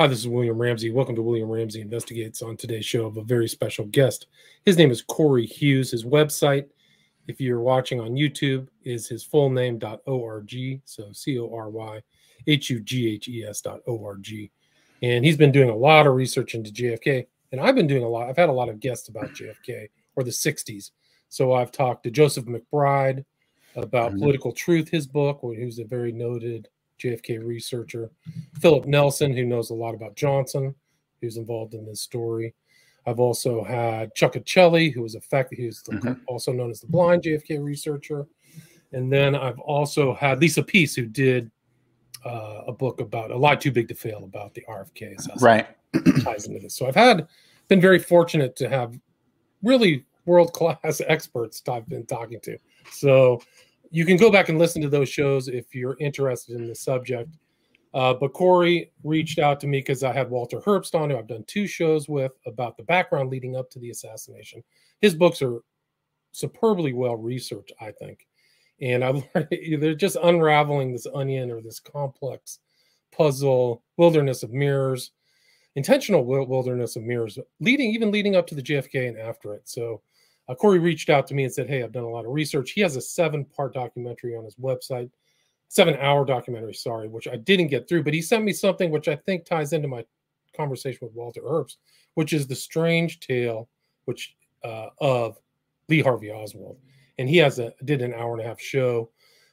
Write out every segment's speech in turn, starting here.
Hi, this is William Ramsey. Welcome to William Ramsey Investigates. On today's show, of a very special guest. His name is Cory Hughes. His website, if you're watching on YouTube, is his full name.org. So C O R Y H U G H E S dot O-R-G. And he's been doing a lot of research into JFK. And I've been doing a lot. I've had a lot of guests about JFK or the 60s. So I've talked to Joseph McBride about Mhm. Political Truth, his book, who's a very noted JFK researcher. Philip Nelson, who knows a lot about Johnson, who's involved in this story. I've also had Chuck Ochelli, who was a fact, who's the- Mhm. also known as the blind JFK researcher. And then I've also had Lisa Pease, who did uh, a book about a lot too big to fail about the RFK assassination. Right. ties into this. So I've had been very fortunate to have really world class experts I've been talking to. So you can go back and listen to those shows if you're interested in the subject. Uh, but Cory reached out to me because I had Walter Herbst on, who I've done two shows with about the background leading up to the assassination. His books are superbly well researched, I think. And I've learned they're just unraveling this onion or this complex puzzle, wilderness of mirrors, intentional wilderness of mirrors, leading even leading up to the JFK and after it. So uh, Cory reached out to me and said, "Hey, I've done a lot of research." He has a seven-part documentary on his website, seven-hour documentary, sorry, which I didn't get through, but he sent me something which I think ties into my conversation with Walter Herbst, which is the strange tale, which uh, of Lee Harvey Oswald, and he has a did an hour and a half show.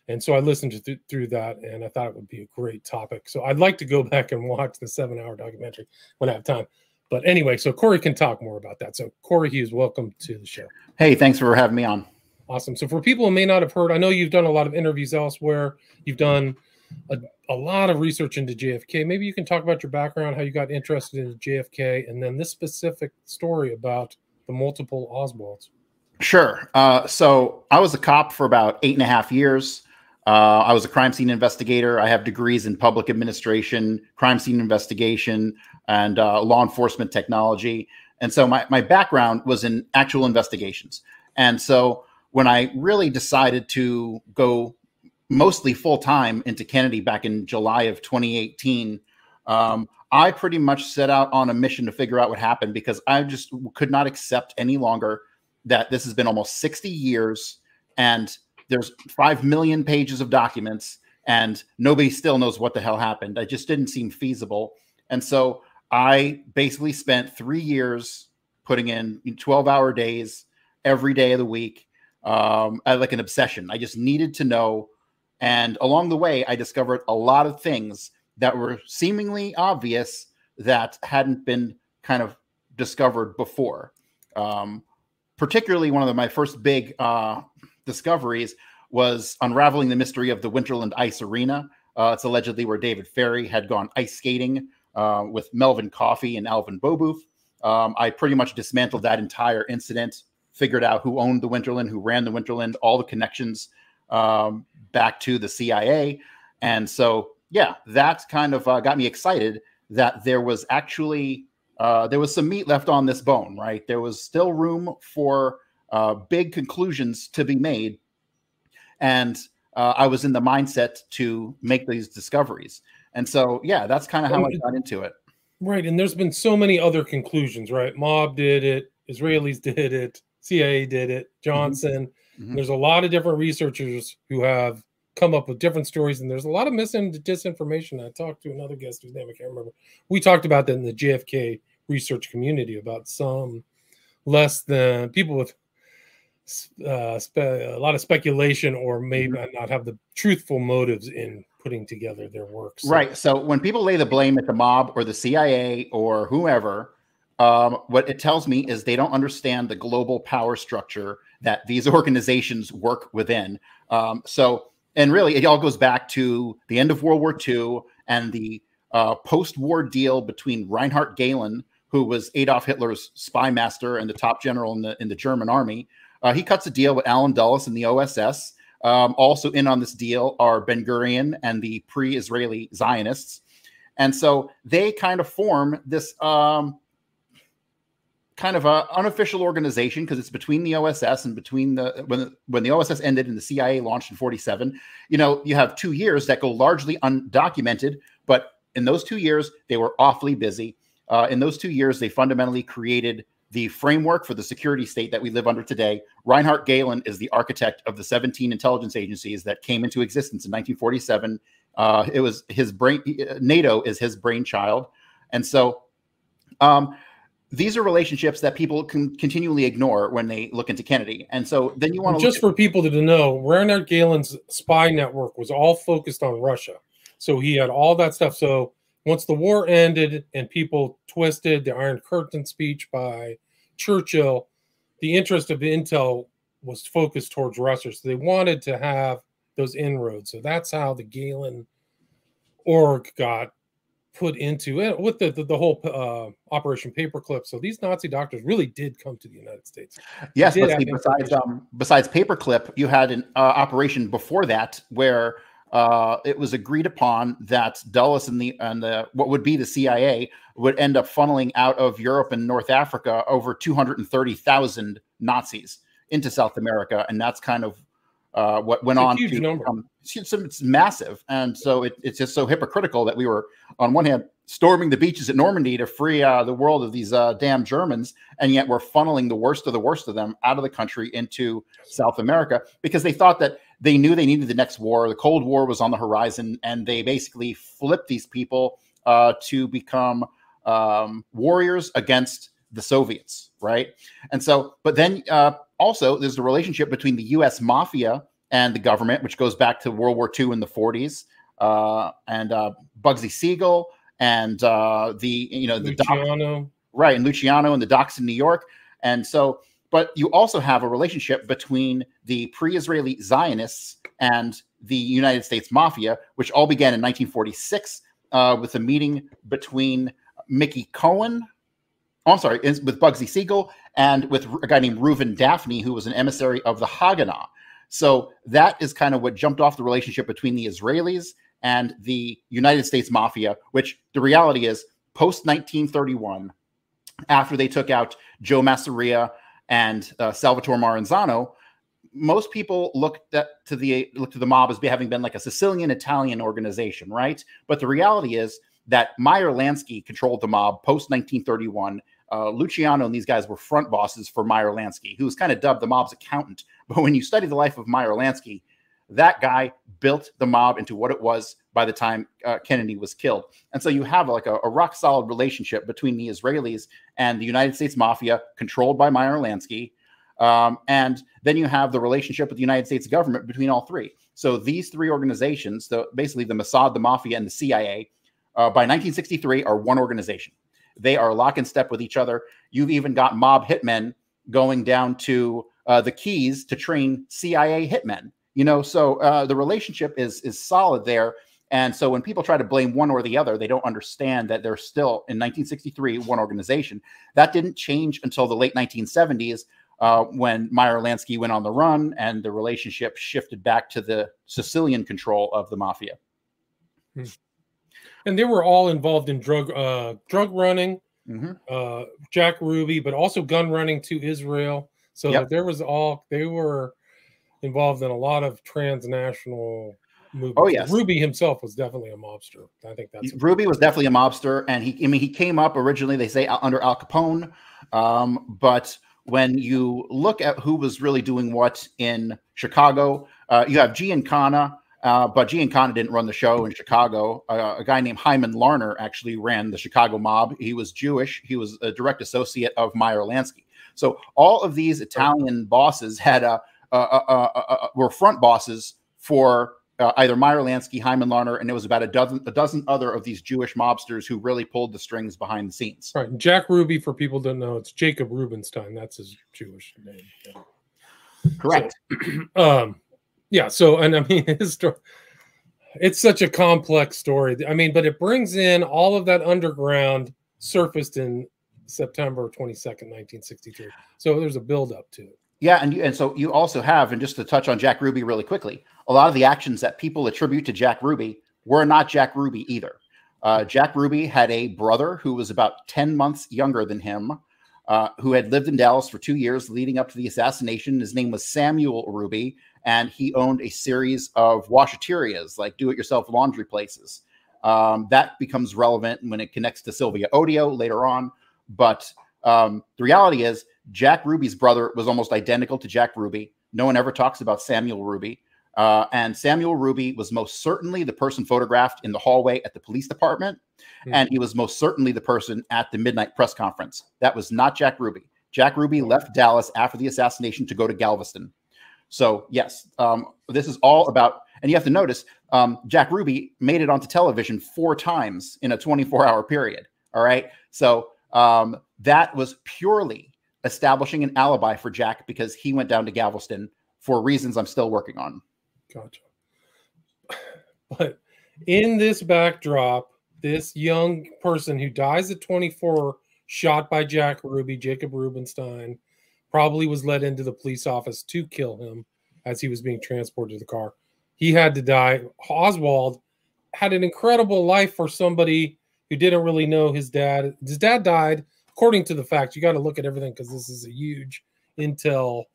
And so I listened to th- through that, and I thought it would be a great topic. So I'd like to go back and watch the seven-hour documentary when I have time. But anyway, so Cory can talk more about that. So Cory Hughes, welcome to the show. Hey, thanks for having me on. Awesome. So for people who may not have heard, I know you've done a lot of interviews elsewhere. You've done a, a lot of research into JFK. Maybe you can talk about your background, how you got interested in JFK, and then this specific story about the multiple Oswalds. Sure. Uh, so I was a cop for about eight and a half years. Uh, I was a crime scene investigator. I have degrees in public administration, crime scene investigation, and uh, law enforcement technology. And so my, my background was in actual investigations. And so when I really decided to go mostly full time into Kennedy back in July of 2018, um, I pretty much set out on a mission to figure out what happened because I just could not accept any longer that this has been almost 60 years and there's 5 million pages of documents and nobody still knows what the hell happened. It just didn't seem feasible. And so I basically spent three years putting in 12 hour days every day of the week, um, like an obsession. I just needed to know. And along the way, I discovered a lot of things that were seemingly obvious that hadn't been kind of discovered before. Um, particularly, one of the, my first big uh, discoveries was unraveling the mystery of the Winterland Ice Arena. Uh, it's allegedly where David Ferrie had gone ice skating uh, with Melvin Coffey and Alvin Beauboeuf. Um, I pretty much dismantled that entire incident, figured out who owned the Winterland, who ran the Winterland, all the connections um, back to the CIA. And so, yeah, that kind of uh, got me excited that there was actually uh, there was some meat left on this bone, right? There was still room for uh, big conclusions to be made, and uh, I was in the mindset to make these discoveries. And so, yeah, that's kind of how I got into it. Right. And there's been so many other conclusions, right? Mob did it, Israelis did it, CIA did it, Johnson. Mhm. There's a lot of different researchers who have come up with different stories, and there's a lot of mis and disinformation. I talked to another guest whose name I can't remember. We talked about that in the JFK research community about some less than people with uh, spe- a lot of speculation or maybe Mm-hmm. not have the truthful motives in putting together their works. Right. So when people lay the blame at the mob or the CIA or whoever, um, what it tells me is they don't understand the global power structure that these organizations work within. Um, so, and really, it all goes back to the end of World War II and the uh, post-war deal between Reinhard Gehlen, who was Adolf Hitler's spy master and the top general in the in the German army. Uh, he cuts a deal with Alan Dulles and the OSS. Um, also in on this deal are Ben Gurion and the pre-Israeli Zionists, and so they kind of form this um, kind of a unofficial organization because it's between the OSS and between the when when the OSS ended and the CIA launched in 47. You know, you have two years that go largely undocumented, but in those two years they were awfully busy. Uh, in those two years, they fundamentally created the framework for the security state that we live under today. Reinhard Gehlen is the architect of the 17 intelligence agencies that came into existence in 1947. Uh, it was his brain. NATO is his brainchild, and so um, these are relationships that people can continually ignore when they look into Kennedy. And so then you want to just for people to know, Reinhard Gehlen's spy network was all focused on Russia. So he had all that stuff. So once the war ended and people twisted the Iron Curtain speech by Churchill, the interest of Intel was focused towards Russia. So they wanted to have those inroads. So that's how the Gehlen org got put into it with the the, the whole uh, Operation Paperclip. So these Nazi doctors really did come to the United States. Yes, but see, besides um, besides Paperclip, you had an uh, operation before that where uh, it was agreed upon that Dulles and the and the what would be the CIA would end up funneling out of Europe and North Africa over two hundred and thirty thousand Nazis into South America, and that's kind of uh, what went on huge to number. become- it's, it's massive, and so it, it's just so hypocritical that we were on one hand storming the beaches at Normandy to free uh, the world of these uh, damn Germans, and yet we're funneling the worst of the worst of them out of the country into South America because they thought that they knew they needed the next war. The Cold War was on the horizon, and they basically flipped these people uh, to become um, warriors against the Soviets, right? And so, but then uh, also there's the relationship between the U.S. mafia and the government, which goes back to World War II in the 40s, uh, and uh, Bugsy Siegel and uh, the you know the doc- right and Luciano and the docks in New York, and so. But you also have a relationship between the pre-Israeli Zionists and the United States Mafia, which all began in 1946 uh, with a meeting between Mickey Cohen, oh, I'm sorry, with Bugsy Siegel and with a guy named Reuven Dafni, who was an emissary of the Haganah. So that is kind of what jumped off the relationship between the Israelis and the United States Mafia, which the reality is post 1931, after they took out Joe Masseria and uh, Salvatore Maranzano, most people look to the looked to the mob as having been like a Sicilian Italian organization, right? But the reality is that Meyer Lansky controlled the mob post 1931. Uh, Luciano and these guys were front bosses for Meyer Lansky, who was kind of dubbed the mob's accountant. But when you study the life of Meyer Lansky, that guy built the mob into what it was by the time uh, Kennedy was killed. And so you have like a, a rock solid relationship between the Israelis and the United States Mafia, controlled by Meyer Lansky. Um, and then you have the relationship with the United States government between all three. So these three organizations, the, basically the Mossad, the Mafia, and the CIA, uh, by 1963 are one organization. They are lock and step with each other. You've even got mob hitmen going down to uh, the Keys to train CIA hitmen. You know, so uh, the relationship is is solid there. And so when people try to blame one or the other, they don't understand that they're still in 1963 one organization. That didn't change until the late 1970s uh, when Meyer Lansky went on the run and the relationship shifted back to the Sicilian control of the mafia. and they were all involved in drug uh drug running Mhm. uh jack ruby but also gun running to israel so Yep. there was all they were involved in a lot of transnational movements Oh, yes. ruby himself was definitely a mobster i think that's Ruby was definitely a mobster, and he, I mean, he came up originally, they say, under Al Capone. Um, but when you look at who was really doing what in Chicago, uh, you have Giancana Uh, but Giancana didn't run the show in Chicago. Uh, a guy named Hyman Larner actually ran the Chicago mob. He was Jewish. He was a direct associate of Meyer Lansky. So all of these Italian bosses had a, a, a, were front bosses for uh, either Meyer Lansky, Hyman Larner, and it was about a dozen a dozen other of these Jewish mobsters who really pulled the strings behind the scenes. Right. Jack Ruby, for people don't know, it's Jacob Rubenstein. That's his Jewish name. Yeah. Correct. So, um, yeah. So, and I mean, his story, it's such a complex story. I mean, but it brings in all of that underground surfaced in September 22nd, 1963. So there's a build up to it. Yeah, and you, and so you also have, and just to touch on Jack Ruby really quickly, a lot of the actions that people attribute to Jack Ruby were not Jack Ruby either. Uh, Jack Ruby had a brother who was about 10 months younger than him, uh, who had lived in Dallas for two years leading up to the assassination. His name was Samuel Ruby, and he owned a series of washaterias, like do it yourself laundry places. Um, that becomes relevant when it connects to Sylvia Odio later on. But um, the reality is, Jack Ruby's brother was almost identical to Jack Ruby. No one ever talks about Samuel Ruby. Uh, and Samuel Ruby was most certainly the person photographed in the hallway at the police department. Mm-hmm. And he was most certainly the person at the midnight press conference. That was not Jack Ruby. Jack Ruby left Dallas after the assassination to go to Galveston. So, yes, um, this is all about, and you have to notice um, Jack Ruby made it onto television four times in a 24 hour period. All right. So, um, that was purely establishing an alibi for Jack because he went down to Galveston for reasons I'm still working on. Gotcha. But in this backdrop, this young person who dies at 24, shot by Jack Ruby, Jacob Rubenstein, probably was led into the police office to kill him as he was being transported to the car. He had to die. Oswald had an incredible life for somebody who didn't really know his dad. His dad died according to the facts, you got to look at everything because this is a huge intel,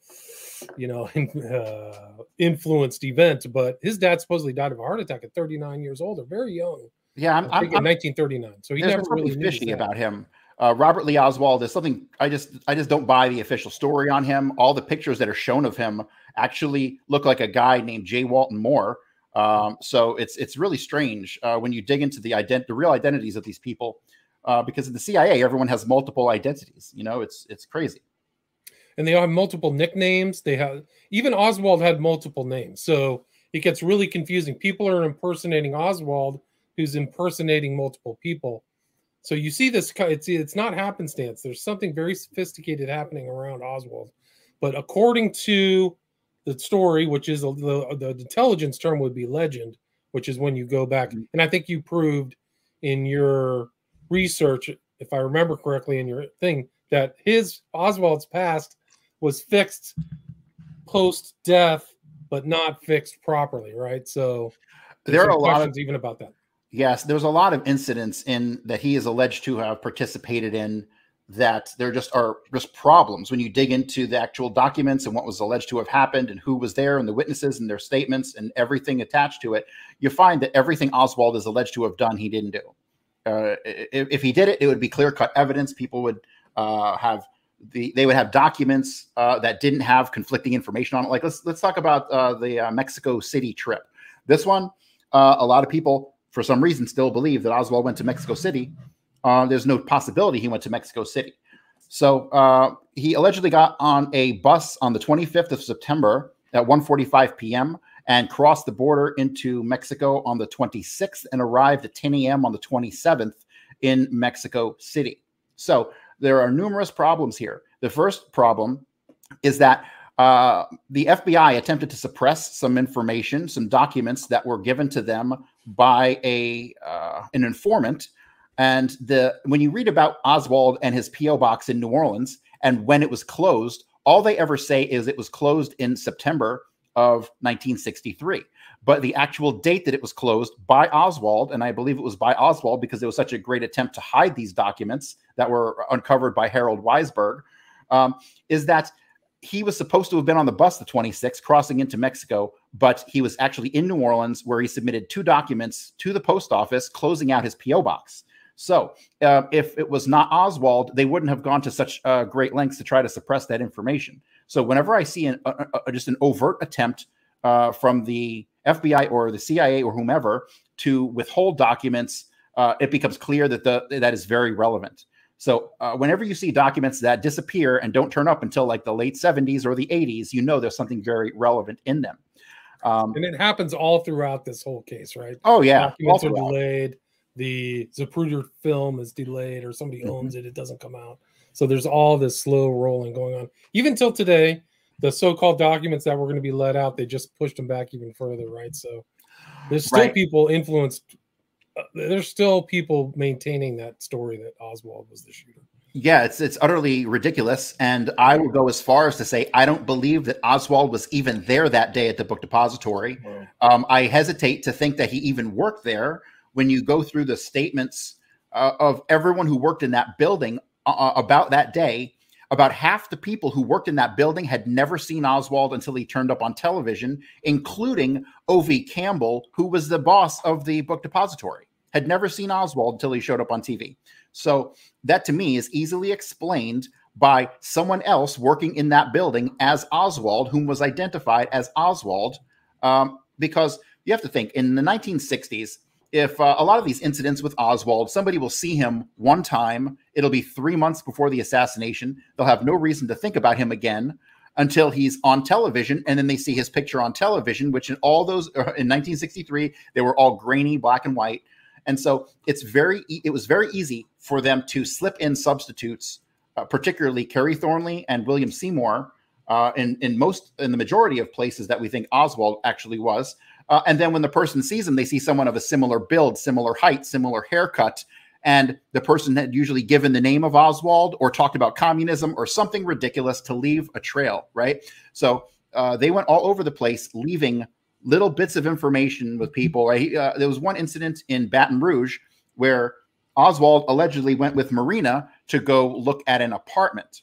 you know, uh, influenced event. But his dad supposedly died of a heart attack at 39 years old, or very young. Yeah, I'm, I'm, in 1939. So he never really fishy about him. Uh, Robert Lee Oswald is something I just I just don't buy the official story on him. All the pictures that are shown of him actually look like a guy named J. Walton Moore. Um, so it's it's really strange uh, when you dig into the ident- the real identities of these people uh, because in the CIA, everyone has multiple identities. You know, it's it's crazy. And they all have multiple nicknames. They have even Oswald had multiple names, so it gets really confusing. People are impersonating Oswald, who's impersonating multiple people. So you see this. It's it's not happenstance. There's something very sophisticated happening around Oswald. But according to the story, which is a, the the intelligence term would be legend, which is when you go back, mm-hmm. and I think you proved in your research, if I remember correctly in your thing, that his Oswald's past was fixed post death, but not fixed properly, right? So there are a lot of even about that. Yes, there's a lot of incidents in that he is alleged to have participated in that there just are just problems when you dig into the actual documents and what was alleged to have happened and who was there and the witnesses and their statements and everything attached to it you find that everything oswald is alleged to have done he didn't do uh, if, if, he did it, it would be clear cut evidence. People would uh, have the they would have documents uh, that didn't have conflicting information on it. Like let's let's talk about uh, the uh, Mexico City trip. This one, a lot of people for some reason still believe that Oswald went to Mexico City. there's no possibility he went to Mexico City. So he allegedly got on a bus on the 25th of September at 1:45 p.m and crossed the border into Mexico on the 26th and arrived at 10 a.m. on the 27th in Mexico City. So there are numerous problems here. The first problem is that uh, the FBI attempted to suppress some information, some documents that were given to them by a uh, an informant. And the when you read about Oswald and his PO box in New Orleans and when it was closed, all they ever say is it was closed in September of 1963. But the actual date that it was closed by Oswald, and I believe it was by Oswald because it was such a great attempt to hide these documents that were uncovered by Harold Weisberg, um, is that he was supposed to have been on the bus the 26th crossing into Mexico, but he was actually in New Orleans where he submitted two documents to the post office closing out his P.O. box. So, uh, if it was not Oswald, they wouldn't have gone to such uh, great lengths to try to suppress that information. So whenever I see an, a, a, just an overt attempt uh, from the FBI or the CIA or whomever to withhold documents, uh, it becomes clear that the that is very relevant. So uh, whenever you see documents that disappear and don't turn up until like the late 70s or the 80s, you know there's something very relevant in them. Um, and it happens all throughout this whole case, right? Oh yeah, documents are delayed. The Zapruder film is delayed, or somebody mm-hmm. owns it; it doesn't come out. So there's all this slow rolling going on. Even till today, the so-called documents that were going to be let out, they just pushed them back even further, right? So there's still right. people influenced. Uh, there's still people maintaining that story that Oswald was the shooter. Yeah, it's it's utterly ridiculous, and I will go as far as to say I don't believe that Oswald was even there that day at the book depository. Um, I hesitate to think that he even worked there. When you go through the statements uh, of everyone who worked in that building uh, uh about that day, about half the people who worked in that building had never seen Oswald until he turned up on television, including O.V. Campbell, who was the boss of the book depository, had never seen Oswald until he showed up on TV. So that to me is easily explained by someone else working in that building as Oswald, whom was identified as Oswald, um, because you have to think in the 1960s, if uh, a lot of these incidents with Oswald, somebody will see him one time, it'll be three months before the assassination. They'll have no reason to think about him again until he's on television, and then they see his picture on television, which in all those uh, in 1963 they were all grainy, black and white, and so it's very it was very easy for them to slip in substitutes, uh, particularly Kerry Thornley and William Seymour. Uh, in in most in the majority of places that we think Oswald actually was, uh, and then when the person sees them, they see someone of a similar build, similar height, similar haircut. And the person had usually given the name of Oswald or talked about communism or something ridiculous to leave a trail, right? So uh, they went all over the place, leaving little bits of information with people. Right? Uh, there was one incident in Baton Rouge where Oswald allegedly went with Marina to go look at an apartment.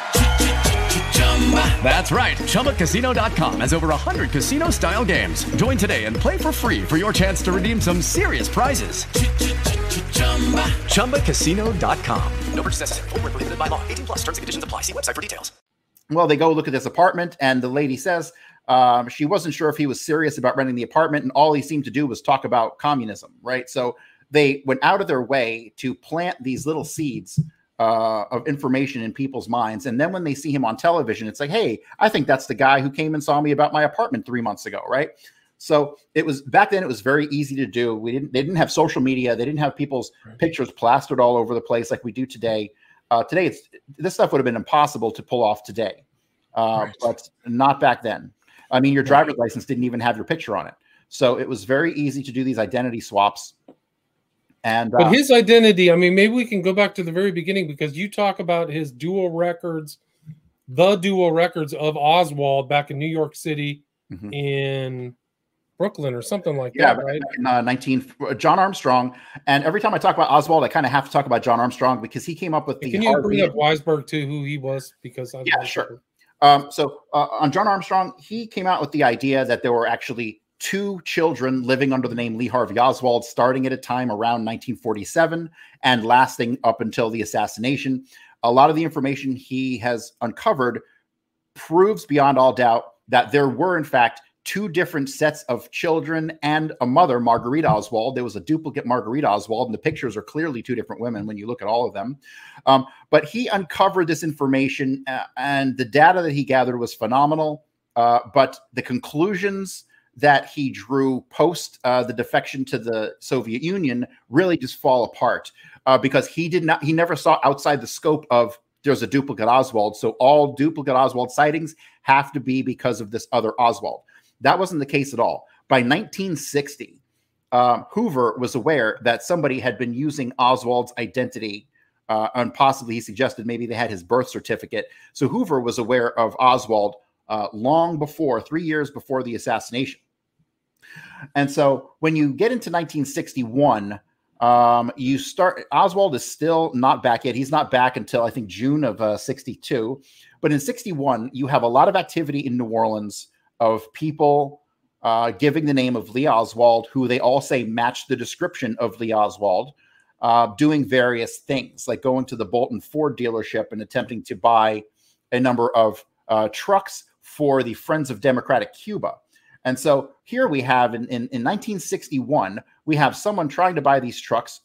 That's right. ChumbaCasino.com has over 100 casino style games. Join today and play for free for your chance to redeem some serious prizes. ChumbaCasino.com. No purchase necessary. Full prohibited by law. 18 plus terms and conditions apply. See website for details. Well, they go look at this apartment, and the lady says um, she wasn't sure if he was serious about renting the apartment, and all he seemed to do was talk about communism, right? So they went out of their way to plant these little seeds uh, of information in people's minds. And then when they see him on television, it's like, hey, I think that's the guy who came and saw me about my apartment three months ago, right? So it was back then. It was very easy to do. We didn't. They didn't have social media. They didn't have people's right. pictures plastered all over the place like we do today. Uh, today, it's this stuff would have been impossible to pull off today, uh, right. but not back then. I mean, your driver's license didn't even have your picture on it, so it was very easy to do these identity swaps and but uh, his identity, I mean, maybe we can go back to the very beginning because you talk about his dual records, the dual records of Oswald back in New York City mm-hmm. in Brooklyn or something like yeah, that, right? In, uh, 19 uh, John Armstrong. And every time I talk about Oswald, I kind of have to talk about John Armstrong because he came up with the. Can you bring up Weisberg too, who he was? Because I yeah, sure. Um, so uh, on John Armstrong, he came out with the idea that there were actually two children living under the name Lee Harvey Oswald, starting at a time around 1947 and lasting up until the assassination. A lot of the information he has uncovered proves beyond all doubt that there were, in fact, two different sets of children and a mother, Marguerite Oswald. There was a duplicate Marguerite Oswald, and the pictures are clearly two different women when you look at all of them. Um, but he uncovered this information, uh, and the data that he gathered was phenomenal. Uh, but the conclusions that he drew post uh, the defection to the Soviet Union really just fall apart uh, because he did not he never saw outside the scope of there's a duplicate Oswald. So all duplicate Oswald sightings have to be because of this other Oswald. That wasn't the case at all. by 1960, um, Hoover was aware that somebody had been using Oswald's identity, uh, and possibly he suggested maybe they had his birth certificate. So Hoover was aware of Oswald uh, long before, three years before the assassination. And so when you get into 1961, um, you start. Oswald is still not back yet. He's not back until I think June of uh, '62. But in '61, you have a lot of activity in New Orleans of people uh, giving the name of Lee Oswald, who they all say matched the description of Lee Oswald, uh, doing various things like going to the Bolton Ford dealership and attempting to buy a number of uh, trucks for the Friends of Democratic Cuba. And so here we have in, in, in 1961, we have someone trying to buy these trucks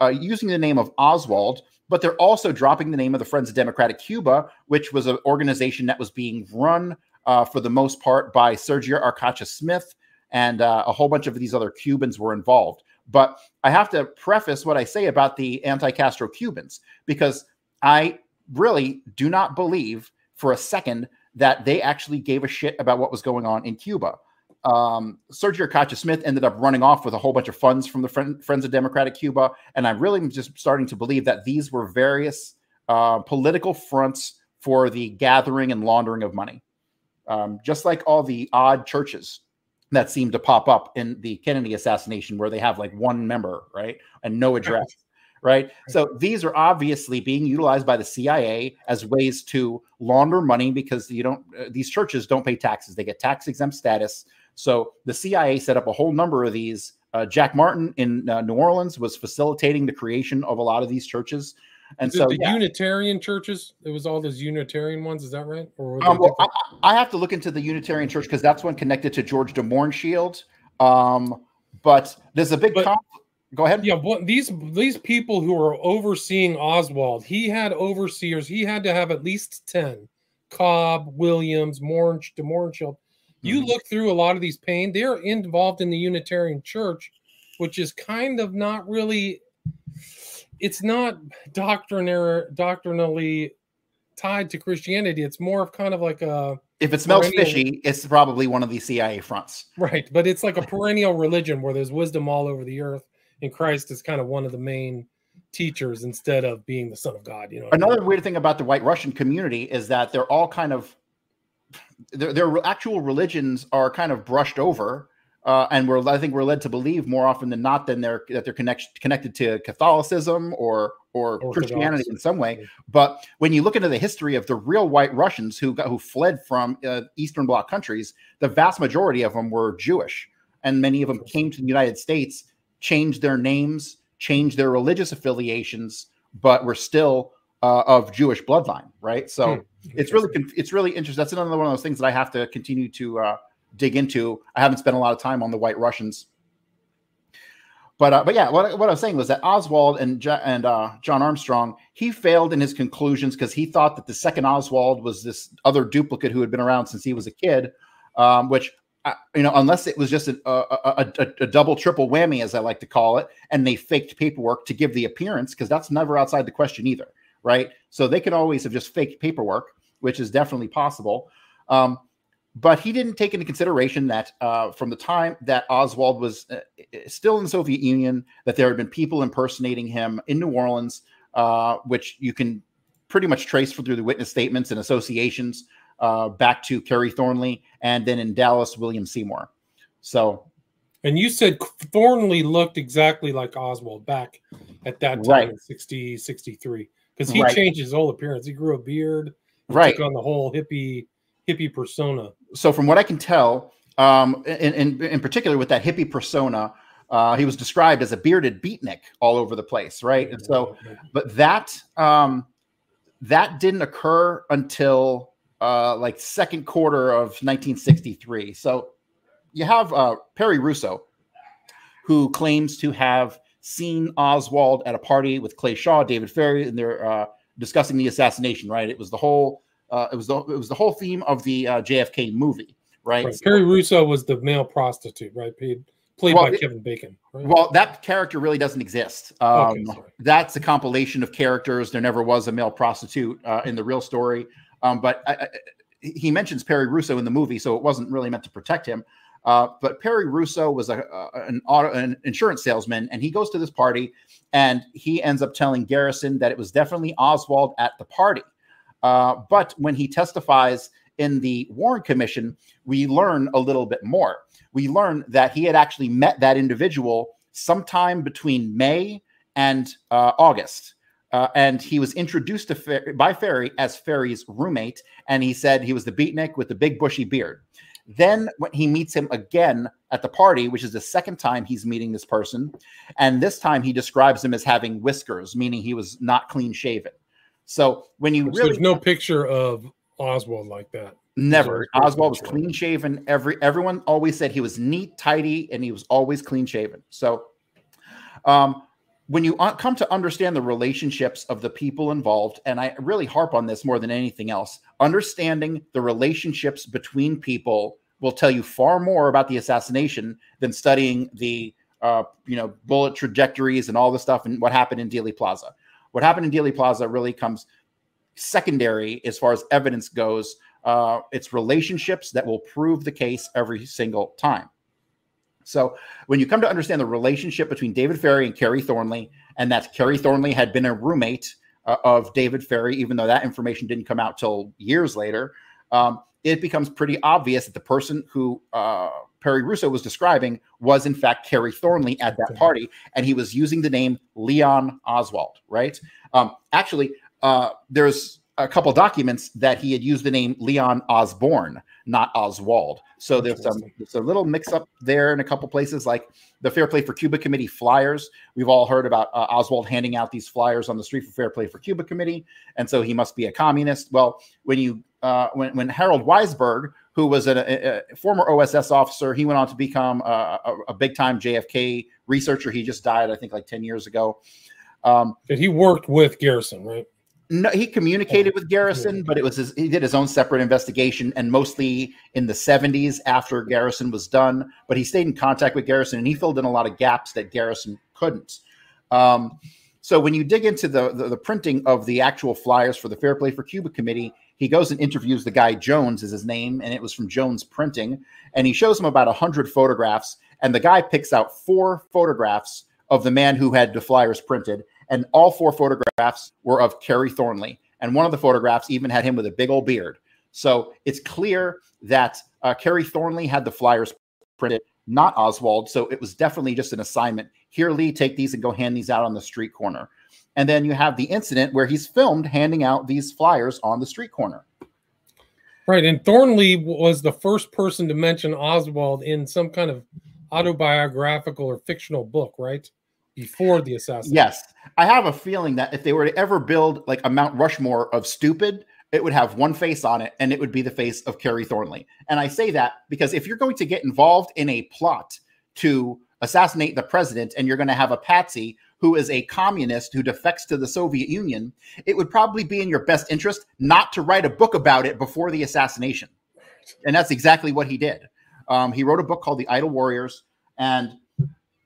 uh, using the name of Oswald, but they're also dropping the name of the Friends of Democratic Cuba, which was an organization that was being run uh, for the most part by Sergio Arcacha Smith, and uh, a whole bunch of these other Cubans were involved. But I have to preface what I say about the anti Castro Cubans because I really do not believe for a second that they actually gave a shit about what was going on in Cuba um, Sergio Arcacha Smith ended up running off with a whole bunch of funds from the Friend, Friends of Democratic Cuba. And I'm really just starting to believe that these were various uh, political fronts for the gathering and laundering of money. Um, just like all the odd churches that seem to pop up in the Kennedy assassination, where they have like one member, right? And no address. Right. So these are obviously being utilized by the CIA as ways to launder money because you don't, uh, these churches don't pay taxes. They get tax exempt status. So the CIA set up a whole number of these. Uh, Jack Martin in uh, New Orleans was facilitating the creation of a lot of these churches. And so the yeah. Unitarian churches, it was all those Unitarian ones. Is that right? Or Um, well, I, I have to look into the Unitarian Church because that's one connected to George de Mohrenschildt. Um, but there's a big. Conf- Go ahead. Yeah, what these these people who are overseeing Oswald, he had overseers. He had to have at least ten. Cobb, Williams, Moranch, de Mohrenschildt. You Mhm. look through a lot of these pain; they're involved in the Unitarian Church, which is kind of not really. It's not doctrinaire, doctrinally tied to Christianity. It's more of kind of like a if it smells perennial- fishy, it's probably one of the CIA fronts. Right, but it's like a perennial religion where there's wisdom all over the earth, and Christ is kind of one of the main teachers instead of being the Son of God. You know, what I mean? Another weird thing about the White Russian community is that they're all kind of their, their actual religions are kind of brushed over, uh, and we're I think we're led to believe more often than not than they're that they're connect, connected to Catholicism or or Orthodox. Christianity in some way. But when you look into the history of the real White Russians who got, who fled from uh, Eastern Bloc countries, the vast majority of them were Jewish, and many of them came to the United States, changed their names, change their religious affiliations, but were still uh, of Jewish bloodline, right? So Hmm. it's really it's really interesting. That's another one of those things that I have to continue to uh, dig into. I haven't spent a lot of time on the White Russians, but uh, but yeah, what, what I was saying was that Oswald and Jo- and uh, John Armstrong he failed in his conclusions because he thought that the second Oswald was this other duplicate who had been around since he was a kid, um, which. Uh, You know, unless it was just a, a, a, a- a double, triple whammy, as I like to call it, and they faked paperwork to give the appearance, because that's never outside the question either, right? So they could always have just faked paperwork, which is definitely possible. Um, but he didn't take into consideration that uh, from the time that Oswald was uh, still in the Soviet Union, that there had been people impersonating him in New Orleans, uh, which you can pretty much trace through the witness statements and associations uh, back to Kerry Thornley, and then in Dallas, William Seymour. So And you said Thornley looked exactly like Oswald back at that time Right. in 60, 63. Because he Right. changed his whole appearance. He grew a beard, he Right. took on the whole hippie hippie persona. so from what I can tell, um, in, in in particular with that hippie persona, uh, he was described as a bearded beatnik all over the place, right? And so, but that um, that didn't occur until uh, like second quarter of 1963. So you have uh, Perry Russo, who claims to have seen Oswald at a party with Clay Shaw, David Ferrie, and they're uh, discussing the assassination. Right? It was the whole. Uh, it was the it was the whole theme of the uh, JFK movie, right? Right. Perry Russo was the male prostitute, right? Played, played Well, by it- Kevin Bacon. Right? Well, that character really doesn't exist. Um, Okay, that's a compilation of characters. There never was a male prostitute uh, in the real story. Um, but I, I, he mentions Perry Russo in the movie, so it wasn't really meant to protect him. Uh, but Perry Russo was a, an auto an insurance salesman, and he goes to this party, and he ends up telling Garrison that it was definitely Oswald at the party. Uh, but when he testifies in the Warren Commission, we learn a little bit more. We learn that he had actually met that individual sometime between May and uh, August. Uh, and he was introduced to Fer- by Ferrie as Ferrie's roommate, and he said he was the beatnik with the big bushy beard. Then when he meets him again at the party, which is the second time he's meeting this person, and this time he describes him as having whiskers, meaning he was not clean shaven. So when you Which really there's no picture of Oswald like that. Never. Oswald was clean shaven. Every everyone always said he was neat, tidy, and he was always clean shaven. So, um, when you come to understand the relationships of the people involved, and I really harp on this more than anything else, understanding the relationships between people will tell you far more about the assassination than studying the uh, you know bullet trajectories and all the stuff and what happened in Dealey Plaza. What happened in Dealey Plaza really comes secondary as far as evidence goes. Uh, it's relationships that will prove the case every single time. So when you come to understand the relationship between David Ferrie and Kerry Thornley, and that Kerry Thornley had been a roommate uh, of David Ferrie, even though that information didn't come out till years later, um, it becomes pretty obvious that the person who uh, Perry Russo was describing was in fact Kerry Thornley at that party, and he was using the name Leon Oswald. Right? Um, actually, uh, there's a couple documents that he had used the name Leon Osborne, not Oswald. So there's some there's a little mix up there in a couple places, like the Fair Play for Cuba Committee flyers. We've all heard about uh, Oswald handing out these flyers on the street for Fair Play for Cuba Committee, and so he must be a communist. Well, when you uh, when when Harold Weisberg, who was a, a, a, former OSS officer, he went on to become a, a big time JFK researcher. He just died, I think, like ten years ago. Um, he worked with Garrison, right? No, he communicated with Garrison, but it was his, he did his own separate investigation, and mostly in the 70s after Garrison was done. But he stayed in contact with Garrison, and he filled in a lot of gaps that Garrison couldn't. Um, so when you dig into the, the, the printing of the actual flyers for the Fair Play for Cuba committee, he goes and interviews the guy Jones is his name, and it was from Jones Printing, and he shows him about a hundred photographs, and the guy picks out four photographs of the man who had the flyers printed and all four photographs were of Kerry Thornley. And one of the photographs even had him with a big old beard. So it's clear that uh, Kerry Thornley had the flyers printed, not Oswald. So it was definitely just an assignment. Here, Lee, take these and go hand these out on the street corner. And then you have the incident where he's filmed handing out these flyers on the street corner. Right. And Thornley was the first person to mention Oswald in some kind of autobiographical or fictional book, right? Before the assassination. Yes. I have a feeling that if they were to ever build like a Mount Rushmore of stupid, it would have one face on it and it would be the face of Kerry Thornley. And I say that because if you're going to get involved in a plot to assassinate the president and you're going to have a patsy who is a communist who defects to the Soviet Union, it would probably be in your best interest not to write a book about it before the assassination. And that's exactly what he did. Um, he wrote a book called The Idle Warriors, and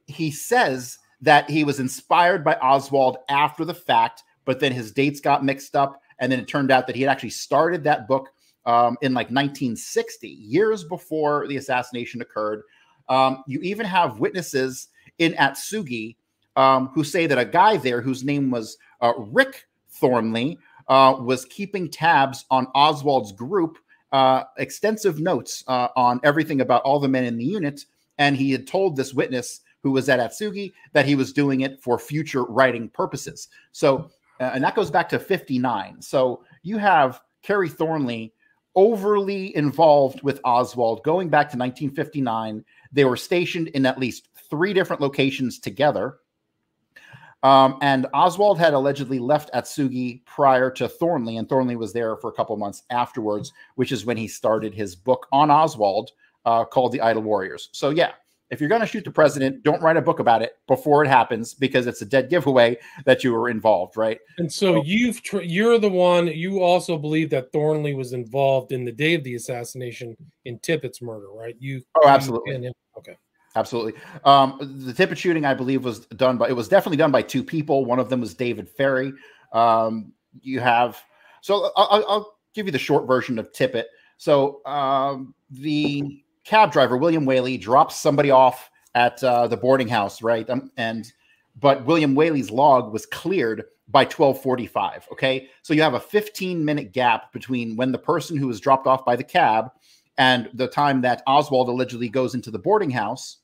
he says that he was inspired by Oswald after the fact, but then his dates got mixed up. And then it turned out that he had actually started that book um, in like 1960, years before the assassination occurred. Um, you even have witnesses in Atsugi um, who say that a guy there whose name was uh, Rick Thornley uh, was keeping tabs on Oswald's group, uh, extensive notes uh, on everything about all the men in the unit. And he had told this witness who was at Atsugi that he was doing it for future writing purposes. So, uh, and that goes back to 59. So you have Kerry Thornley overly involved with Oswald going back to 1959. They were stationed in at least three different locations together. Um, and Oswald had allegedly left Atsugi prior to Thornley, and Thornley was there for a couple months afterwards, which is when he started his book on Oswald uh, called The Idle Warriors. So, yeah, if you're going to shoot the president, don't write a book about it before it happens because it's a dead giveaway that you were involved, right? And so, so you've tr- you're the one. You also believe that Thornley was involved in the day of the assassination in Tippit's murder, right? You oh, absolutely. You okay, absolutely. Um, the Tippit shooting, I believe, was done by it was definitely done by two people. One of them was David Ferrie. Um, you have so I'll, I'll give you the short version of Tippit. So um, the cab driver William Whaley drops somebody off at uh, the boarding house, right? Um, and but William Whaley's log was cleared by 1245. Okay. So you have a 15 minute gap between when the person who was dropped off by the cab and the time that Oswald allegedly goes into the boarding house.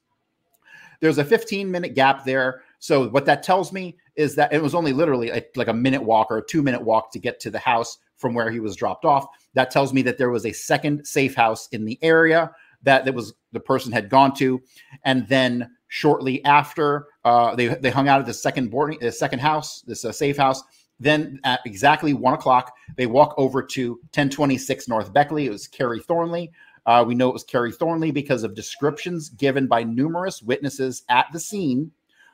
There's a 15 minute gap there. So what that tells me is that it was only literally a, like a minute walk or a two minute walk to get to the house from where he was dropped off. That tells me that there was a second safe house in the area that that was the person had gone to, and then shortly after uh, they they hung out at the second boarding the second house, this uh, safe house. Then at exactly one o'clock, they walk over to 1026 North Beckley. It was Kerry Thornley. Uh, we know it was Kerry Thornley because of descriptions given by numerous witnesses at the scene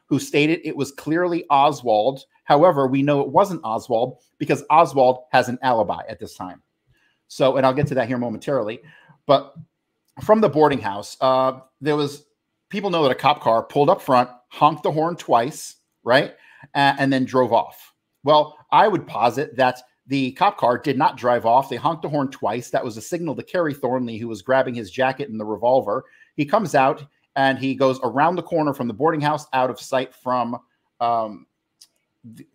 who stated it was clearly Oswald. However, we know it wasn't Oswald because Oswald has an alibi at this time. So, and I'll get to that here momentarily. But from the boarding house, uh, there was people know that a cop car pulled up front, honked the horn twice, right, and then drove off. Well, I would posit that the cop car did not drive off. They honked the horn twice. That was a signal to Kerry Thornley, who was grabbing his jacket and the revolver. He comes out and he goes around the corner from the boarding house, out of sight from um,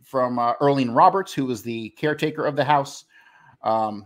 from uh, Earlene Roberts, who was the caretaker of the house. Um,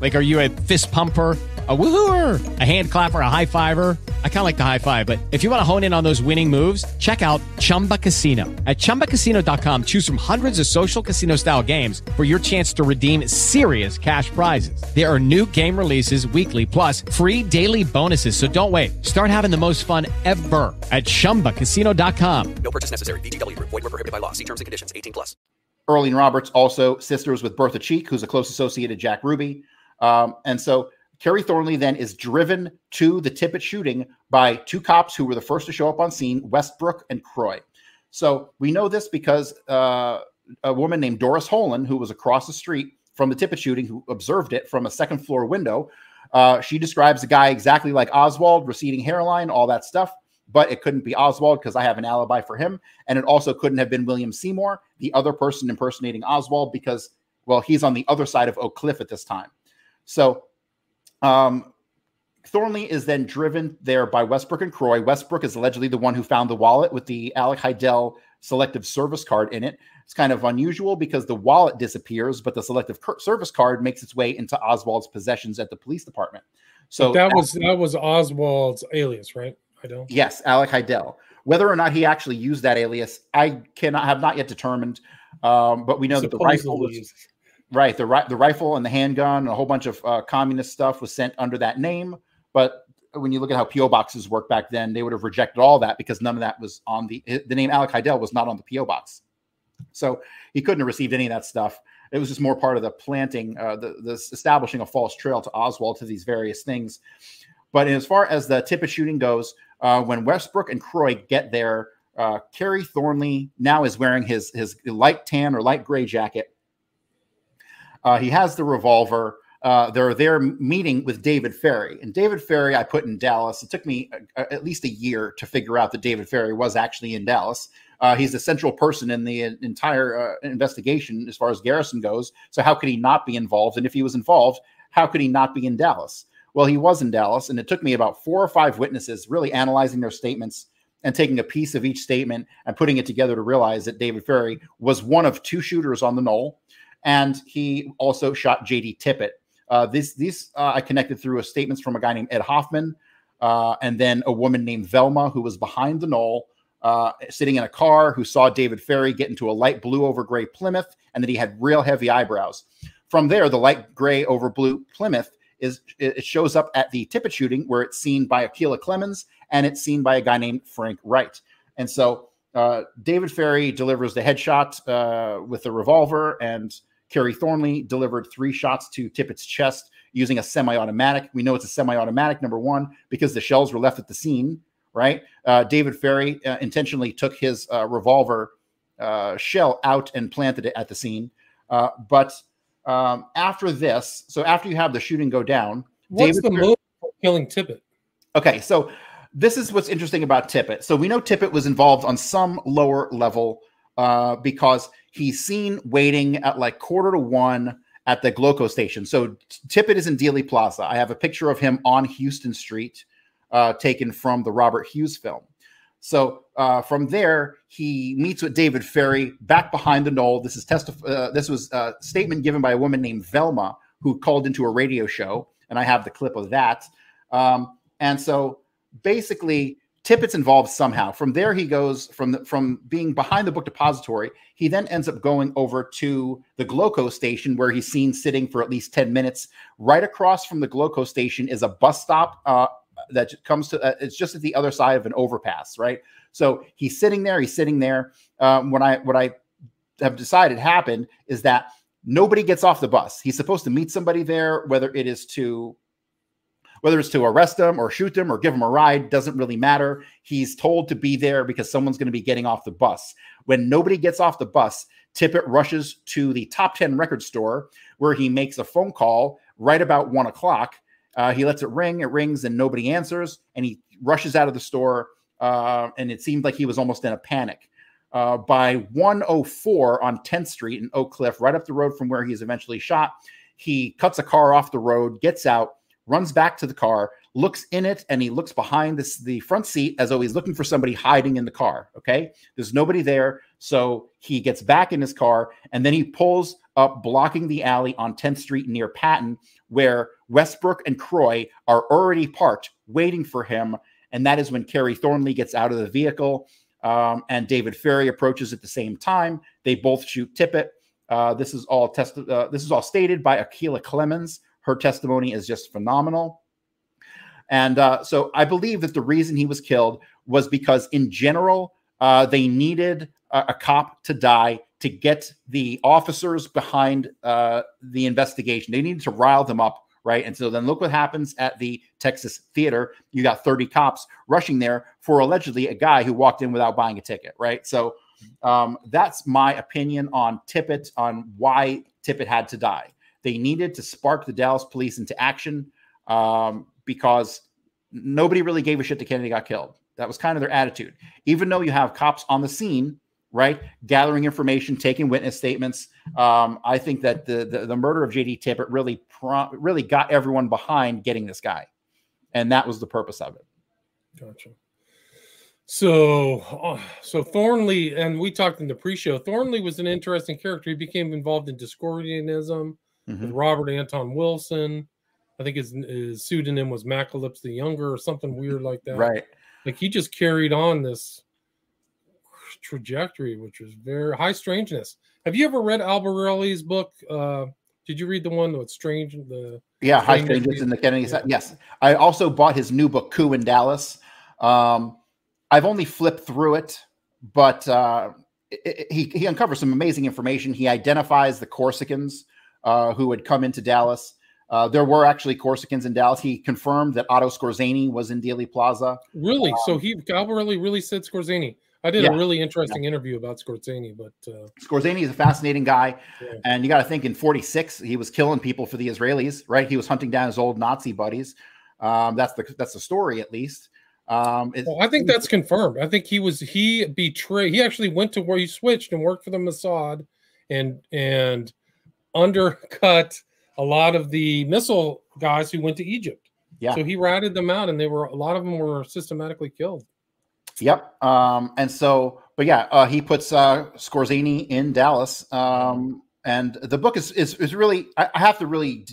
Like, are you a fist pumper? A woohooer, a hand clapper, a high fiver. I kind of like the high five, but if you want to hone in on those winning moves, check out Chumba Casino. At ChumbaCasino.com, choose from hundreds of social casino style games for your chance to redeem serious cash prizes. There are new game releases weekly, plus free daily bonuses. So don't wait. Start having the most fun ever at ChumbaCasino.com. No purchase necessary. VGW. Void were prohibited by law. See terms and conditions. 18 plus. Earlene Roberts also sisters with Bertha Cheek, who's a close associate of Jack Ruby. Um, and so Kerry Thornley then is driven to the Tippit shooting by two cops who were the first to show up on scene, Westbrook and Croy. So we know this because uh, a woman named Doris Holan, who was across the street from the Tippit shooting, who observed it from a second floor window, uh, she describes the guy exactly like Oswald, receding hairline, all that stuff. But it couldn't be Oswald because I have an alibi for him. And it also couldn't have been William Seymour, the other person impersonating Oswald, because, well, he's on the other side of Oak Cliff at this time. So um, Thornley is then driven there by Westbrook and Croy. Westbrook is allegedly the one who found the wallet with the Alek Hidell selective service card in it. It's kind of unusual because the wallet disappears, but the selective service card makes its way into Oswald's possessions at the police department. So that was that was Oswald's alias, right? I don't. Yes, Alek Hidell. Whether or not he actually used that alias, I cannot have not yet determined. Um, but we know that the rifle was right. The ri- the rifle and the handgun, and a whole bunch of uh, communist stuff was sent under that name. But when you look at how PO boxes work back then, they would have rejected all that because none of that was on the the name Alek Hidell was not on the PO box. So he couldn't have received any of that stuff. It was just more part of the planting, uh, the, the establishing a false trail to Oswald to these various things. But as far as the Tippit shooting goes, uh, when Westbrook and Croy get there, uh, Kerry Thornley now is wearing his his light tan or light gray jacket. Uh, he has the revolver. Uh, they're there meeting with David Ferrie, and David Ferrie I put in Dallas. It took me a, a, at least a year to figure out that David Ferrie was actually in Dallas. Uh, he's the central person in the entire uh, investigation as far as Garrison goes. So how could he not be involved? And if he was involved, how could he not be in Dallas? Well, he was in Dallas, and it took me about four or five witnesses really analyzing their statements and taking a piece of each statement and putting it together to realize that David Ferrie was one of two shooters on the knoll, and he also shot J.D. Tippit. Uh, this, these uh, I connected through a statements from a guy named Ed Hoffman, uh, and then a woman named Velma who was behind the knoll, uh, sitting in a car, who saw David Ferrie get into a light blue over gray Plymouth, and that he had real heavy eyebrows. From there, the light gray over blue Plymouth is it shows up at the Tippit shooting where it's seen by Acquilla Clemons and it's seen by a guy named Frank Wright. And so uh, David Ferrie delivers the headshot uh, with the revolver, and Kerry Thornley delivered three shots to Tippit's chest using a semi-automatic. We know it's a semi-automatic, number one, because the shells were left at the scene, right? Uh, David Ferrie uh, intentionally took his uh, revolver uh, shell out and planted it at the scene. Uh, but um, after this, so after you have the shooting go down, What's David the Ferrie- for killing Tippit? Okay, so this is what's interesting about Tippit. So we know Tippit was involved on some lower level uh, because he's seen waiting at like quarter to one at the Gloco station. So Tippit is in Dealey Plaza. I have a picture of him on Houston Street, uh, taken from the Robert Hughes film. So uh, from there, he meets with David Ferrie back behind the knoll. This is testif- uh, This was a statement given by a woman named Velma who called into a radio show, and I have the clip of that. Um, and so basically, Tippit's involved somehow. From there, he goes from the, from being behind the book depository. He then ends up going over to the Gloco station, where he's seen sitting for at least ten minutes. Right across from the Gloco station is a bus stop uh, that comes to. Uh, it's just at the other side of an overpass, right? So he's sitting there. He's sitting there. Um, I what I have decided happened is that nobody gets off the bus. He's supposed to meet somebody there, whether it is to whether it's to arrest them or shoot them or give them a ride doesn't really matter. He's told to be there because someone's going to be getting off the bus. When nobody gets off the bus, Tippit rushes to the top 10 record store where he makes a phone call right about one o'clock. Uh, he lets it ring, it rings, and nobody answers. And he rushes out of the store. Uh, and it seemed like he was almost in a panic. Uh, by 104 on 10th Street in Oak Cliff, right up the road from where he he's eventually shot, he cuts a car off the road, gets out, runs back to the car, looks in it, and he looks behind this, the front seat as though he's looking for somebody hiding in the car. Okay. There's nobody there. So he gets back in his car and then he pulls up, blocking the alley on 10th Street near Patton, where Westbrook and Croy are already parked waiting for him. And that is when Kerry Thornley gets out of the vehicle um, and David Ferrie approaches at the same time. They both shoot Tippit. Uh, this is all tested. Uh, this is all stated by Acquilla Clemons. Her testimony is just phenomenal. And uh, so I believe that the reason he was killed was because, in general, uh, they needed a, a, cop to die to get the officers behind uh, the investigation. They needed to rile them up, right? And so then look what happens at the Texas theater. You got 30 cops rushing there for allegedly a guy who walked in without buying a ticket, right? So um, that's my opinion on Tippit, on why Tippit had to die. They needed to spark the Dallas police into action um, because nobody really gave a shit that Kennedy got killed. That was kind of their attitude. Even though you have cops on the scene, right, gathering information, taking witness statements, um, I think that the, the, the murder of JD Tippit really pro- really got everyone behind getting this guy, and that was the purpose of it. Gotcha. So, uh, so Thornley, and we talked in the pre-show. Thornley was an interesting character. He became involved in Discordianism mm-hmm. with Robert Anton Wilson. I think his, his pseudonym was Malaclypse the Younger or something weird like that. Right. Like he just carried on this trajectory, which was very high strangeness. Have you ever read Albarelli's book? Uh, did you read the one with strange? The yeah, High Strangeness in the Kennedy. Yeah. Yes, I also bought his new book, Coup in Dallas. Um, I've only flipped through it, but uh, it, it, he he uncovers some amazing information. He identifies the Corsicans uh, who had come into Dallas. Uh, there were actually Corsicans in Dallas. He confirmed that Otto Skorzeny was in Dealey Plaza. Really? Um, so he Albarelli really said Skorzeny. I did yeah. a really interesting yeah. interview about Skorzeny, but uh, Skorzeny is a fascinating guy, yeah. and you got to think in '46 he was killing people for the Israelis, right? He was hunting down his old Nazi buddies. Um, that's the that's the story, at least. Um, well, I think that's confirmed. I think he was he betrayed. He actually went to where he switched and worked for the Mossad, and and undercut a lot of the missile guys who went to Egypt. Yeah. So he ratted them out, and they were a lot of them were systematically killed. Yep. Um, and so, but yeah, uh, he puts uh, Skorzeny in Dallas. Um, and the book is is, is really I, I have to really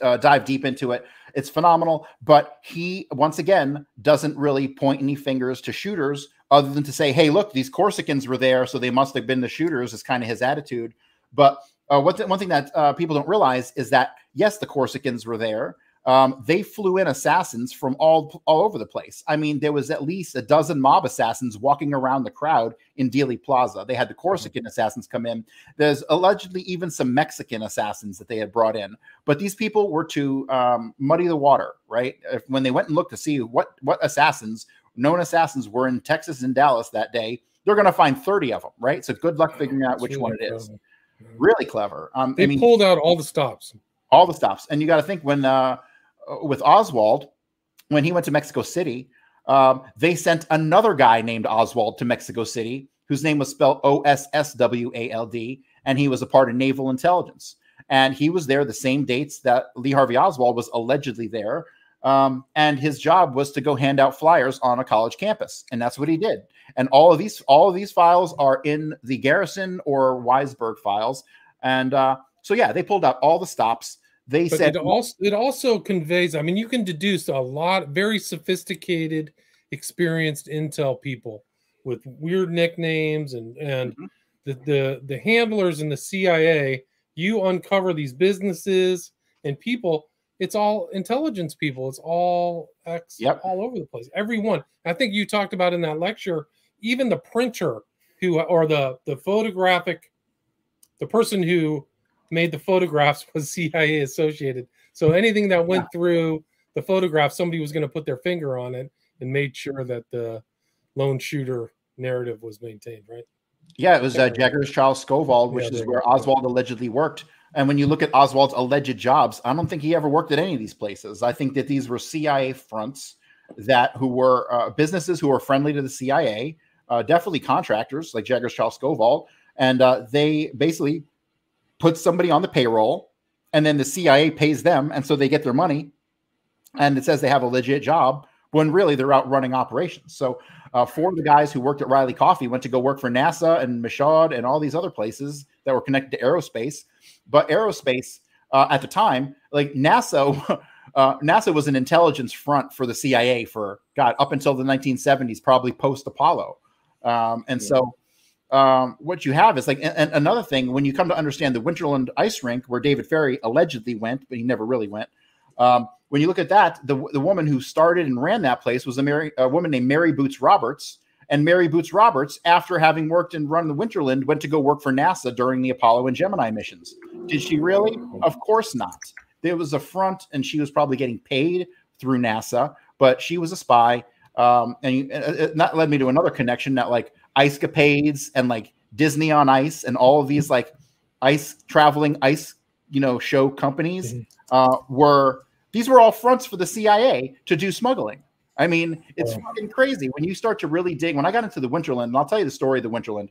uh, dive deep into it. It's phenomenal, but he once again doesn't really point any fingers to shooters other than to say, "Hey, look, these Corsicans were there, so they must have been the shooters." Is kind of his attitude. But uh, one, th- one thing that uh, people don't realize is that yes, the Corsicans were there, um, they flew in assassins from all all over the place. I mean, there was at least a dozen mob assassins walking around the crowd in Dealey Plaza. They had the Corsican assassins come in. There's allegedly even some Mexican assassins that they had brought in, but these people were to um, muddy the water, right? If, when they went and looked to see what what assassins, known assassins, were in Texas and Dallas that day, they're going to find 30 of them, right? So good luck figuring out which one it is. Clever. Really clever. Um, They I mean, pulled out all the stops. all the stops. And you got to think when uh, with Oswald, when he went to Mexico City, um, they sent another guy named Oswald to Mexico City, whose name was spelled O S S W A L D, and he was a part of naval intelligence. And he was there the same dates that Lee Harvey Oswald was allegedly there. Um, and his job was to go hand out flyers on a college campus, and that's what he did. And all of these, all of these files are in the Garrison or Weisberg files. And uh, so, yeah, they pulled out all the stops. They But said it also it also conveys. I mean, you can deduce a lot, very sophisticated, experienced intel people with weird nicknames and and Mm-hmm. the, the the handlers in the CIA. You uncover these businesses and people. It's all intelligence people. It's all ex Yep. all over the place. Everyone. I think you talked about in that lecture. Even the printer who or the the photographic the person who made the photographs was CIA associated. So anything that went through the photograph, somebody was going to put their finger on it and made sure that the lone shooter narrative was maintained, right? Yeah, it was uh, Jaggars Chiles Stovall, which Yeah, is where. Oswald allegedly worked. And when you look at Oswald's alleged jobs, I don't think he ever worked at any of these places. I think that these were CIA fronts that who were uh, businesses who were friendly to the CIA, uh, definitely contractors like Jaggars Chiles Stovall, and uh, they basically put somebody on the payroll, and then the CIA pays them, and so they get their money, and it says they have a legit job when really they're out running operations. So uh, four of the guys who worked at Reily Coffee went to go work for NASA and Michoud and all these other places that were connected to aerospace. But aerospace uh, at the time, like NASA, uh, NASA was an intelligence front for the CIA for God up until the 1970s, probably post Apollo. Um, and so um, what you have is like and, and another thing when you come to understand the Winterland ice rink where David Ferrie allegedly went, but he never really went. Um, when you look at that, the, the woman who started and ran that place was a, Mary, a woman named Mary Boots Roberts. And Mary Boots Roberts, after having worked and run the Winterland, went to go work for NASA during the Apollo and Gemini missions. Did she really? Of course not. There was a front, and she was probably getting paid through NASA, but she was a spy. Um, and and, uh, that led me to another connection that like ice capades and like Disney on Ice and all of these like ice traveling ice, you know, show companies uh, were these were all fronts for the CIA to do smuggling. I mean, it's fucking crazy when you start to really dig. When I got into the Winterland, and I'll tell you the story of the Winterland.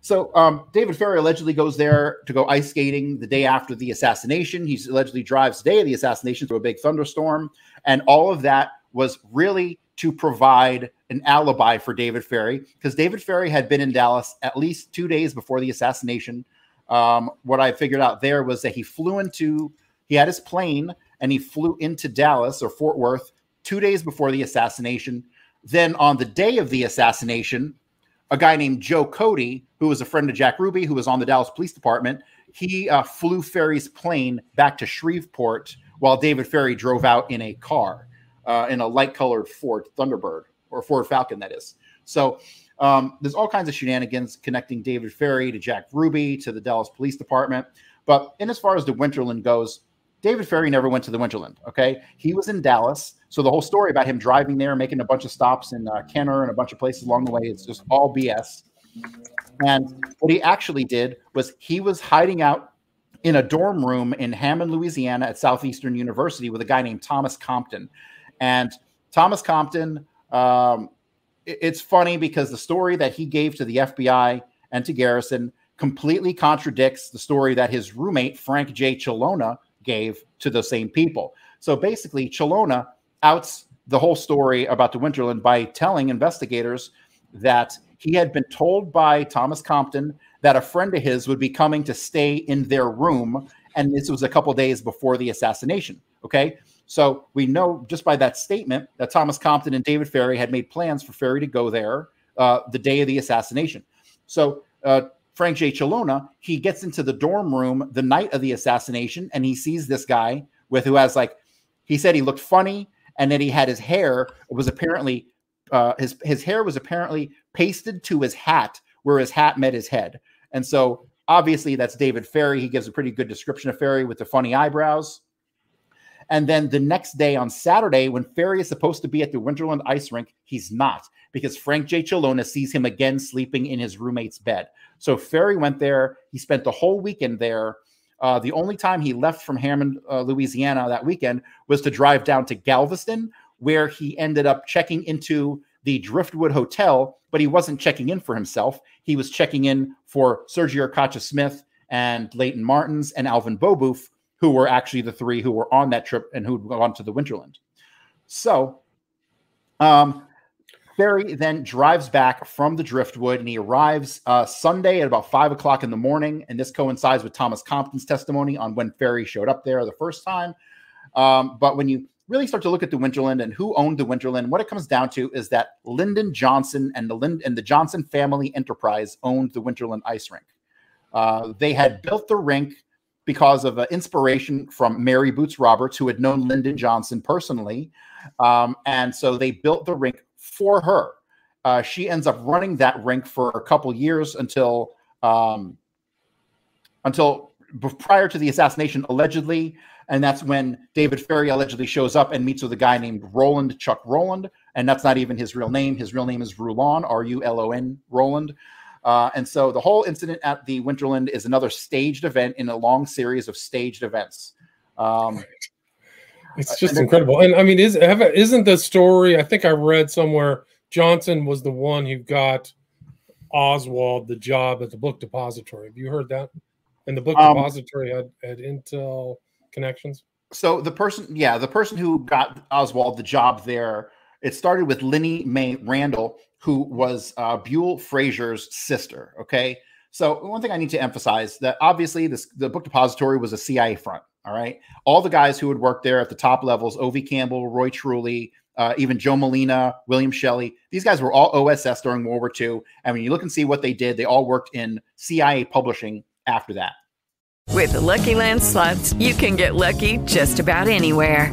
So um, David Ferrie allegedly goes there to go ice skating the day after the assassination. He allegedly drives the day of the assassination through a big thunderstorm, and all of that was really to provide an alibi for David Ferrie because David Ferrie had been in Dallas at least two days before the assassination. Um, what I figured out there was that he flew into, he had his plane and he flew into Dallas or Fort Worth two days before the assassination. Then on the day of the assassination, a guy named Joe Cody, who was a friend of Jack Ruby, who was on the Dallas Police Department, he uh, flew Ferrie's plane back to Shreveport while David Ferrie drove out in a car, uh, in a light colored Ford Thunderbird or Ford Falcon, that is. So um, there's all kinds of shenanigans connecting David Ferrie to Jack Ruby to the Dallas Police Department. But in as far as the Winterland goes, David Ferrie never went to the Winterland. Okay, he was in Dallas, so the whole story about him driving there, making a bunch of stops in uh, Kenner and a bunch of places along the way, it's just all BS. And what he actually did was he was hiding out in a dorm room in Hammond, Louisiana, at Southeastern University with a guy named Thomas Compton. And Thomas Compton, um, it's funny because the story that he gave to the FBI and to Garrison completely contradicts the story that his roommate, Frank J. Chalona, gave to the same people. So basically, Chalona outs the whole story about the Winterland by telling investigators that he had been told by Thomas Compton that a friend of his would be coming to stay in their room. And this was a couple days before the assassination. Okay. So we know just by that statement that Thomas Compton and David Ferrie had made plans for Ferrie to go there uh, the day of the assassination. So uh, Frank J. Chalona, he gets into the dorm room the night of the assassination and he sees this guy with who has like he said he looked funny and then he had his hair was apparently uh, his his hair was apparently pasted to his hat where his hat met his head. And so obviously that's David Ferrie. He gives a pretty good description of Ferrie with the funny eyebrows. And then the next day on Saturday, when Ferrie is supposed to be at the Winterland ice rink, he's not because Frank J. Chalona sees him again sleeping in his roommate's bed. So Ferrie went there. He spent the whole weekend there. Uh, the only time he left from Hammond, uh, Louisiana that weekend was to drive down to Galveston, where he ended up checking into the Driftwood Hotel, but he wasn't checking in for himself. He was checking in for Sergio Arcacha Smith and Layton Martens and Alvin Beauboeuf, who were actually the three who were on that trip and who'd gone to the Winterland. So, um, Ferrie then drives back from the Driftwood and he arrives uh, Sunday at about five o'clock in the morning. And this coincides with Thomas Compton's testimony on when Ferrie showed up there the first time. Um, but when you really start to look at the Winterland and who owned the Winterland, what it comes down to is that Lyndon Johnson and the Lind- and the Johnson family enterprise owned the Winterland ice rink. Uh, they had built the rink because of uh, inspiration from Mary Boots Roberts, who had known Lyndon Johnson personally. Um, and so they built the rink for her. Uh, she ends up running that rink for a couple years until um, until prior to the assassination, allegedly. And that's when David Ferry allegedly shows up and meets with a guy named Roland Chuck Roland. And that's not even his real name. His real name is Rulon, R U L O N, Roland. Uh, and so the whole incident at the Winterland is another staged event in a long series of staged events. Um, it's just and incredible. And I mean, is have, isn't the story? I think I read somewhere Johnson was the one who got Oswald the job at the book depository. Have you heard that? And the book um, depository had had Intel connections. So the person, yeah, the person who got Oswald the job there, it started with Linnie Mae Randle, who was uh, Buell Frazier's sister. Okay, so one thing I need to emphasize that obviously this the book depository was a CIA front. All right, all the guys who had worked there at the top levels, O.V. Campbell, Roy Truly, uh, even Joe Molina, William Shelley, these guys were all OSS during World War II. And when you look and see what they did, they all worked in CIA publishing after that. With the Lucky Land slots, you can get lucky just about anywhere.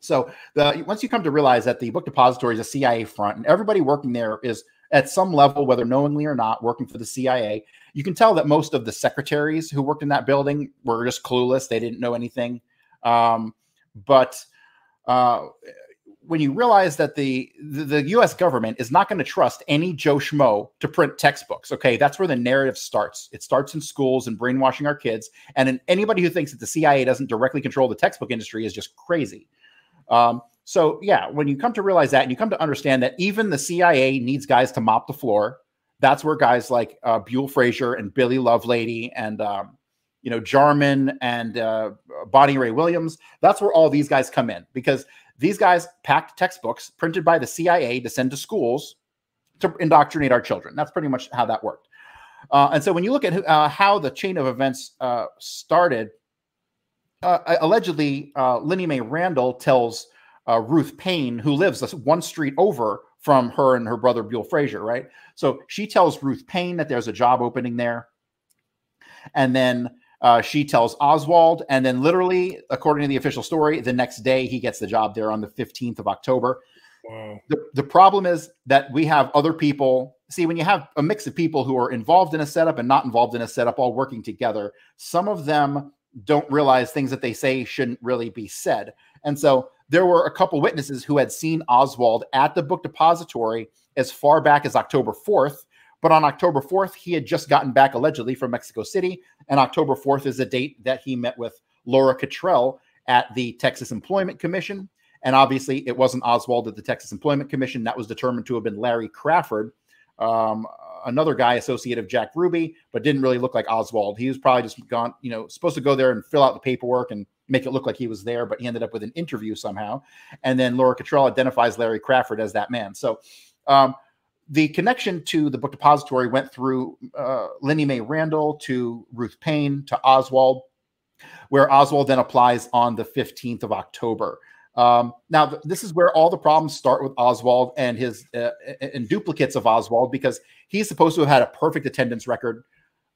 So the once you come to realize that the book depository is a CIA front and everybody working there is at some level, whether knowingly or not, working for the CIA, you can tell that most of the secretaries who worked in that building were just clueless. They didn't know anything. Um, but uh, when you realize that the, the, the U.S. government is not going to trust any Joe Schmo to print textbooks, okay, that's where the narrative starts. It starts in schools and brainwashing our kids. And anybody who thinks that the CIA doesn't directly control the textbook industry is just crazy. Um, so yeah, when you come to realize that, and you come to understand that even the CIA needs guys to mop the floor, that's where guys like uh, Buell Frazier and Billy Lovelady and um, you know Jarman and uh, Bonnie Ray Williams, that's where all these guys come in because these guys packed textbooks printed by the CIA to send to schools to indoctrinate our children. That's pretty much how that worked. Uh, and so when you look at uh, how the chain of events uh, started, uh, allegedly, uh, Linnie Mae Randle tells uh, Ruth Paine, who lives one street over from her and her brother Buell Frazier, right? So she tells Ruth Paine that there's a job opening there. And then uh, she tells Oswald, and then literally, according to the official story, the next day he gets the job there on the 15th of October. Wow. The, the problem is that we have other people. See, when you have a mix of people who are involved in a setup and not involved in a setup all working together, some of them don't realize things that they say shouldn't really be said. And so there were a couple witnesses who had seen Oswald at the book depository as far back as October 4th but on October 4th, he had just gotten back allegedly from Mexico City. And October 4th is a date that he met with Laura Kittrell at the Texas Employment Commission. And obviously, it wasn't Oswald at the Texas Employment Commission. That was determined to have been Larry Crafard, um, another guy associate of Jack Ruby, but didn't really look like Oswald. He was probably just gone, you know, supposed to go there and fill out the paperwork and make it look like he was there, but he ended up with an interview somehow. And then Laura Kittrell identifies Larry Crafard as that man. So um, the connection to the book depository went through uh, Linnie Mae Randle to Ruth Paine to Oswald, where Oswald then applies on the 15th of October. Um, now, th- this is where all the problems start with Oswald and his uh, and duplicates of Oswald because he's supposed to have had a perfect attendance record.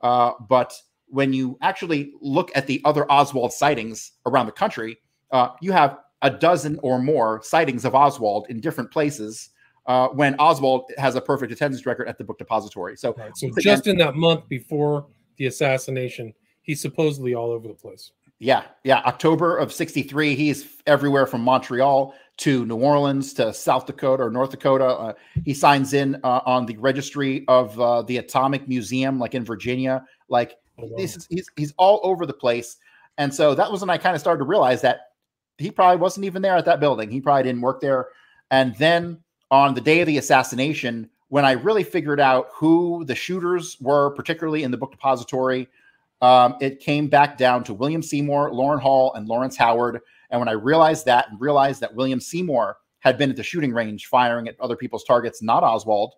Uh, but when you actually look at the other Oswald sightings around the country, uh, you have a dozen or more sightings of Oswald in different places uh, when Oswald has a perfect attendance record at the book depository. So, Right. So just again- in that month before the assassination, he's supposedly all over the place. Yeah, yeah. October of 63, he's everywhere from Montreal to New Orleans to South Dakota or North Dakota. Uh, he signs in uh, on the registry of uh, the Atomic Museum, like in Virginia. Like this is, he's, he's all over the place. And so that was when I kind of started to realize that he probably wasn't even there at that building. He probably didn't work there. And then on the day of the assassination, when I really figured out who the shooters were, particularly in the book depository, um, it came back down to William Seymour, Loran Hall, and Lawrence Howard. And when I realized that and realized that William Seymour had been at the shooting range firing at other people's targets, not Oswald.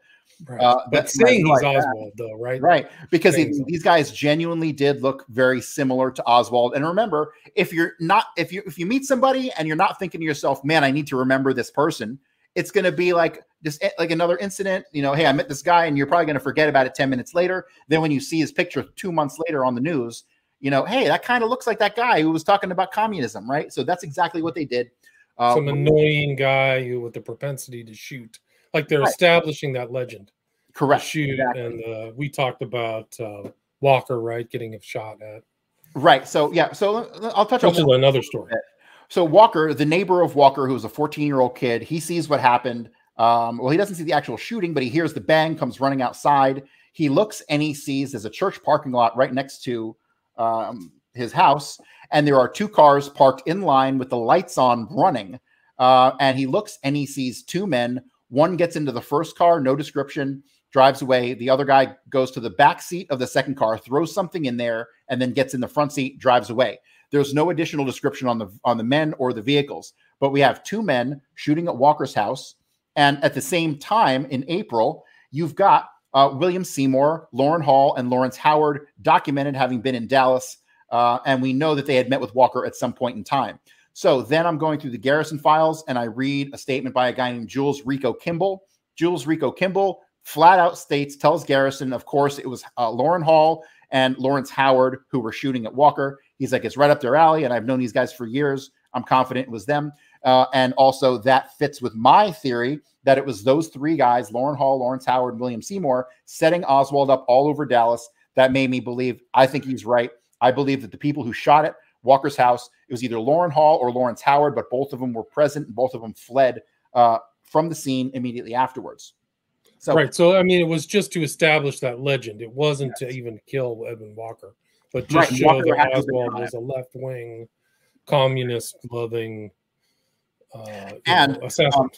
Right. uh, but that's when I saying he's that. Oswald, though, right? Right. Because he- these guys genuinely did look very similar to Oswald. And remember, if you're not, if you if you meet somebody and you're not thinking to yourself, man, I need to remember this person, it's going to be like just eh, like another incident. You know, hey, I met this guy, and you're probably going to forget about it ten minutes later. Then when you see his picture two months later on the news, you know, hey, that kind of looks like that guy who was talking about communism, right? So that's exactly what they did. Uh, Some annoying guy who with the propensity to shoot. Like they're Right. establishing that legend. Correct, Shoot. And uh, we talked about uh, Walker, right? Getting a shot at. Right. So yeah. So I'll touch Which on is another story. So Walker, the neighbor of Walker, who's a 14 year old kid, he sees what happened. Um, well, he doesn't see the actual shooting, but he hears the bang, comes running outside. He looks and he sees there's a church parking lot right next to um, his house, and there are two cars parked in line with the lights on, running. Uh, and he looks and he sees two men. One gets into the first car, no description, drives away. The other guy goes to the back seat of the second car, throws something in there, and then gets in the front seat, drives away. There's no additional description on the on the men or the vehicles, but we have two men shooting at Walker's house, and at the same time in April, you've got uh, William Seymour, Loran Hall, and Lawrence Howard documented having been in Dallas, uh, and we know that they had met with Walker at some point in time. So then I'm going through the Garrison files, and I read a statement by a guy named Jules Ricco Kimble. Jules Ricco Kimble flat out states, tells Garrison, of course, it was uh, Loran Hall and Lawrence Howard who were shooting at Walker. He's like, it's right up their alley, and I've known these guys for years. I'm confident it was them. Uh, and also, that fits with my theory that it was those three guys, Loran Hall, Lawrence Howard, and William Seymour, setting Oswald up all over Dallas. That made me believe, I think he's right. I believe that the people who shot it, Walker's house, it was either Loran Hall or Lawrence Howard, but both of them were present and both of them fled uh, from the scene immediately afterwards. So, right. So I mean, it was just to establish that legend. It wasn't to even kill Edwin Walker, but just Right, show Walker that had to have Oswald was a left wing, communist loving uh, and know, assassin. um,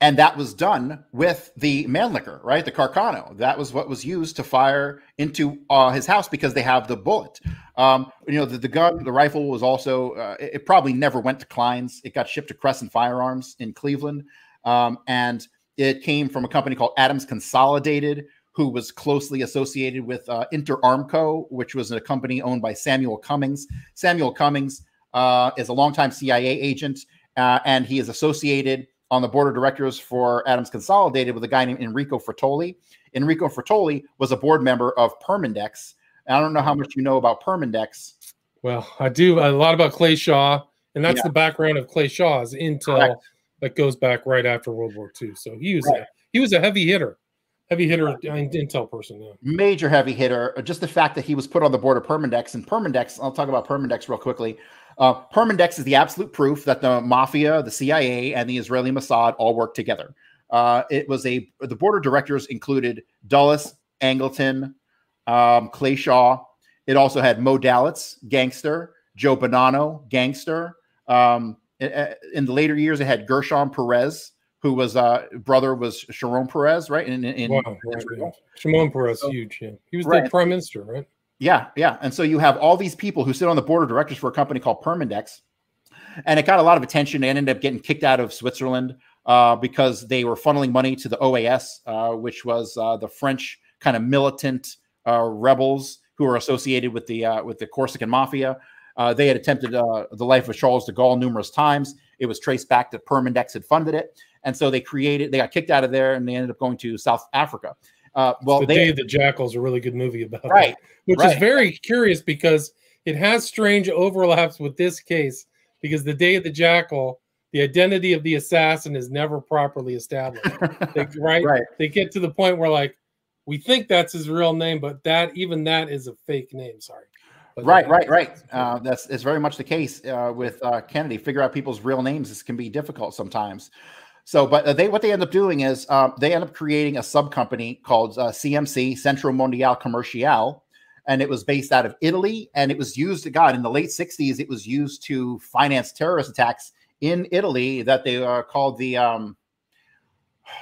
and that was done with the Mannlicher, right? The Carcano. That was what was used to fire into uh, his house because they have the bullet. Um, you know, the, the gun, the rifle was also. Uh, it, it probably never went to Klein's. It got shipped to Crescent Firearms in Cleveland, um, and it came from a company called Adams Consolidated, who was closely associated with uh, Inter Armco, which was a company owned by Samuel Cummings. Samuel Cummings uh, is a longtime CIA agent, uh, and he is associated on the board of directors for Adams Consolidated with a guy named Enrico Fertoli. Enrico Fertoli was a board member of Permindex. And I don't know how much you know about Permindex. Well, I do a lot about Clay Shaw, and that's Yeah. the background of Clay Shaw's intel Correct. that goes back right after World War II. So he was Right. a, he was a heavy hitter, heavy hitter intel person. Yeah. major heavy hitter. uh, Just the fact that he was put on the board of Permindex and Permindex. I'll talk about Permindex real quickly. Uh, Permindex is the absolute proof that the mafia, the CIA, and the Israeli Mossad all work together. Uh, it was a the board of directors included Dulles, Angleton, um, Clay Shaw. It also had Moe Dalitz, gangster, Joe Bonanno, gangster. Um, in the later years, it had Gershon Peres, who was uh, brother was Sharon Perez, right? In, in, in Wow, right, yeah. Shimon Peres, huge. Yeah. He was the prime minister, right? Yeah, yeah. And so you have all these people who sit on the board of directors for a company called Permindex. and it got a lot of attention. They ended up getting kicked out of Switzerland uh, because they were funneling money to the OAS, uh, which was uh, the French kind of militant uh, rebels who were associated with the uh, with the Corsican mafia. Uh, they had attempted the life of Charles de Gaulle numerous times. It was traced back that Permindex had funded it, and so they created. They got kicked out of there, and they ended up going to South Africa. well, the they, Day of the Jackal is a really good movie about right, that, which right. is very curious because it has strange overlaps with this case because the Day of the Jackal the identity of the assassin is never properly established. they, right? right? They get to the point where like we think that's his real name, but that even that is a fake name. Sorry. But right, right, right. Uh, that's is very much the case uh, with uh, Kennedy. Figure out people's real names. This can be difficult sometimes. So, but they what they end up doing is um, they end up creating a sub company called CMC Centro Mondial Comercial, and it was based out of Italy, and it was used. God, in the late '60s, it was used to finance terrorist attacks in Italy that they are called the um,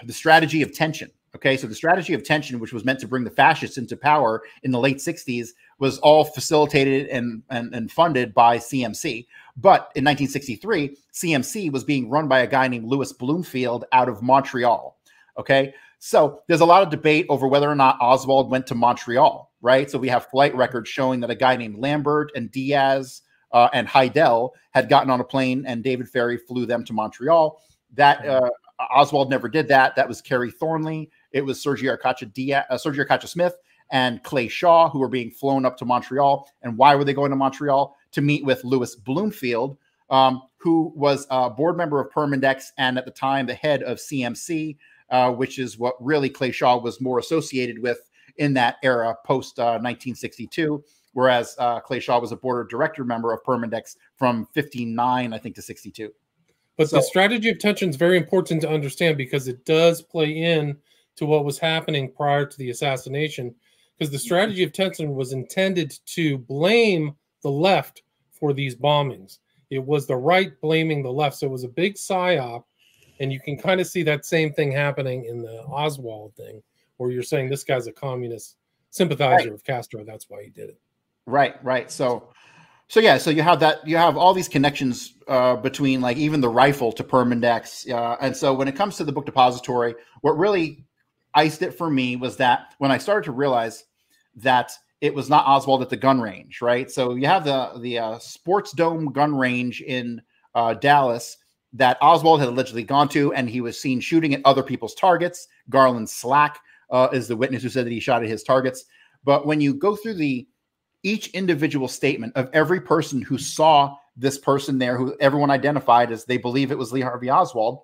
the strategy of tension. Okay, so the strategy of tension, which was meant to bring the fascists into power in the late 60s, was all facilitated and, and, and funded by CMC. But in 1963, CMC was being run by a guy named Louis Bloomfield out of Montreal. Okay, so there's a lot of debate over whether or not Oswald went to Montreal, right? So we have flight records showing that a guy named Lambert and Diaz uh, and Hidell had gotten on a plane, and David Ferrie flew them to Montreal. That uh, Oswald never did that. That was Kerry Thornley. It was Sergio Arcacha, Diaz, uh, Sergio Arcacha Smith and Clay Shaw who were being flown up to Montreal. And why were they going to Montreal? To meet with Louis Bloomfield, um, who was a board member of Permindex and at the time the head of CMC, uh, which is what really Clay Shaw was more associated with in that era post uh, 1962 whereas uh, Clay Shaw was a board of director member of Permindex from 59, I think, to 62. But so, the strategy of tension is very important to understand because it does play in to what was happening prior to the assassination. Because the strategy of tension was intended to blame the left for these bombings. It was the right blaming the left. So it was a big psyop. And you can kind of see that same thing happening in the Oswald thing, where you're saying this guy's a communist sympathizer right. of Castro. That's why he did it. Right, right. So, so yeah, so you have that. You have all these connections uh, between like even the rifle to Permindex, uh, and so when it comes to the book depository, what really iced it for me was that when I started to realize that it was not Oswald at the gun range, right? So you have the the uh, Sports Drome gun range in uh, Dallas that Oswald had allegedly gone to, and he was seen shooting at other people's targets. Garland Slack uh, is the witness who said that he shot at his targets. But when you go through the each individual statement of every person who saw this person there, who everyone identified as they believe it was Lee Harvey Oswald.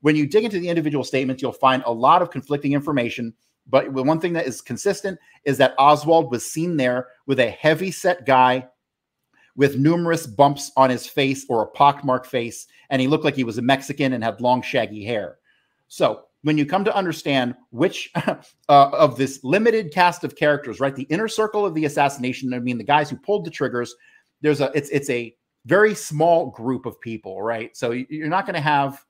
When you dig into the individual statements, you'll find a lot of conflicting information. But one thing that is consistent is that Oswald was seen there with a heavy set guy with numerous bumps on his face or a pockmarked face, and he looked like he was a Mexican and had long, shaggy hair. So when you come to understand which uh, of this limited cast of characters, right, the inner circle of the assassination, I mean, the guys who pulled the triggers, there's a it's it's a very small group of people, right? So you're not going to have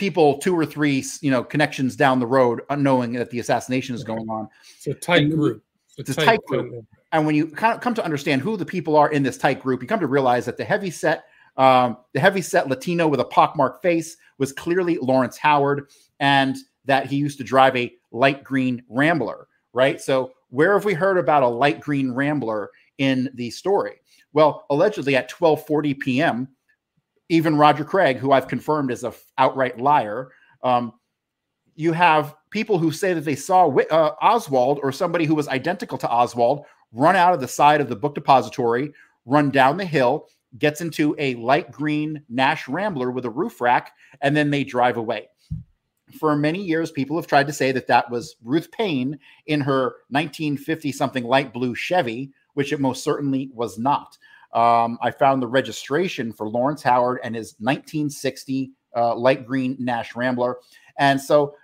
people two or three, you know, connections down the road, unknowing that the assassination is going on. It's a tight and group. It's a tight, tight group. group. And when you kind of come to understand who the people are in this tight group, you come to realize that the heavy set um, the heavy set Latino with a pockmarked face was clearly Lawrence Howard, and that he used to drive a light green Rambler, right? So, where have we heard about a light green Rambler in the story? Well, allegedly at 12:40 p.m., even Roger Craig, who I've confirmed is a outright liar, um, you have people who say that they saw uh, Oswald or somebody who was identical to Oswald run out of the side of the book depository, run down the hill, gets into a light green Nash Rambler with a roof rack, and then they drive away. For many years, people have tried to say that that was Ruth Paine in her 1950 something light blue Chevy, which it most certainly was not. Um, I found the registration for Lawrence Howard and his 1960 uh, light green Nash Rambler. And so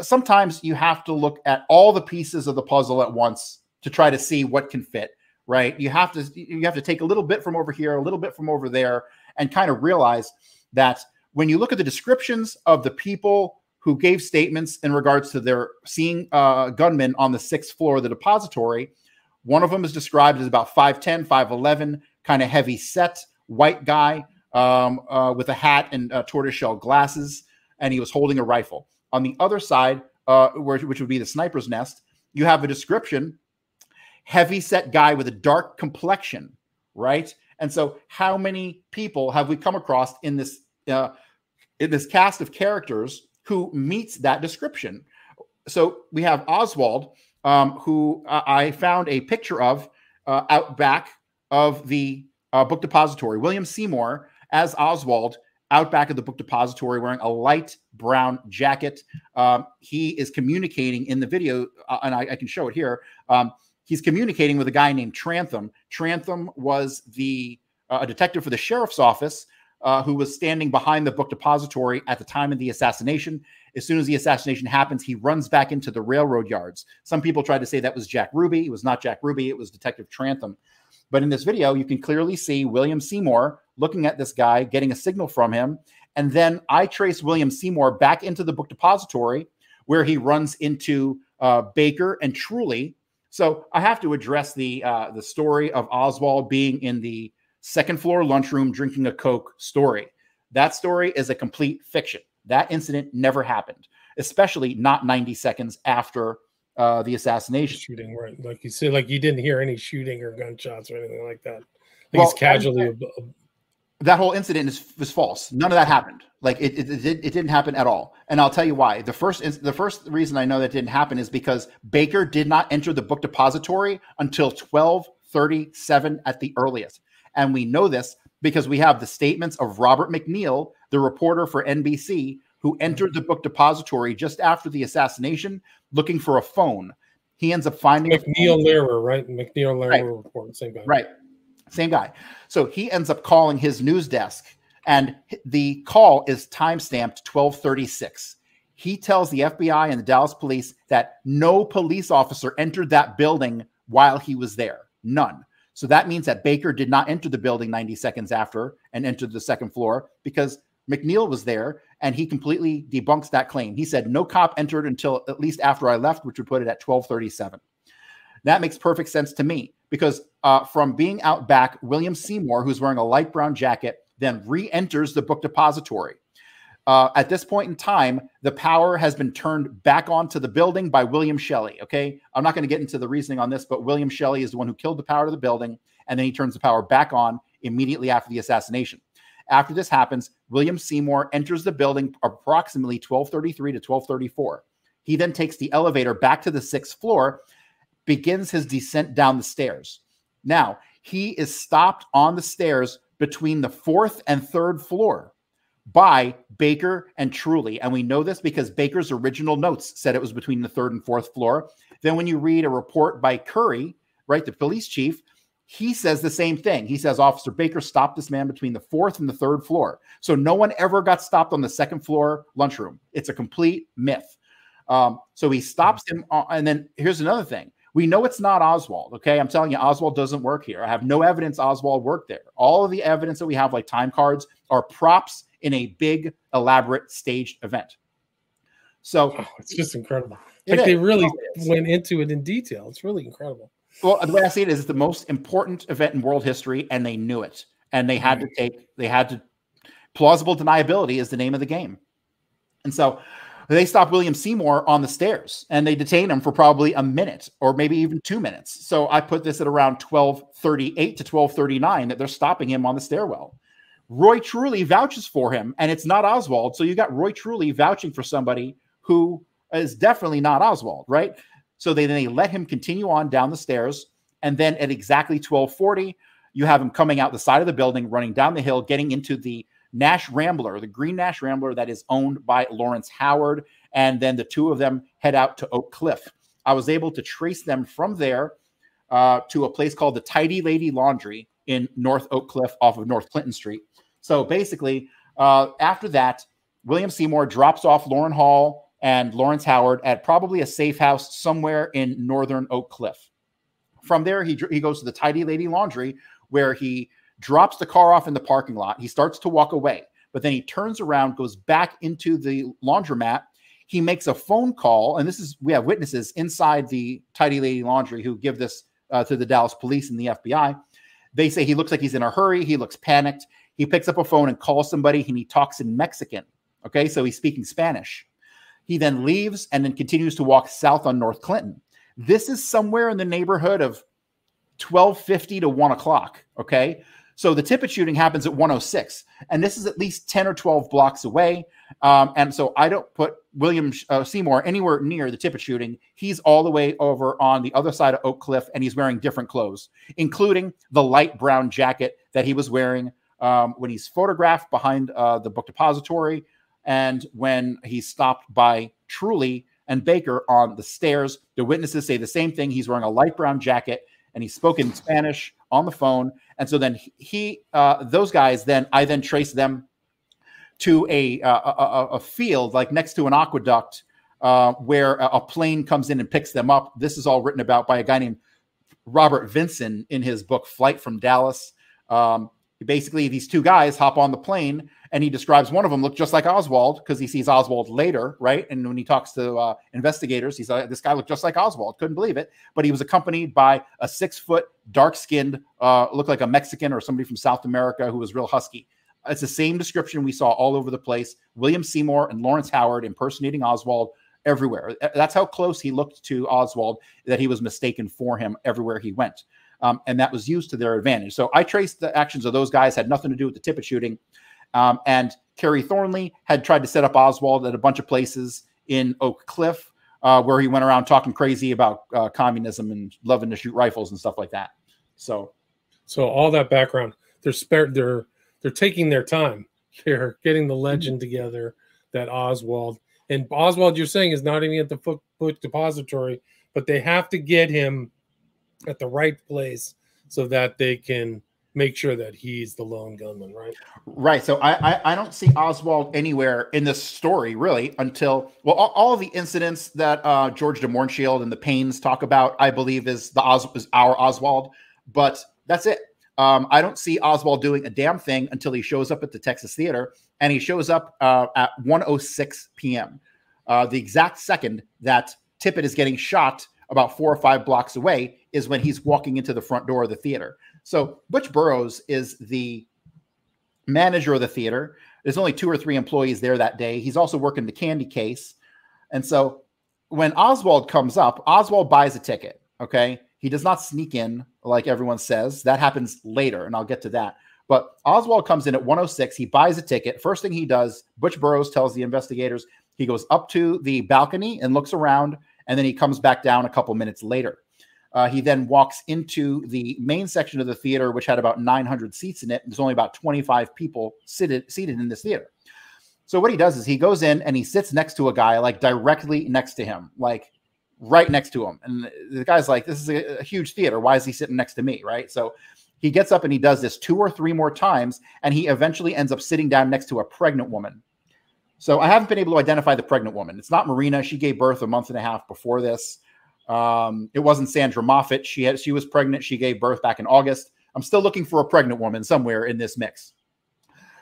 sometimes you have to look at all the pieces of the puzzle at once to try to see what can fit right? You have to you have to take a little bit from over here, a little bit from over there, and kind of realize that when you look at the descriptions of the people who gave statements in regards to their seeing uh, gunmen on the sixth floor of the depository, one of them is described as about 5'10, 5'11, kind of heavy set, white guy. um, uh, with a hat and uh, tortoiseshell glasses, and he was holding a rifle. On the other side, uh, where, which would be the sniper's nest, you have a description heavy set guy with a dark complexion, right? And so, how many people have we come across in this uh, in this cast of characters who meets that description? So we have Oswald, um, who I found a picture of uh, out back of the uh, book depository. William Seymour as Oswald out back of the book depository wearing a light brown jacket. Um, he is communicating in the video, uh, and I, I, can show it here. Um, he's communicating with a guy named Trantham. Trantham was the uh, a detective for the sheriff's office uh, who was standing behind the book depository at the time of the assassination. As soon as the assassination happens, he runs back into the railroad yards. Some people tried to say that was Jack Ruby. It was not Jack Ruby, it was Detective Trantham. But in this video, you can clearly see William Seymour looking at this guy, getting a signal from him. And then I trace William Seymour back into the book depository where he runs into uh, Baker and Truly. So I have to address the uh, the story of Oswald being in the second floor lunchroom drinking a Coke story. That story is a complete fiction. That incident never happened, especially not 90 seconds after uh, the assassination. Shooting, right? Like you said, like you didn't hear any shooting or gunshots or anything like that. Like well, casually. That whole incident is was false. None of that happened. Like it, it, it, it didn't happen at all. And I'll tell you why. The first the first reason I know that didn't happen is because Baker did not enter the book depository until 1237 at the earliest. And we know this because we have the statements of Robert MacNeil, the reporter for NBC, who entered the book depository just after the assassination looking for a phone. He ends up finding MacNeil Lehrer, right? MacNeil Lehrer right. report, same guy. Right. Same guy. So he ends up calling his news desk, and the call is time stamped 1236. He tells the FBI and the Dallas police that no police officer entered that building while he was there. None. So that means that Baker did not enter the building 90 seconds after and entered the second floor because MacNeil was there and he completely debunks that claim. He said no cop entered until at least after I left, which would put it at 1237. That makes perfect sense to me because uh, from being out back, William Seymour, who's wearing a light brown jacket, then re enters the book depository. Uh, at this point in time, the power has been turned back onto the building by William Shelley. Okay. I'm not going to get into the reasoning on this, but William Shelley is the one who killed the power to the building. And then he turns the power back on immediately after the assassination. After this happens, William Seymour enters the building approximately 1233 to 1234. He then takes the elevator back to the sixth floor, begins his descent down the stairs. Now, he is stopped on the stairs between the fourth and third floor by Baker and Truly. And we know this because Baker's original notes said it was between the third and fourth floor. Then, when you read a report by Curry, right, the police chief, he says the same thing. He says Officer Baker stopped this man between the fourth and the third floor. So no one ever got stopped on the second floor lunchroom. It's a complete myth. Um, so he stops him. On, and then here's another thing. We know it's not Oswald. Okay. I'm telling you, Oswald doesn't work here. I have no evidence Oswald worked there. All of the evidence that we have, like time cards, are props in a big, elaborate staged event. So oh, it's just incredible. Like they really went into it in detail. It's really incredible. Well, the way I see it is the most important event in world history, and they knew it, and they had mm-hmm. to take, they had to, plausible deniability is the name of the game, and so they stop William Seymour on the stairs and they detain him for probably a minute or maybe even two minutes. So I put this at around twelve thirty-eight to twelve thirty-nine that they're stopping him on the stairwell. Roy Truly vouches for him, and it's not Oswald. So you got Roy Truly vouching for somebody who is definitely not Oswald, right? So they then they let him continue on down the stairs, and then at exactly 1240, you have him coming out the side of the building, running down the hill, getting into the Nash Rambler, the green Nash Rambler that is owned by Lawrence Howard, and then the two of them head out to Oak Cliff. I was able to trace them from there uh, to a place called the Tidy Lady Laundry in North Oak Cliff off of North Clinton Street. So basically, uh, after that, William Seymour drops off Loran Hall and Lawrence Howard at probably a safe house somewhere in northern Oak Cliff. From there, he, he goes to the Tidy Lady Laundry, where he drops the car off in the parking lot. He starts to walk away, but then he turns around, goes back into the laundromat. He makes a phone call, and this is we have witnesses inside the Tidy Lady Laundry who give this uh, to the Dallas police and the FBI. They say he looks like he's in a hurry. He looks panicked. He picks up a phone and calls somebody, and he talks in Mexican. Okay, so he's speaking Spanish. He then leaves and then continues to walk south on North Clinton. This is somewhere in the neighborhood of 1250 to 1 o'clock. Okay. So the Tippit shooting happens at 106, and this is at least 10 or 12 blocks away. Um, and so I don't put William uh, Seymour anywhere near the Tippit shooting. He's all the way over on the other side of Oak Cliff, and he's wearing different clothes, including the light brown jacket that he was wearing um, when he's photographed behind uh, the book depository and when he stopped by Truly and Baker on the stairs. The witnesses say the same thing. He's wearing a light brown jacket and he spoke in Spanish on the phone. And so then he, uh, those guys, then I then traced them to a, uh, a, a field like next to an aqueduct uh, where a plane comes in and picks them up. This is all written about by a guy named Robert Vinson in his book Flight from Dallas. Um, basically, these two guys hop on the plane and he describes one of them looked just like Oswald because he sees Oswald later, right? And when he talks to uh, investigators, he's like, "This guy looked just like Oswald." Couldn't believe it, but he was accompanied by a six-foot, dark-skinned, uh, looked like a Mexican or somebody from South America who was real husky. It's the same description we saw all over the place. William Seymour and Lawrence Howard impersonating Oswald everywhere. That's how close he looked to Oswald that he was mistaken for him everywhere he went. Um, and that was used to their advantage. So I traced the actions of those guys, had nothing to do with the Tippit shooting. Um, and Kerry Thornley had tried to set up Oswald at a bunch of places in Oak Cliff, uh, where he went around talking crazy about uh, communism and loving to shoot rifles and stuff like that. So, so all that background, they're spared. They're they're taking their time. They're getting the legend mm-hmm. together that Oswald and Oswald, you're saying, is not even at the book, book depository, but they have to get him at the right place so that they can make sure that he's the lone gunman, right? Right. So I I, I don't see Oswald anywhere in this story really until well all, all the incidents that uh, George de Mohrenschildt and the Paines talk about, I believe is the Os is our Oswald, but that's it. Um, I don't see Oswald doing a damn thing until he shows up at the Texas Theater, and he shows up uh, at 1:06 p.m. Uh, the exact second that Tippit is getting shot about four or five blocks away is when he's walking into the front door of the theater. So Butch Burroughs is the manager of the theater. There's only two or three employees there that day. He's also working the candy case. And so when Oswald comes up, Oswald buys a ticket. Okay. He does not sneak in like everyone says. That happens later, and I'll get to that. But Oswald comes in at 106. He buys a ticket. First thing he does, Butch Burroughs tells the investigators he goes up to the balcony and looks around, and then he comes back down a couple minutes later. Uh, he then walks into the main section of the theater, which had about 900 seats in it. There's only about 25 people seated seated in this theater. So what he does is he goes in and he sits next to a guy, like directly next to him, like right next to him. And the guy's like, "This is a, a huge theater. Why is he sitting next to me?" Right. So he gets up and he does this two or three more times, and he eventually ends up sitting down next to a pregnant woman. So I haven't been able to identify the pregnant woman. It's not Marina. She gave birth a month and a half before this. Um, it wasn't Sandra Moffat. She had she was pregnant. She gave birth back in August. I'm still looking for a pregnant woman somewhere in this mix.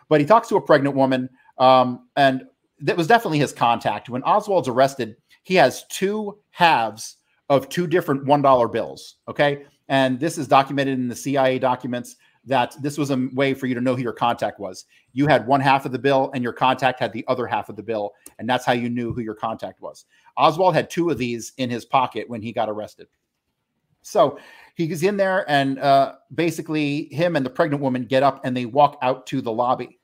But he talks to a pregnant woman, um, and that was definitely his contact. When Oswald's arrested, he has two halves of two different one dollar bills. Okay, and this is documented in the CIA documents that this was a way for you to know who your contact was. You had one half of the bill, and your contact had the other half of the bill, and that's how you knew who your contact was. Oswald had two of these in his pocket when he got arrested. So he's in there, and uh, basically, him and the pregnant woman get up and they walk out to the lobby.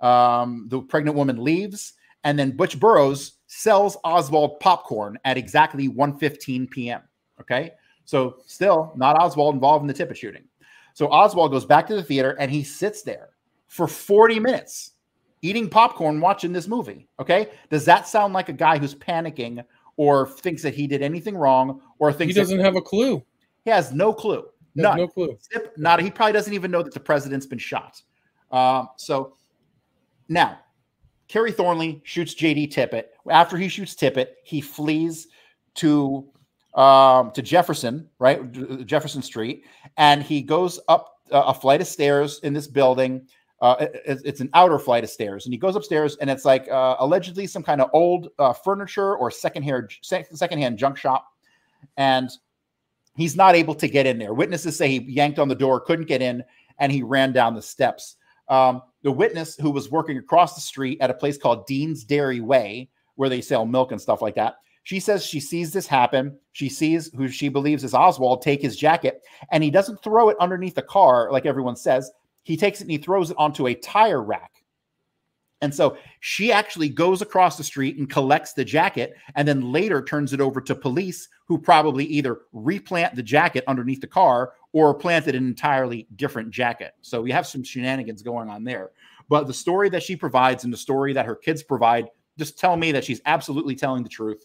Um, the pregnant woman leaves, and then Butch Burroughs sells Oswald popcorn at exactly 1:15 p.m. Okay, so still not Oswald involved in the Tippit shooting. So Oswald goes back to the theater and he sits there for 40 minutes eating popcorn watching this movie. Okay. Does that sound like a guy who's panicking or thinks that he did anything wrong or thinks he doesn't that, have a clue? He has no clue. None. No clue. Not. He probably doesn't even know that the president's been shot. Uh, so now, Kerry Thornley shoots JD Tippit. After he shoots Tippit, he flees to um, to Jefferson, right, Jefferson Street, and he goes up a flight of stairs in this building uh, it's an outer flight of stairs, and he goes upstairs, and it's like uh, allegedly some kind of old uh, furniture or secondhand secondhand junk shop, and he's not able to get in there. Witnesses say he yanked on the door, couldn't get in, and he ran down the steps. Um, the witness who was working across the street at a place called Dean's Dairy Way, where they sell milk and stuff like that. She says she sees this happen. She sees who she believes is Oswald take his jacket, and he doesn't throw it underneath the car like everyone says. He takes it and he throws it onto a tire rack. And so she actually goes across the street and collects the jacket and then later turns it over to police who probably either replant the jacket underneath the car or planted an entirely different jacket. So we have some shenanigans going on there. But the story that she provides and the story that her kids provide just tell me that she's absolutely telling the truth.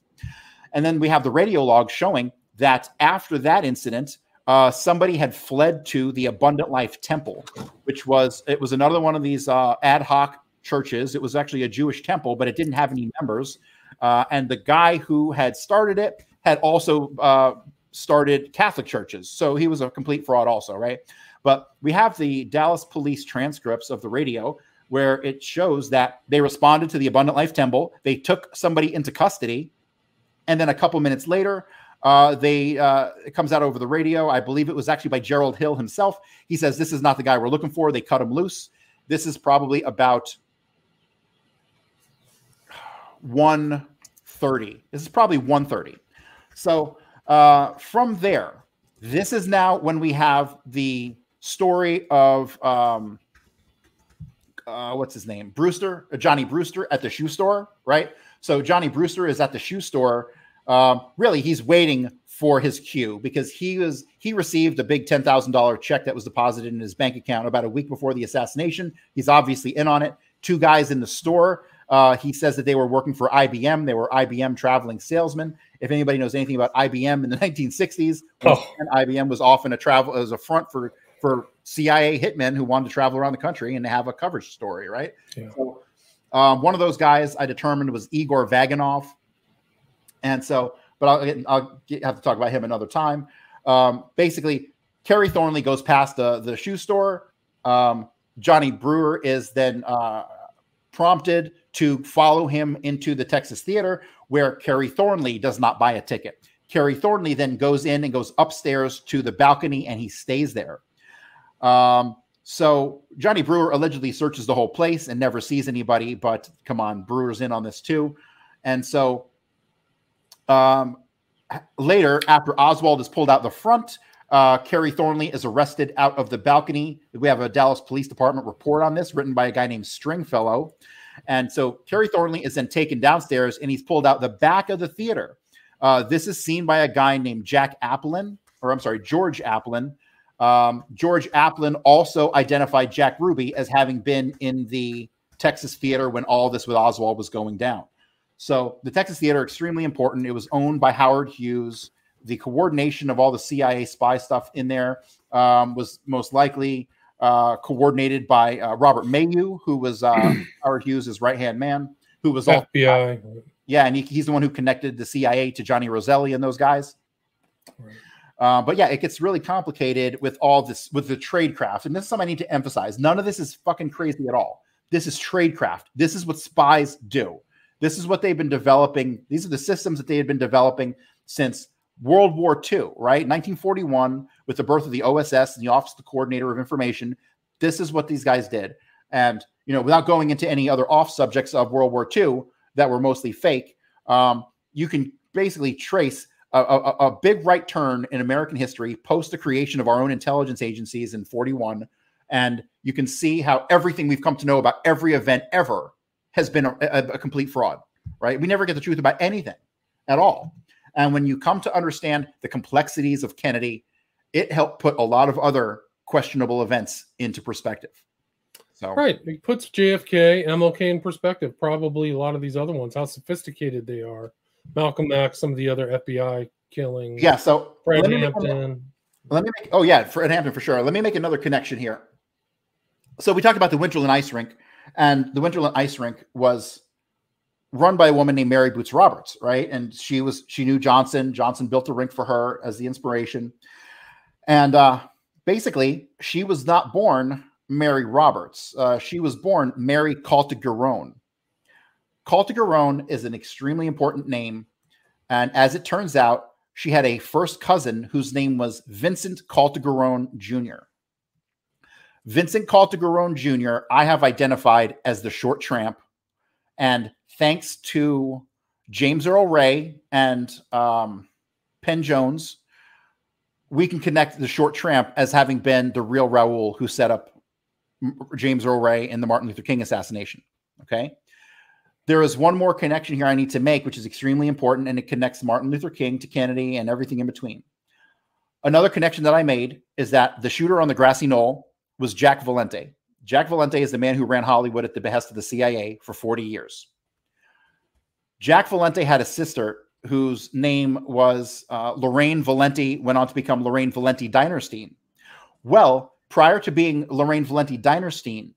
And then we have the radio log showing that after that incident, uh, somebody had fled to the Abundant Life Temple, which was it was another one of these uh, ad hoc churches. It was actually a Jewish temple, but it didn't have any members. Uh, and the guy who had started it had also uh, started Catholic churches, so he was a complete fraud, also, right? But we have the Dallas police transcripts of the radio where it shows that they responded to the Abundant Life Temple. They took somebody into custody, and then a couple minutes later, uh, they uh, it comes out over the radio. I believe it was actually by Gerald Hill himself. He says this is not the guy we're looking for. They cut him loose. This is probably about 130. This is probably 130. So uh, from there, this is now when we have the story of um, uh, what's his name, Brewster, uh, Johnny Brewster at the shoe store, right? So Johnny Brewster is at the shoe store. Um, really, he's waiting for his cue because he was he received a big ten thousand dollar check that was deposited in his bank account about a week before the assassination. He's obviously in on it. Two guys in the store. Uh, he says that they were working for IBM. They were IBM traveling salesmen. If anybody knows anything about IBM in the 1960s, oh. IBM was often a travel as a front for for CIA hitmen who wanted to travel around the country and have a coverage story, right? Yeah. So, um, one of those guys I determined was Igor Vaganov, and so, but I'll, I'll get, have to talk about him another time. Um, basically, Kerry Thornley goes past the the shoe store. Um, Johnny Brewer is then uh, prompted to follow him into the Texas Theater, where Kerry Thornley does not buy a ticket. Kerry Thornley then goes in and goes upstairs to the balcony and he stays there. Um, so Johnny Brewer allegedly searches the whole place and never sees anybody, but come on, Brewer's in on this too. And so um, later, after Oswald is pulled out the front, uh, Kerry Thornley is arrested out of the balcony. We have a Dallas Police Department report on this written by a guy named Stringfellow. And so Kerry Thornley is then taken downstairs and he's pulled out the back of the theater. Uh, this is seen by a guy named Jack Applin, or I'm sorry, George Applin. Um, George Applin also identified Jack Ruby as having been in the Texas Theater when all this with Oswald was going down. So the Texas Theater extremely important. It was owned by Howard Hughes. The coordination of all the CIA spy stuff in there um, was most likely uh, coordinated by uh, Robert Maheu, who was uh, Howard Hughes' right hand man, who was FBI. All, yeah, and he, he's the one who connected the CIA to Johnny Roselli and those guys. Right. Uh, but yeah, it gets really complicated with all this with the tradecraft, and this is something I need to emphasize. None of this is fucking crazy at all. This is tradecraft. This is what spies do. This is what they've been developing. These are the systems that they had been developing since World War II, right? 1941, with the birth of the OSS and the Office of the Coordinator of Information. This is what these guys did. And, you know, without going into any other off subjects of World War II that were mostly fake, um, you can basically trace a, a, a, big right turn in American history post the creation of our own intelligence agencies in 41. And you can see how everything we've come to know about every event ever has been a, a complete fraud, right? We never get the truth about anything at all. And when you come to understand the complexities of Kennedy, it helped put a lot of other questionable events into perspective. So right, it puts JFK, MLK in perspective. Probably a lot of these other ones, how sophisticated they are. Malcolm X, some of the other FBI killings. Yeah. So Fred let me Hampton. Let me make. Oh yeah, Fred Hampton for sure. Let me make another connection here. So we talked about the Winterland Ice Rink, and the Winterland Ice Rink was run by a woman named Mary Boots Roberts, right? And she was she knew Johnson. Johnson built a rink for her as the inspiration, and uh, basically she was not born Mary Roberts. Uh, she was born Mary Caltagirone. Caltagirone is an extremely important name, and as it turns out, she had a first cousin whose name was Vincent Caltagirone Jr. Vincent Caltagirone Jr., I have identified as the short tramp. And thanks to James Earl Ray and um, Penn Jones, we can connect the short tramp as having been the real Raul who set up James Earl Ray in the Martin Luther King assassination. Okay. There is one more connection here I need to make, which is extremely important, and it connects Martin Luther King to Kennedy and everything in between. Another connection that I made is that the shooter on the grassy knoll was Jack Valenti. Jack Valenti is the man who ran Hollywood at the behest of the CIA for 40 years. Jack Valenti had a sister whose name was uh, Lorraine Valenti, went on to become Lorraine Valenti Dinerstein. Well, prior to being Lorraine Valenti Dinerstein,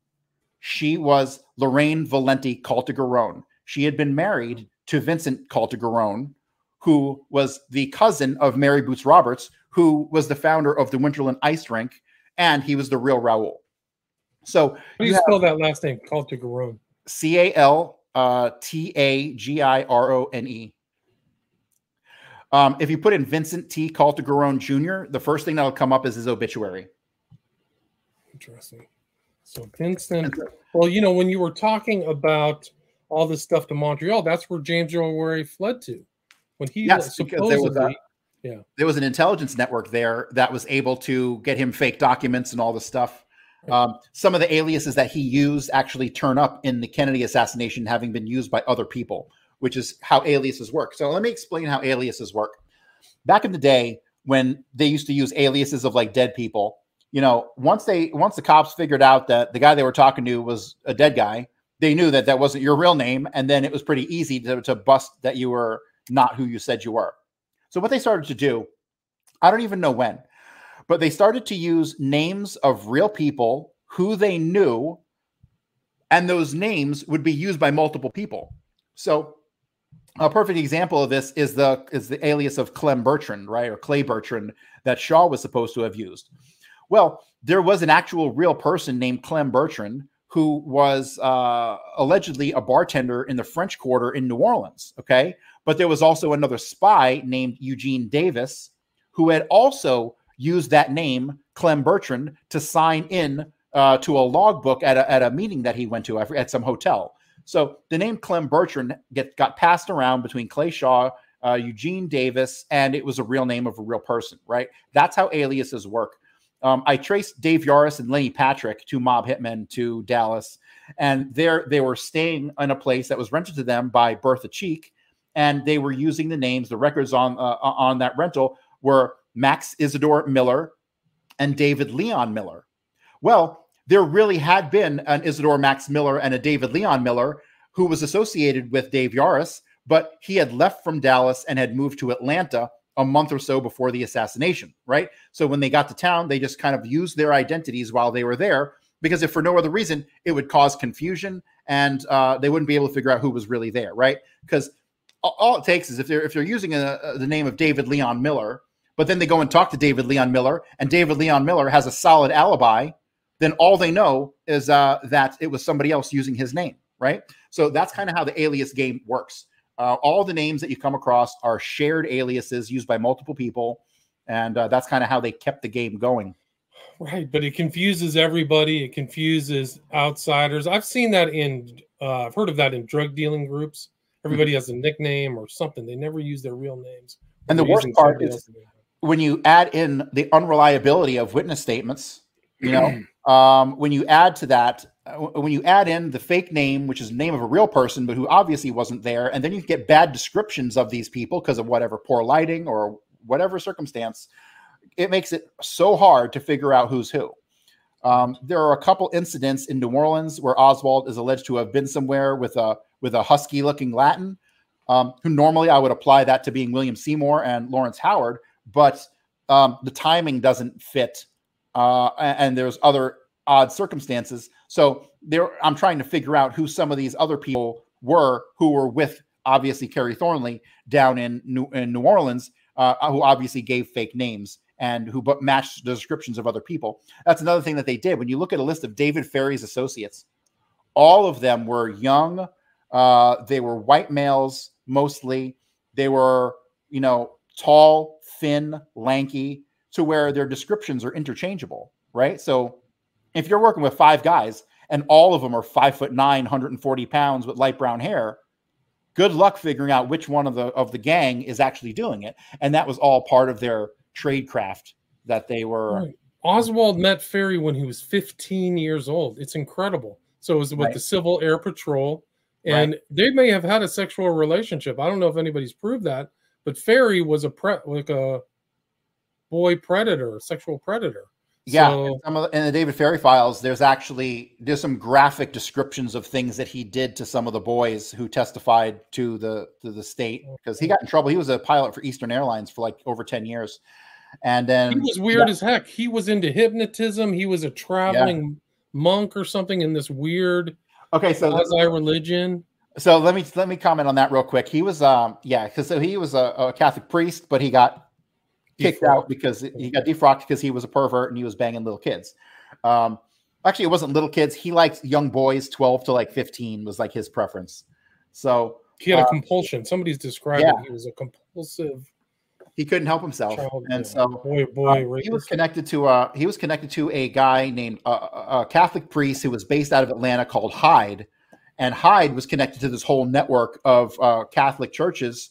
she was Lorraine Valenti Caltagirone. She had been married to Vincent Caltagirone, who was the cousin of Mary Boots Roberts, who was the founder of the Winterland Ice Rink, and he was the real Raul. So How do you, spell that last name? Caltagirone. C A L uh, T A G I R O N E. Um, if you put in Vincent T. Caltagirone Jr., the first thing that'll come up is his obituary. Interesting. So Vincent, well, you know, when you were talking about all this stuff to Montreal, that's where James Earl Ray fled to. When he yes, because there was a, yeah, there was an intelligence network there that was able to get him fake documents and all the stuff. Um, some of the aliases that he used actually turn up in the Kennedy assassination, having been used by other people, which is how aliases work. So let me explain how aliases work. Back in the day, when they used to use aliases of like dead people, you know, once they once the cops figured out that the guy they were talking to was a dead guy, they knew that that wasn't your real name, and then it was pretty easy to, to bust that you were not who you said you were. So what they started to do, I don't even know when, but they started to use names of real people who they knew, and those names would be used by multiple people. So a perfect example of this is the is the alias of Clem Bertrand, right, or Clay Bertrand that Shaw was supposed to have used. Well, there was an actual real person named Clem Bertrand who was uh, allegedly a bartender in the French Quarter in New Orleans. Okay, but there was also another spy named Eugene Davis who had also used that name, Clem Bertrand, to sign in uh, to a logbook at a, at a meeting that he went to at some hotel. So the name Clem Bertrand get, got passed around between Clay Shaw, uh, Eugene Davis, and it was a real name of a real person, right? That's how aliases work. Um, I traced Dave Yaras and Lenny Patrick, two mob hitmen, to Dallas, and there they were staying in a place that was rented to them by Bertha Cheek, and they were using the names. The records on uh, on that rental were Max Isidore Miller and David Leon Miller. Well, there really had been an Isidore Max Miller and a David Leon Miller who was associated with Dave Yaras, but he had left from Dallas and had moved to Atlanta a month or so before the assassination, right? So when they got to town, they just kind of used their identities while they were there because if for no other reason, it would cause confusion and uh, they wouldn't be able to figure out who was really there, right? Because all it takes is if they're if they're using a, a, the name of David Leon Miller, but then they go and talk to David Leon Miller, and David Leon Miller has a solid alibi, then all they know is uh, that it was somebody else using his name, right? So that's kind of how the alias game works. Uh, all the names that you come across are shared aliases used by multiple people, and uh, that's kind of how they kept the game going. Right, but it confuses everybody. It confuses outsiders. I've seen that in, uh, I've heard of that in drug dealing groups. Everybody mm-hmm. has a nickname or something. They never use their real names. And the worst part is when you add in the unreliability of witness statements. You know, um, when you add to that uh, when you add in the fake name, which is the name of a real person, but who obviously wasn't there, and then you get bad descriptions of these people because of whatever poor lighting or whatever circumstance, it makes it so hard to figure out who's who. Um, there are a couple incidents in New Orleans where Oswald is alleged to have been somewhere with a with a husky looking Latin, um, who normally I would apply that to being William Seymour and Lawrence Howard, but um, the timing doesn't fit, uh, and, there's other odd circumstances. So there, I'm trying to figure out who some of these other people were who were with obviously Kerry Thornley down in New, in New Orleans, uh, who obviously gave fake names and who matched the descriptions of other people. That's another thing that they did. When you look at a list of David Ferrie's associates, all of them were young. Uh, they were white males mostly. They were, you know, tall, thin, lanky, to where their descriptions are interchangeable, right? So if you're working with five guys and all of them are five foot nine, 140 pounds with light brown hair, good luck figuring out which one of the of the gang is actually doing it. And that was all part of their trade craft that they were. Right. Oswald met Ferrie when he was 15 years old. It's incredible. So it was with Right. the Civil Air Patrol, and they may have had a sexual relationship. I don't know if anybody's proved that, but Ferrie was a pre- like a boy predator, sexual predator. Yeah, So- in, some of the, in the David Ferrie files, there's actually there's some graphic descriptions of things that he did to some of the boys who testified to the to the state because he got in trouble. He was a pilot for Eastern Airlines for like over ten years, and then He was weird yeah, as heck. He was into hypnotism. He was a traveling monk or something in this weird okay. So quasi religion. So let me let me comment on that real quick. He was um yeah, because so he was a, a Catholic priest, but he got kicked out because he got defrocked because he was a pervert and he was banging little kids. Um, actually, it wasn't little kids. He liked young boys, twelve to like fifteen was like his preference. So He had a uh, compulsion. Somebody's described yeah. He was a compulsive he couldn't help himself, child. and yeah, so boy, boy, uh, he was connected to uh he was connected to a guy named uh, a a Catholic priest who was based out of Atlanta called Hyde, and Hyde was connected to this whole network of uh, Catholic churches.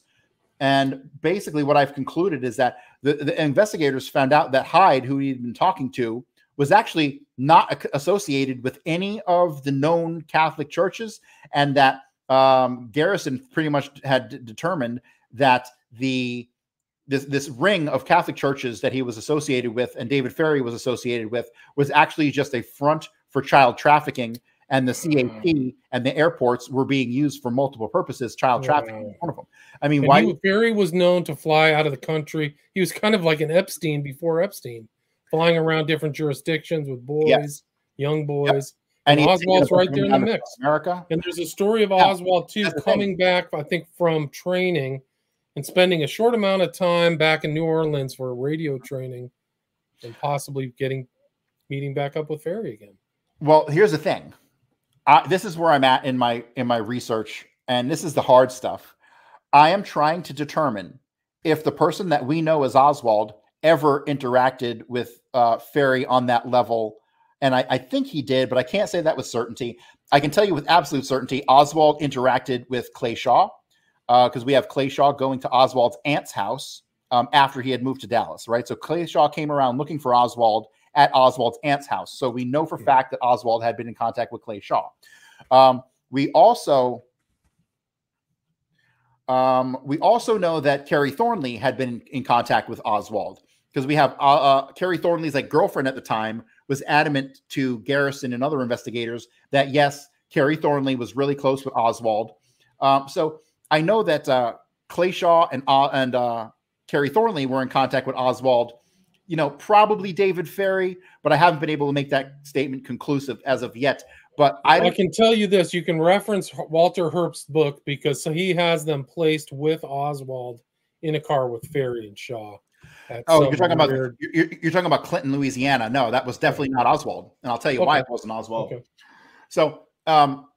And basically, what I've concluded is that the, the investigators found out that Hyde, who he'd been talking to, was actually not associated with any of the known Catholic churches, and that um, Garrison pretty much had determined that the this this ring of Catholic churches that he was associated with and David Ferrie was associated with was actually just a front for child trafficking and the CAP mm. and the airports were being used for multiple purposes child trafficking was one of them I mean And why he, Barry was known to fly out of the country. He was kind of like an Epstein before Epstein, flying around different jurisdictions with boys, Yes. young boys. And And, Oswald's right there in the mix. America And there's a story of Yeah, Oswald too that's coming back, I think, from training and spending a short amount of time back in New Orleans for radio training, and possibly getting meeting back up with Ferrie again. Well, here's the thing. I, this is where I'm at in my in my research, and this is the hard stuff. I am trying to determine if the person that we know as Oswald ever interacted with uh, Ferrie on that level, and I, I think he did, but I can't say that with certainty. I can tell you with absolute certainty, Oswald interacted with Clay Shaw because we have Clay Shaw going to Oswald's aunt's house um, after he had moved to Dallas, right? So Clay Shaw came around looking for Oswald at Oswald's aunt's house. So we know for fact that Oswald had been in contact with Clay Shaw. Um, we also um, we also know that Kerry Thornley had been in contact with Oswald because we have uh, uh, Kerry Thornley's like girlfriend at the time was adamant to Garrison and other investigators that yes, Kerry Thornley was really close with Oswald. Um, so I know that uh, Clay Shaw and uh, and uh, Kerry Thornley were in contact with Oswald. You know, probably David Ferrie, but I haven't been able to make that statement conclusive as of yet. But I, I, can tell you this: you can reference Walter Herbst's book because he has them placed with Oswald in a car with Ferrie and Shaw. Oh, you're talking about you're, you're talking about Clinton, Louisiana. No, that was definitely not Oswald, and I'll tell you why it wasn't Oswald. Okay. So, um,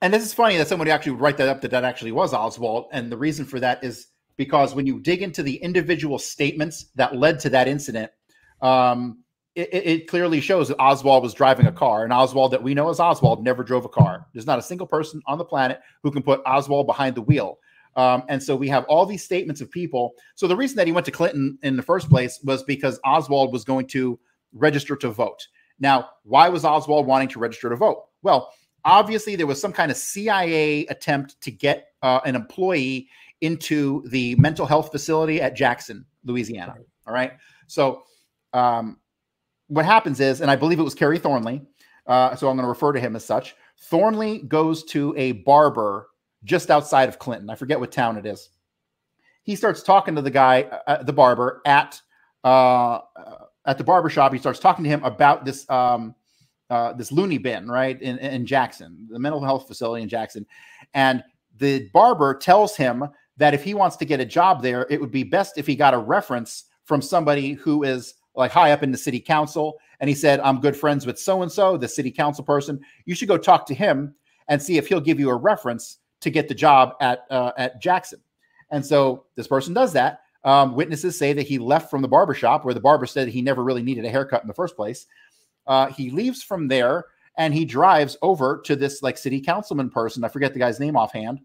and this is funny that somebody actually would write that up that that actually was Oswald, and the reason for that is because when you dig into the individual statements that led to that incident, um, it, it- clearly shows that Oswald was driving a car, and Oswald that we know as Oswald never drove a car. There's not a single person on the planet who can put Oswald behind the wheel. Um, and so we have all these statements of people. So the reason that he went to Clinton in the first place was because Oswald was going to register to vote. Now, why was Oswald wanting to register to vote? Well, obviously there was some kind of CIA attempt to get uh, an employee into the mental health facility at Jackson, Louisiana. All right. So um, what happens is, and I believe it was Kerry Thornley, uh, so I'm going to refer to him as such. Thornley goes to a barber just outside of Clinton. I forget what town it is. He starts talking to the guy, uh, the barber at uh, uh, at the barber shop. He starts talking to him about this um, uh, this loony bin, right in, in Jackson, the mental health facility in Jackson, and the barber tells him that if he wants to get a job there, it would be best if he got a reference from somebody who is like high up in the city council. And he said, I'm good friends with so and so, the city council person. You should go talk to him and see if he'll give you a reference to get the job at uh, at Jackson. And so this person does that. Um, witnesses say that he left from the barber shop where the barber said he never really needed a haircut in the first place. uh, he leaves from there and he drives over to this like city councilman person. I forget the guy's name offhand.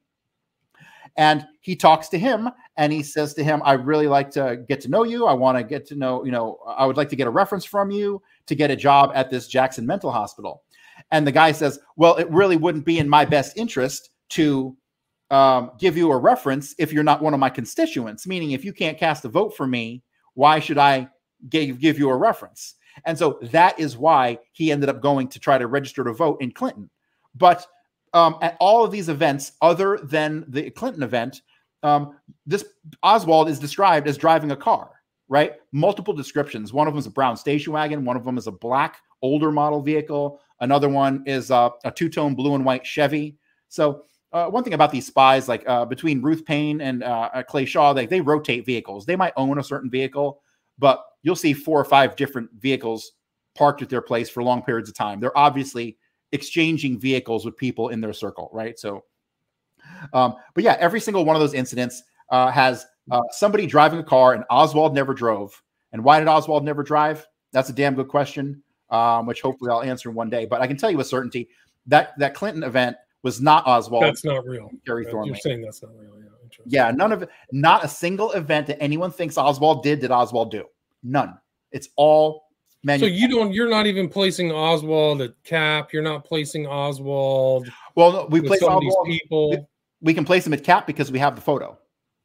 And he talks to him and he says to him, I really like to get to know you. I want to get to know, you know, I would like to get a reference from you to get a job at this Jackson Mental Hospital. And the guy says, Well, it really wouldn't be in my best interest to um, give you a reference if you're not one of my constituents. Meaning, if you can't cast a vote for me, why should I give, give you a reference? And so that is why he ended up going to try to register to vote in Clinton. But um, at all of these events, other than the Clinton event, um, this Oswald is described as driving a car, right? Multiple descriptions. One of them is a brown station wagon. One of them is a black older model vehicle. Another one is a two tone blue and white Chevy. So uh, one thing about these spies, like uh, between Ruth Paine and uh, uh Clay Shaw, they, they rotate vehicles. They might own a certain vehicle, but you'll see four or five different vehicles parked at their place for long periods of time. They're obviously exchanging vehicles with people in their circle, right? So, um, but yeah, every single one of those incidents uh, has uh, somebody driving a car, and Oswald never drove. And why did Oswald never drive? That's a damn good question, um, which hopefully I'll answer one day. But I can tell you with certainty that that Clinton event was not Oswald. That's not real. Gary Thornley. You're saying that's not real. Yeah. Yeah, none of it. Not a single event that anyone thinks Oswald did did Oswald do. None. It's all so you don't. You're not even placing Oswald at cap. You're not placing Oswald. Well, no, we place Oswald. people. We, can place him at cap because we have the photo.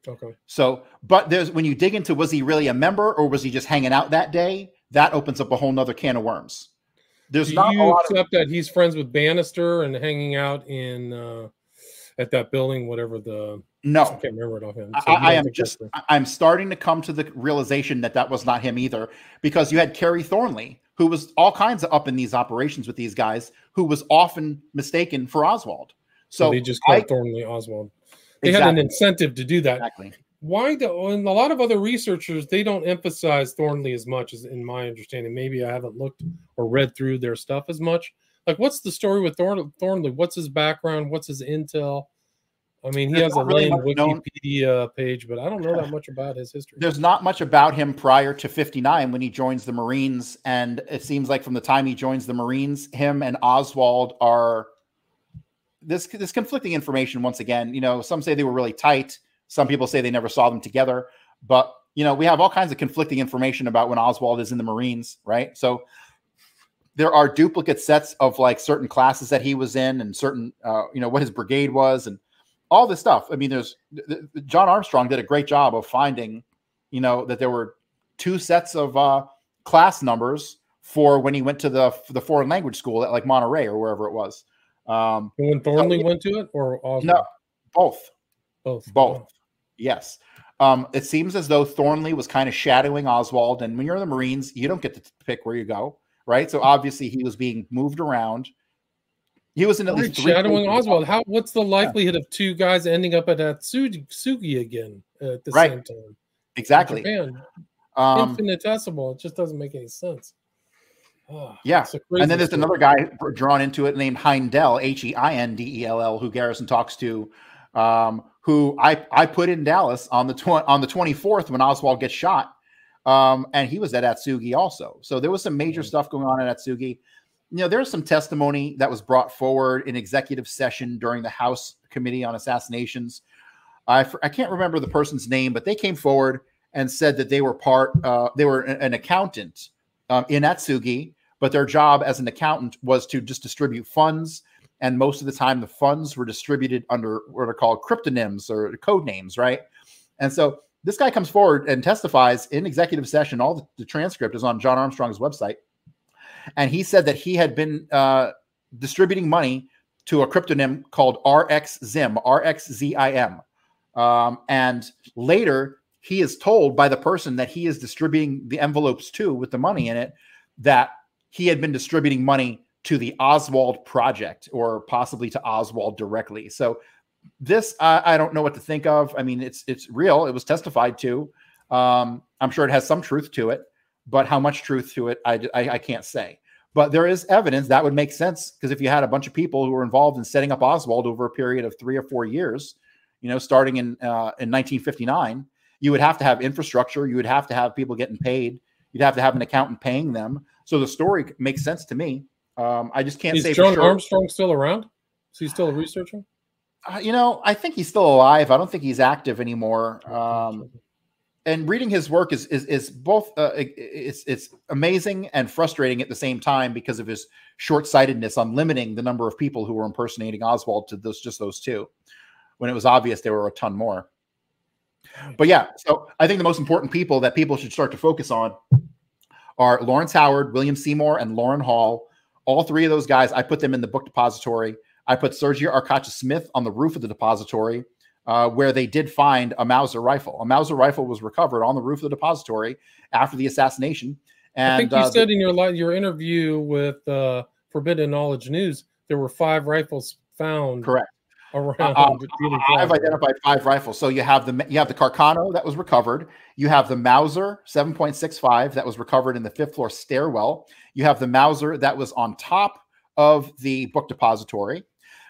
Okay. So, but there's when you dig into was he really a member or was he just hanging out that day? That opens up a whole nother can of worms. There's Do not you accept of, that he's friends with Bannister and hanging out in uh, at that building, whatever the no, I can't remember it offhand. So I, I am just I'm starting to come to the realization that that was not him either, because you had Kerry Thornley, who was all kinds of up in these operations with these guys, who was often mistaken for Oswald. So, so they just called I, Thornley Oswald. They exactly. had an incentive to do that. Exactly. Why do and a lot of other researchers they don't emphasize Thornley as much as in my understanding. Maybe I haven't looked or read through their stuff as much. Like, what's the story with Thorn- Thornley? What's his background? What's his intel? I mean, he There's has a really lame Wikipedia known. page, but I don't know that much about his history. There's not much about him prior to 59 when he joins the Marines. And it seems like from the time he joins the Marines, him and Oswald are this this conflicting information once again. You know, some say they were really tight, some people say they never saw them together. But you know, we have all kinds of conflicting information about when Oswald is in the Marines, right? So there are duplicate sets of like certain classes that he was in and certain uh, you know what his brigade was and all this stuff. I mean, there's John Armstrong did a great job of finding, you know, that there were two sets of uh, class numbers for when he went to the the foreign language school at like Monterey or wherever it was. Um, when Thornley so, went to it, or Oswald? no, both, both, both. Oh. Yes. Um, it seems as though Thornley was kind of shadowing Oswald, and when you're in the Marines, you don't get to pick where you go, right? So obviously he was being moved around he was in at least three shadowing Oswald. How? What's the likelihood yeah. of two guys ending up at Atsugi again at the right. same time? Exactly. Um, Infinitesimal. It just doesn't make any sense. Oh, yeah, and then there's story. another guy drawn into it named Heindell, H E I N D E L L, who Garrison talks to, um, who I I put in Dallas on the tw- on the 24th when Oswald gets shot, um, and he was at Atsugi also. So there was some major mm-hmm. stuff going on at Atsugi you know, there's some testimony that was brought forward in executive session during the House Committee on Assassinations. I, I can't remember the person's name, but they came forward and said that they were part, uh, they were an accountant um, in Atsugi, but their job as an accountant was to just distribute funds. And most of the time, the funds were distributed under what are called cryptonyms or code names, right? And so this guy comes forward and testifies in executive session. All the, the transcript is on John Armstrong's website and he said that he had been uh, distributing money to a cryptonym called RXZIM, RXZIM. Um, and later, he is told by the person that he is distributing the envelopes to with the money in it that he had been distributing money to the Oswald Project or possibly to Oswald directly. So this uh, I don't know what to think of. I mean, it's it's real. It was testified to. Um, I'm sure it has some truth to it but how much truth to it, I, I, I can't say. But there is evidence that would make sense because if you had a bunch of people who were involved in setting up Oswald over a period of three or four years, you know, starting in uh, in 1959, you would have to have infrastructure. You would have to have people getting paid. You'd have to have an accountant paying them. So the story makes sense to me. Um, I just can't Is say John for sure. Armstrong still around? Is he still researching? Uh, you know, I think he's still alive. I don't think he's active anymore. Um, and reading his work is is, is both uh, it's it's amazing and frustrating at the same time because of his short sightedness on limiting the number of people who were impersonating Oswald to those just those two, when it was obvious there were a ton more. But yeah, so I think the most important people that people should start to focus on are Lawrence Howard, William Seymour, and Loran Hall. All three of those guys, I put them in the book depository. I put Sergio Arcacha Smith on the roof of the depository, uh, where they did find a Mauser rifle. A Mauser rifle was recovered on the roof of the depository after the assassination. And I think you uh, said in your your interview with uh, Forbidden Knowledge News there were five rifles found. Correct. Around. Um, I've identified five rifles. So you have the you have the Carcano that was recovered. You have the Mauser 7.65 that was recovered in the fifth floor stairwell. You have the Mauser that was on top of the book depository.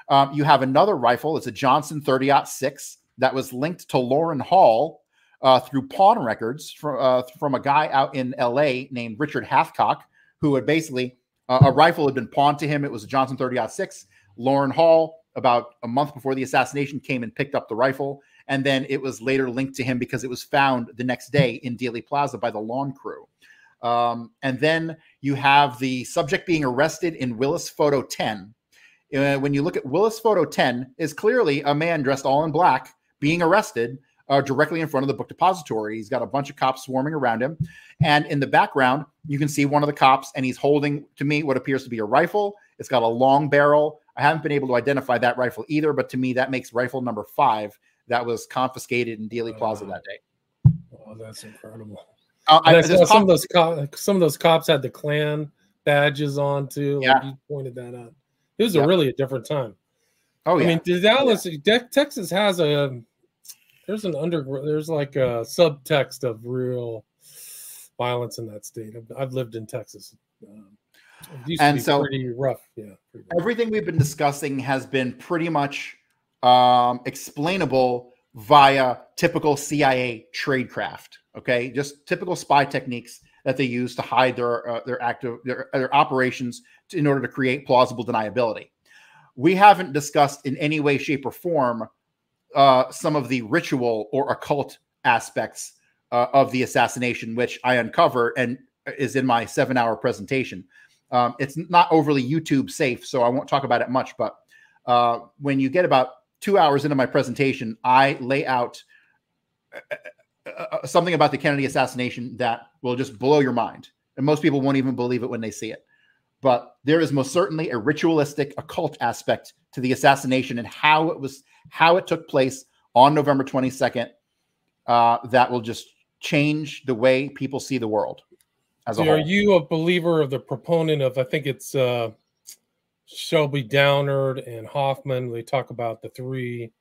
Um, you have another rifle. It's a Johnson 30-06 that was linked to Loran Hall uh, through pawn records from uh, from a guy out in L.A. named Richard Hathcock, who had basically uh, a rifle had been pawned to him. It was a Johnson 30-06. Loran Hall, about a month before the assassination, came and picked up the rifle, and then it was later linked to him because it was found the next day in Dealey Plaza by the lawn crew. Um, and then you have the subject being arrested in Willis Photo 10. Uh, when you look at Willis Photo 10, is clearly a man dressed all in black being arrested uh, directly in front of the book depository. He's got a bunch of cops swarming around him. And in the background, you can see one of the cops, and he's holding to me what appears to be a rifle. It's got a long barrel. I haven't been able to identify that rifle either, but to me, that makes rifle number five that was confiscated in Dealey Plaza that day. Oh, that's incredible. Uh, I- I saw there's some pop- of those co- some of those cops had the Klan badges on too. Like Yeah. you pointed that out. It was Yep. a really a different time. Oh yeah. I mean, Dallas, Texas has a there's an under there's like a subtext of real violence in that state. I've, I've lived in Texas. Um, it used to And so- pretty rough. Yeah. Pretty rough. everything we've been discussing has been pretty much um, explainable via typical CIA tradecraft. Okay, just typical spy techniques that they use to hide their uh, their active their, their operations in order to create plausible deniability. We haven't discussed in any way, shape, or form uh, some of the ritual or occult aspects uh, of the assassination, which I uncover and is in my seven-hour presentation. Um, it's not overly YouTube safe, so I won't talk about it much. But uh, when you get about two hours into my presentation, I lay out uh, uh, something about the Kennedy assassination that will just blow your mind, and most people won't even believe it when they see it. But there is most certainly a ritualistic, occult aspect to the assassination and how it was, how it took place on November twenty second. Uh, that will just change the way people see the world as a So are you a believer of the proponent of I think it's uh Shelby Downard and Hoffman? They talk about the three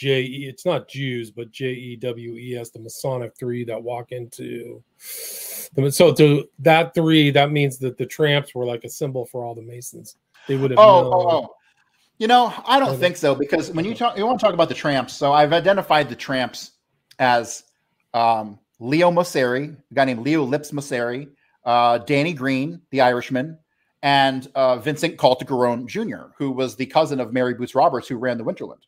J E it's not Jews, but J E W E S, the Masonic three that walk into the so to that three, that means that the tramps were like a symbol for all the Masons. They would have Oh, known. oh, oh. You know, I don't think so because when you talk, you want to talk about the tramps. So I've identified the tramps as um, Leo Moceri, a guy named Leo Lips Moceri, uh, Danny Green, the Irishman, and uh, Vincent Caltagirone Jr., who was the cousin of Mary Boots Roberts, who ran the Winterland.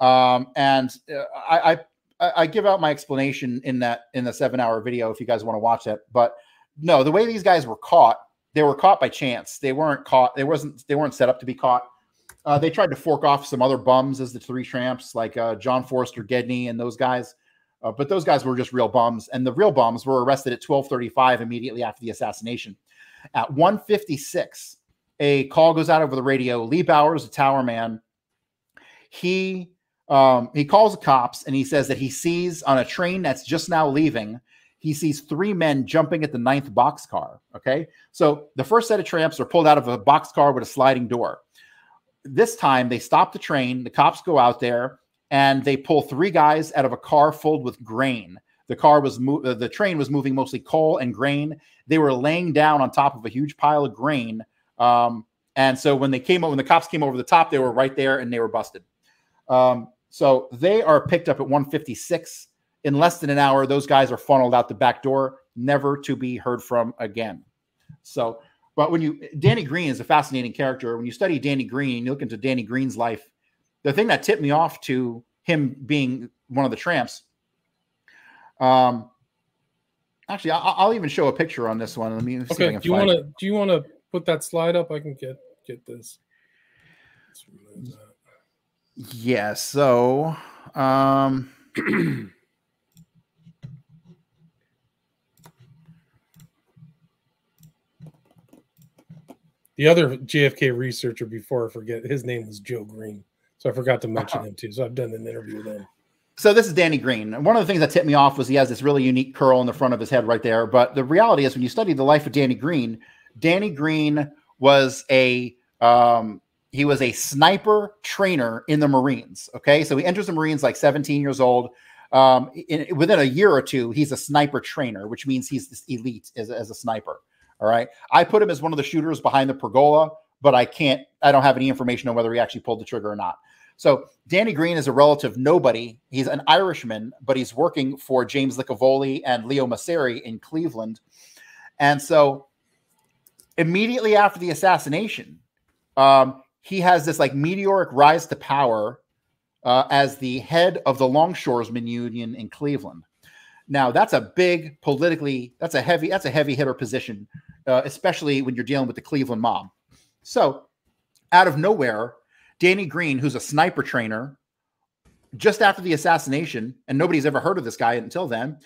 Um, and uh, I, I I give out my explanation in that in the seven hour video if you guys want to watch it. But no, the way these guys were caught, they were caught by chance. They weren't caught. They wasn't. They weren't set up to be caught. Uh, they tried to fork off some other bums as the three tramps, like uh, John Forster Gedney and those guys. Uh, but those guys were just real bums, and the real bums were arrested at 12:35 immediately after the assassination. At 1:56, a call goes out over the radio. Lee Bowers, a tower man, he um, he calls the cops and he says that he sees on a train that's just now leaving. He sees three men jumping at the ninth boxcar. Okay, so the first set of tramps are pulled out of a boxcar with a sliding door. This time they stop the train. The cops go out there and they pull three guys out of a car filled with grain. The car was mo- uh, the train was moving mostly coal and grain. They were laying down on top of a huge pile of grain. Um, and so when they came when the cops came over the top, they were right there and they were busted. Um, so they are picked up at 156. In less than an hour, those guys are funneled out the back door, never to be heard from again. So, but when you Danny Green is a fascinating character. When you study Danny Green, you look into Danny Green's life. The thing that tipped me off to him being one of the tramps. Um, actually, I'll, I'll even show a picture on this one. Let me see Okay. Do you want to do you want to put that slide up? I can get get this. Let's remove that. Yeah. So, um, The other JFK researcher before I forget his name was Joe Green, so I forgot to Uh-huh. mention him too. So I've done an interview with him. So this is Danny Green. And One of the things that tipped me off was he has this really unique curl in the front of his head right there. But the reality is, when you study the life of Danny Green, Danny Green was a um, he was a sniper trainer in the Marines. Okay, so he enters the Marines like 17 years old. Um, in, within a year or two, he's a sniper trainer, which means he's this elite as, as a sniper. All right, I put him as one of the shooters behind the pergola, but I can't. I don't have any information on whether he actually pulled the trigger or not. So Danny Green is a relative nobody. He's an Irishman, but he's working for James Licavoli and Leo Moceri in Cleveland. And so immediately after the assassination, um, he has this like meteoric rise to power uh, as the head of the Longshoresman Union in Cleveland. Now that's a big politically, that's a heavy, that's a heavy hitter position, uh, especially when you're dealing with the Cleveland mob. So out of nowhere, Danny Green, who's a sniper trainer, just after the assassination, and nobody's ever heard of this guy until then.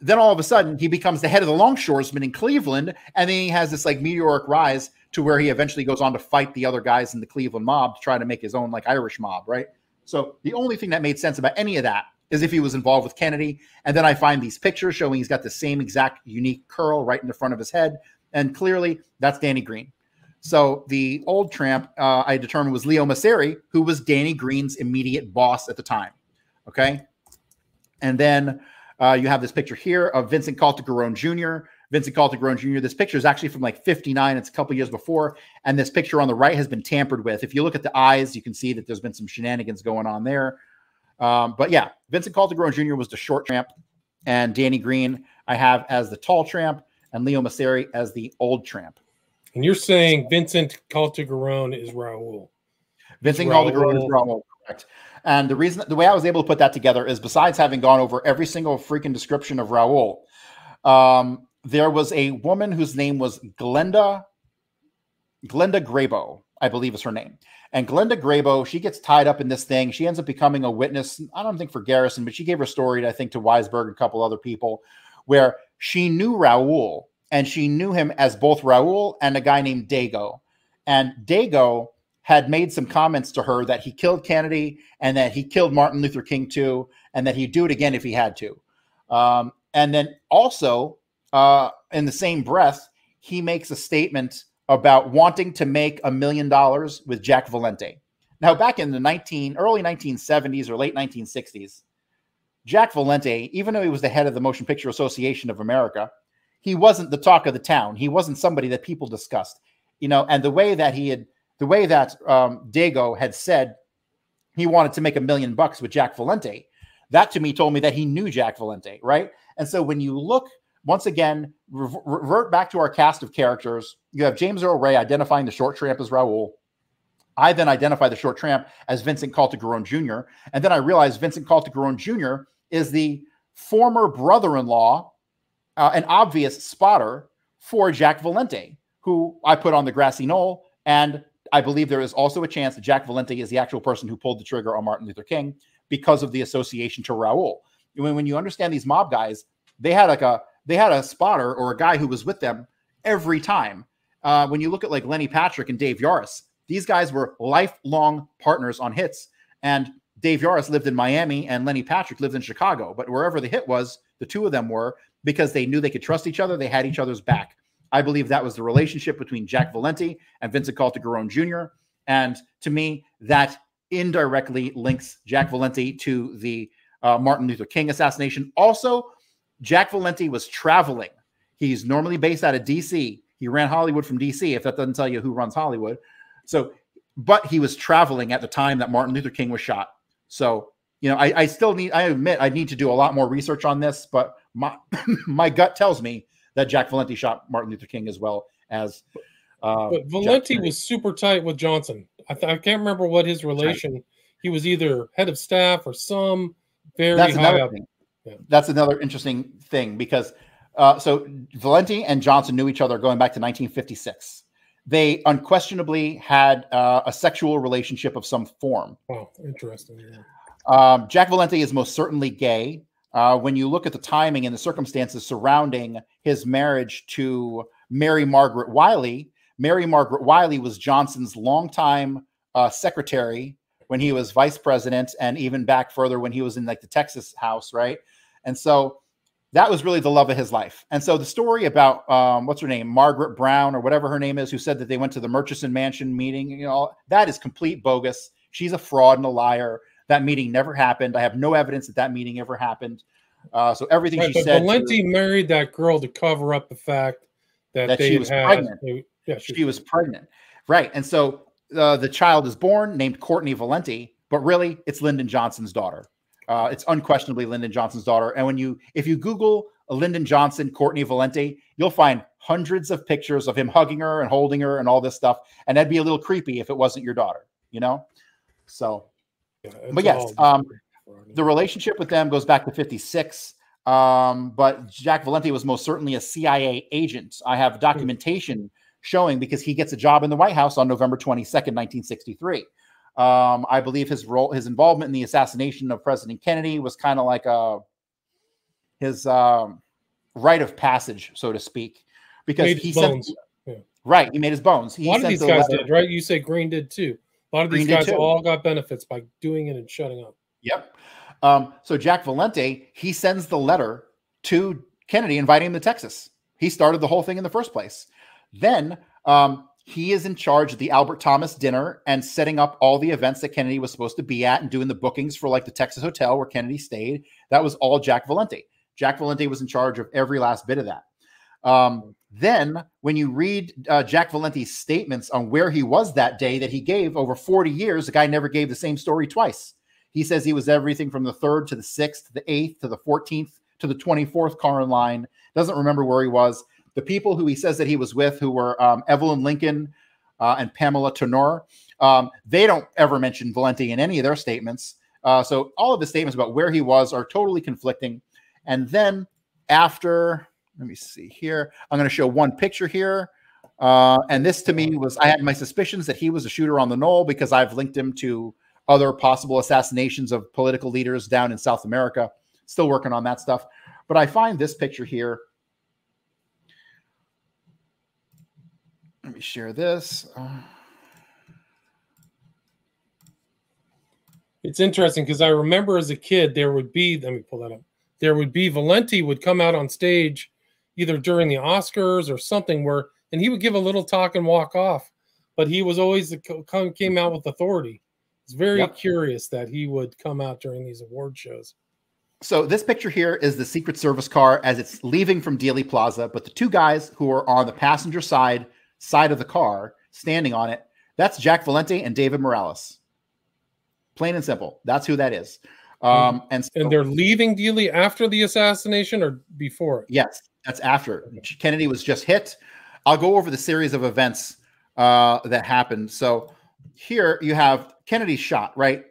Then all of a sudden, he becomes the head of the longshoresmen in Cleveland, and then he has this like meteoric rise to where he eventually goes on to fight the other guys in the Cleveland mob to try to make his own like Irish mob, right? So the only thing that made sense about any of that is if he was involved with Kennedy. And then I find these pictures showing he's got the same exact unique curl right in the front of his head, and clearly that's Danny Green. So the old tramp uh, I determined was Leo Moceri, who was Danny Green's immediate boss at the time. Okay, and then uh, you have this picture here of Vincent Caltagirone Jr. Vincent Caltagirone Jr. This picture is actually from like 59. It's a couple years before, and this picture on the right has been tampered with. If you look at the eyes, you can see that there's been some shenanigans going on there. Um, but yeah, Vincent Caltagirone Jr. was the short tramp, and Danny Green I have as the tall tramp, and Leo Moceri as the old tramp. And you're saying Vincent Caltagirone is Raul. Vincent. Calderon is Raul, correct. And the reason, the way I was able to put that together is besides having gone over every single freaking description of Raul, um, there was a woman whose name was Glenda, Glenda Grabow, I believe is her name. And Glenda Grabow, she gets tied up in this thing. She ends up becoming a witness. I don't think for Garrison, but she gave her story, I think, to Weisberg and a couple other people, where she knew Raul and she knew him as both Raul and a guy named Dago. And Dago had made some comments to her that he killed Kennedy and that he killed Martin Luther King too, and that he'd do it again if he had to. Um, and then also, uh, in the same breath, he makes a statement about wanting to make a million dollars with Jack Valenti. Now, back in the 19 early 1970s or late 1960s, Jack Valenti, even though he was the head of the Motion Picture Association of America, he wasn't the talk of the town. He wasn't somebody that people discussed, you know. And the way that he had, the way that um, Dago had said he wanted to make a million bucks with Jack Valenti, that to me told me that he knew Jack Valenti, right? And so when you look once again, revert back to our cast of characters, you have James Earl Ray identifying the short tramp as Raul. I then identify the short tramp as Vincent Caltagirone Jr. And then I realize Vincent Caltagirone Jr. is the former brother in law, uh, an obvious spotter for Jack Valenti, who I put on the grassy knoll. And I believe there is also a chance that Jack Valenti is the actual person who pulled the trigger on Martin Luther King because of the association to Raul. When, when you understand these mob guys, they had like a they had a spotter or a guy who was with them every time. Uh, when you look at like Lenny Patrick and Dave Yaras, these guys were lifelong partners on hits. And Dave Yaras lived in Miami and Lenny Patrick lived in Chicago. But wherever the hit was, the two of them were because they knew they could trust each other. They had each other's back. I believe that was the relationship between Jack Valenti and Vincent Caltagirone Jr. And to me, that indirectly links Jack Valenti to the uh, Martin Luther King assassination. Also, Jack Valenti was traveling. He's normally based out of DC. He ran Hollywood from DC, if that doesn't tell you who runs Hollywood. So, but he was traveling at the time that Martin Luther King was shot. So, you know, I, I still need, I admit, I need to do a lot more research on this, but my, my gut tells me that Jack Valenti shot Martin Luther King as well as. Uh, But Valenti was super tight with Johnson. I, th- I can't remember what his relation. He was either head of staff or some very That's high up. thing. Yeah. That's another interesting thing because uh, so Valenti and Johnson knew each other going back to 1956. They unquestionably had uh, a sexual relationship of some form. Wow, interesting. Yeah. Um, Jack Valenti is most certainly gay. Uh, when you look at the timing and the circumstances surrounding his marriage to Mary Margaret Wiley, Mary Margaret Wiley was Johnson's longtime uh, secretary when he was vice president, and even back further when he was in like the Texas House, right? And so that was really the love of his life. And so the story about um, what's her name, Margaret Brown or whatever her name is, who said that they went to the Murchison Mansion meeting, you know, that is complete bogus. She's a fraud and a liar. That meeting never happened. I have no evidence that that meeting ever happened. Uh, so everything Right, she said, to- Valenti married that girl to cover up the fact that, That they she was had, pregnant. they- yeah, she, she was pregnant, right? And so uh, the child is born named Courtney Valenti, but really it's Lyndon Johnson's daughter. Uh, it's unquestionably Lyndon Johnson's daughter. And when you, if you Google Lyndon Johnson, Courtney Valenti, you'll find hundreds of pictures of him hugging her and holding her and all this stuff. And that'd be a little creepy if it wasn't your daughter, you know? So, but yes, um, the relationship with them goes back to 56. Um, but Jack Valenti was most certainly a CIA agent. I have documentation showing because he gets a job in the White House on November 22nd, 1963. Um, I believe his role, his involvement in the assassination of President Kennedy was kind of like a his um, rite of passage, so to speak, because Made he his sent bones. Yeah. right. He made his bones. He a lot of these the guys letter- did, right? You say Green did too. A lot of these Green guys all got benefits by doing it and shutting up. Yep. Um, so Jack Valenti, he sends the letter to Kennedy inviting him to Texas. He started the whole thing in the first place. Then um, he is in charge of the Albert Thomas dinner and setting up all the events that Kennedy was supposed to be at and doing the bookings for like the Texas hotel where Kennedy stayed. That was all Jack Valenti. Jack Valenti was in charge of every last bit of that. Um, then, when you read uh, Jack Valenti's statements on where he was that day that he gave over 40 years, the guy never gave the same story twice. He says he was everything from the third to the sixth, the eighth, to the 14th, to the 24th car in line. Doesn't remember where he was. The people who he says that he was with, who were um, Evelyn Lincoln uh, and Pamela Turnure, um, they don't ever mention Valenti in any of their statements. Uh, so all of the statements about where he was are totally conflicting. And then after, let me see here, I'm going to show one picture here. Uh, and this to me was, I had my suspicions that he was a shooter on the knoll because I've linked him to other possible assassinations of political leaders down in South America. Still working on that stuff. But I find this picture here. Let me share this. Uh, It's interesting because I remember as a kid there would be let me pull that up. There would be Valenti would come out on stage either during the Oscars or something where and he would give a little talk and walk off, but he was always the come came out with authority. It's very Yep. curious that he would come out during these award shows. So this picture here is the Secret Service car as it's leaving from Dealey Plaza, but the two guys who are on the passenger side side of the car, standing on it, that's Jack Valenti and David Morales. Plain and simple. That's who that is. Um, and so, And they're leaving Dealey after the assassination or before yes, that's after Kennedy was just hit. I'll go over the series of events uh, that happened. So here you have Kennedy shot, right?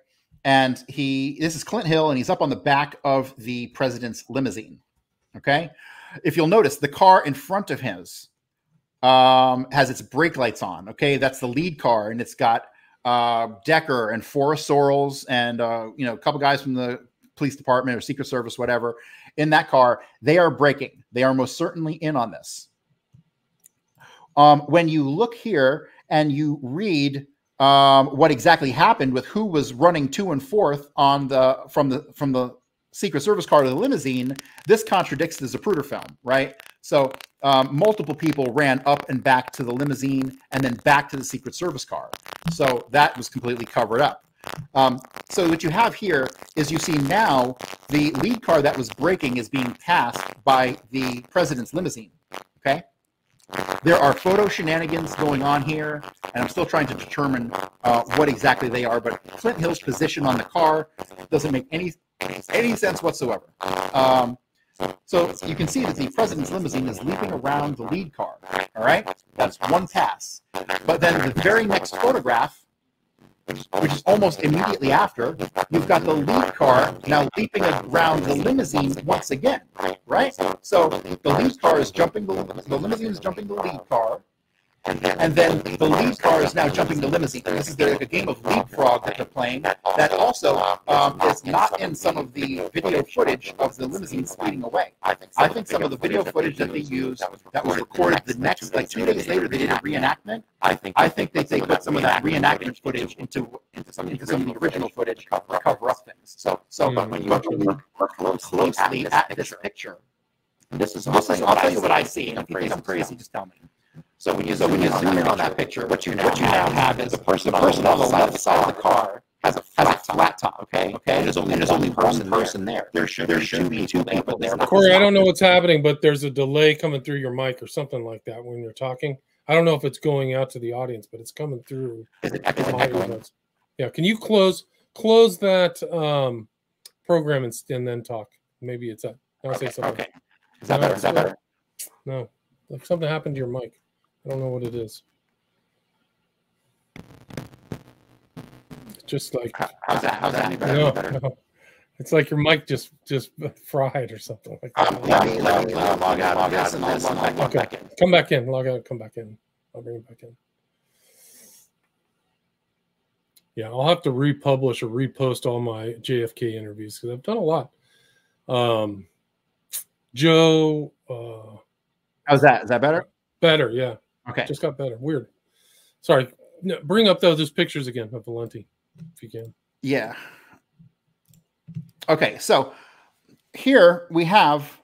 And he, this is Clint Hill, and he's up on the back of the president's limousine. Okay. If you'll notice, the car in front of his um, has its brake lights on. Okay. That's the lead car, and it's got uh, Decker and Forrest Sorrells and, uh, you know, a couple guys from the police department or Secret Service, whatever, in that car. They are braking. They are most certainly in on this. Um, when you look here and you read um, what exactly happened with who was running to and forth on the from the from the Secret Service car to the limousine, this contradicts the Zapruder film, right? So um, multiple people ran up and back to the limousine and then back to the Secret Service car. So that was completely covered up. Um, so what you have here is you see now the lead car that was breaking is being passed by the president's limousine. Okay. There are photo shenanigans going on here, and I'm still trying to determine uh, what exactly they are. But Clint Hill's position on the car doesn't make any any sense whatsoever. Um, So you can see that the president's limousine is leaping around the lead car. All right, that's one pass. But then the very next photograph, which is almost immediately after, you've got the lead car now leaping around the limousine once again. Right. So the lead car is jumping the the limousine is jumping the lead car. And then the lead car is now jumping the limousine. This is like a game of uh, leapfrog that they're playing that also uh, um, is not in some of the video footage of the limousine speeding away. I think some of the video footage that they used that was recorded the next, like two days later, they did a reenactment. I think I think that they put some of that reenactment footage into into some, into some of the original footage to cover up things. So so hmm. but when you look closely at this picture, this is tell I'll tell you what I see. And if you think I'm crazy, just tell me. So when you so when you zoom in on that picture, what you now, what you now have is the person, the person on the left side of the car has a flat top. Flat top okay, okay. And there's only, and there's only one person there. There should there should be two people there. Cory, I don't know what's happening, but there's a delay coming through your mic or something like that when you're talking. I don't know if it's going out to the audience, but it's coming through. Is it, is it echoing? Yeah. Can you close close that um, program and, and then talk? Maybe it's that. I'll okay, say something. Okay. Is that no, better? Is that better? No. Like something happened to your mic. I don't know what it is. Just like how's that? How's that any better? No, any better? no. It's like your mic just just fried or something like that. Um, let me let me uh, log out, log out, and then log back, okay. back in. Come back in, log out, come back in. I'll bring it back in. Yeah, I'll have to republish or repost all my JFK interviews because I've done a lot. Um, Joe, uh, how's that? Is that better? Better, yeah. Okay. Just got better. Weird. Sorry. No, bring up those, those pictures again of Valenti, if you can. Yeah. Okay, so here we have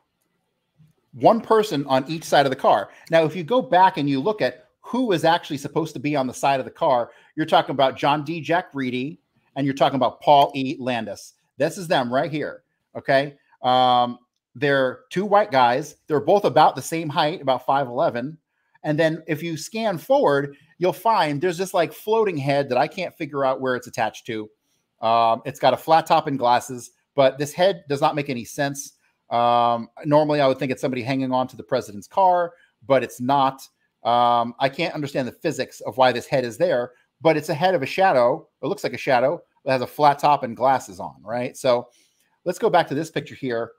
one person on each side of the car. Now, if you go back and you look at who is actually supposed to be on the side of the car, you're talking about John D. Jack Reedy and you're talking about Paul E. Landis. This is them right here. Okay. Um, they're two white guys. They're both about the same height, about 5'11. And then if you scan forward, you'll find there's this like floating head that I can't figure out where it's attached to. Um, it's got a flat top and glasses, but this head does not make any sense. Um, normally, I would think it's somebody hanging on to the president's car, but it's not. Um, I can't understand the physics of why this head is there, but it's a head of a shadow. It looks like a shadow that has a flat top and glasses on, right? So let's go back to this picture here.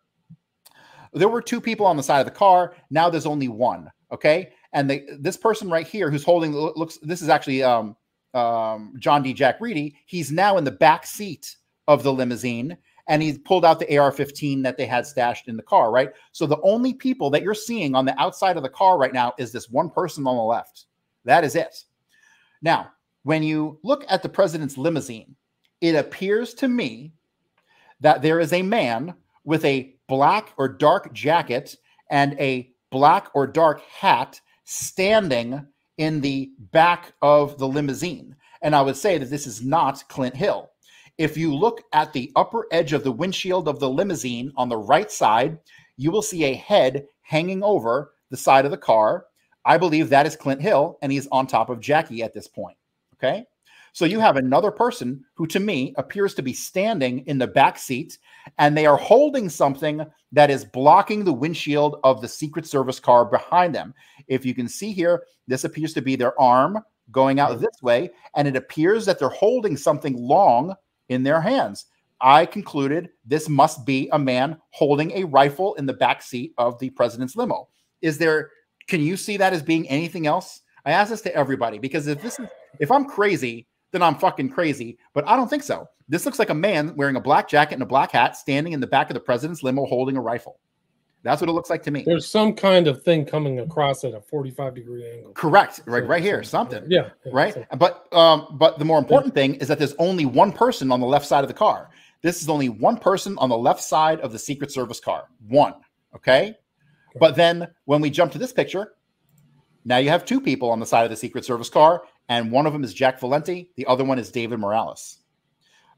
There were two people on the side of the car. Now there's only one. Okay and this person right here who's holding looks this is actually um, um, John D. Jack Reedy. He's now in the back seat of the limousine and he's pulled out the AR-15 that they had stashed in the car, right? So the only people that you're seeing on the outside of the car right now is this one person on the left. That is it. Now, when you look at the president's limousine, it appears to me that there is a man with a black or dark jacket and a black or dark hat standing in the back of the limousine. And I would say that this is not Clint Hill. If you look at the upper edge of the windshield of the limousine on the right side, you will see a head hanging over the side of the car. I believe that is Clint Hill, and he's on top of Jackie at this point. Okay. So you have another person who, to me, appears to be standing in the back seat, and they are holding something that is blocking the windshield of the Secret Service car behind them. If you can see here, this appears to be their arm going out this way, and it appears that they're holding something long in their hands. I concluded this must be a man holding a rifle in the back seat of the president's limo. Is there? Can you see that as being anything else? I ask this to everybody because if this is if I'm crazy, then I'm fucking crazy. But I don't think so. This looks like a man wearing a black jacket and a black hat standing in the back of the president's limo holding a rifle. That's what it looks like to me. There's some kind of thing coming across at a 45 degree angle. Correct. Right, right here. Something. Yeah. yeah right. So. But um, but the more important yeah. thing is that there's only one person on the left side of the car. This is only one person on the left side of the Secret Service car. One. Okay. But then when we jump to this picture, now you have two people on the side of the Secret Service car, and one of them is Jack Valenti, the other one is David Morales.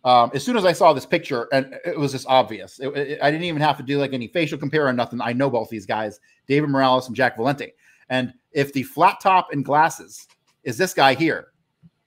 Um, as soon as I saw this picture, and it was just obvious, it, it, I didn't even have to do like any facial compare or nothing. I know both these guys, David Morales and Jack Valenti. And if the flat top and glasses is this guy here,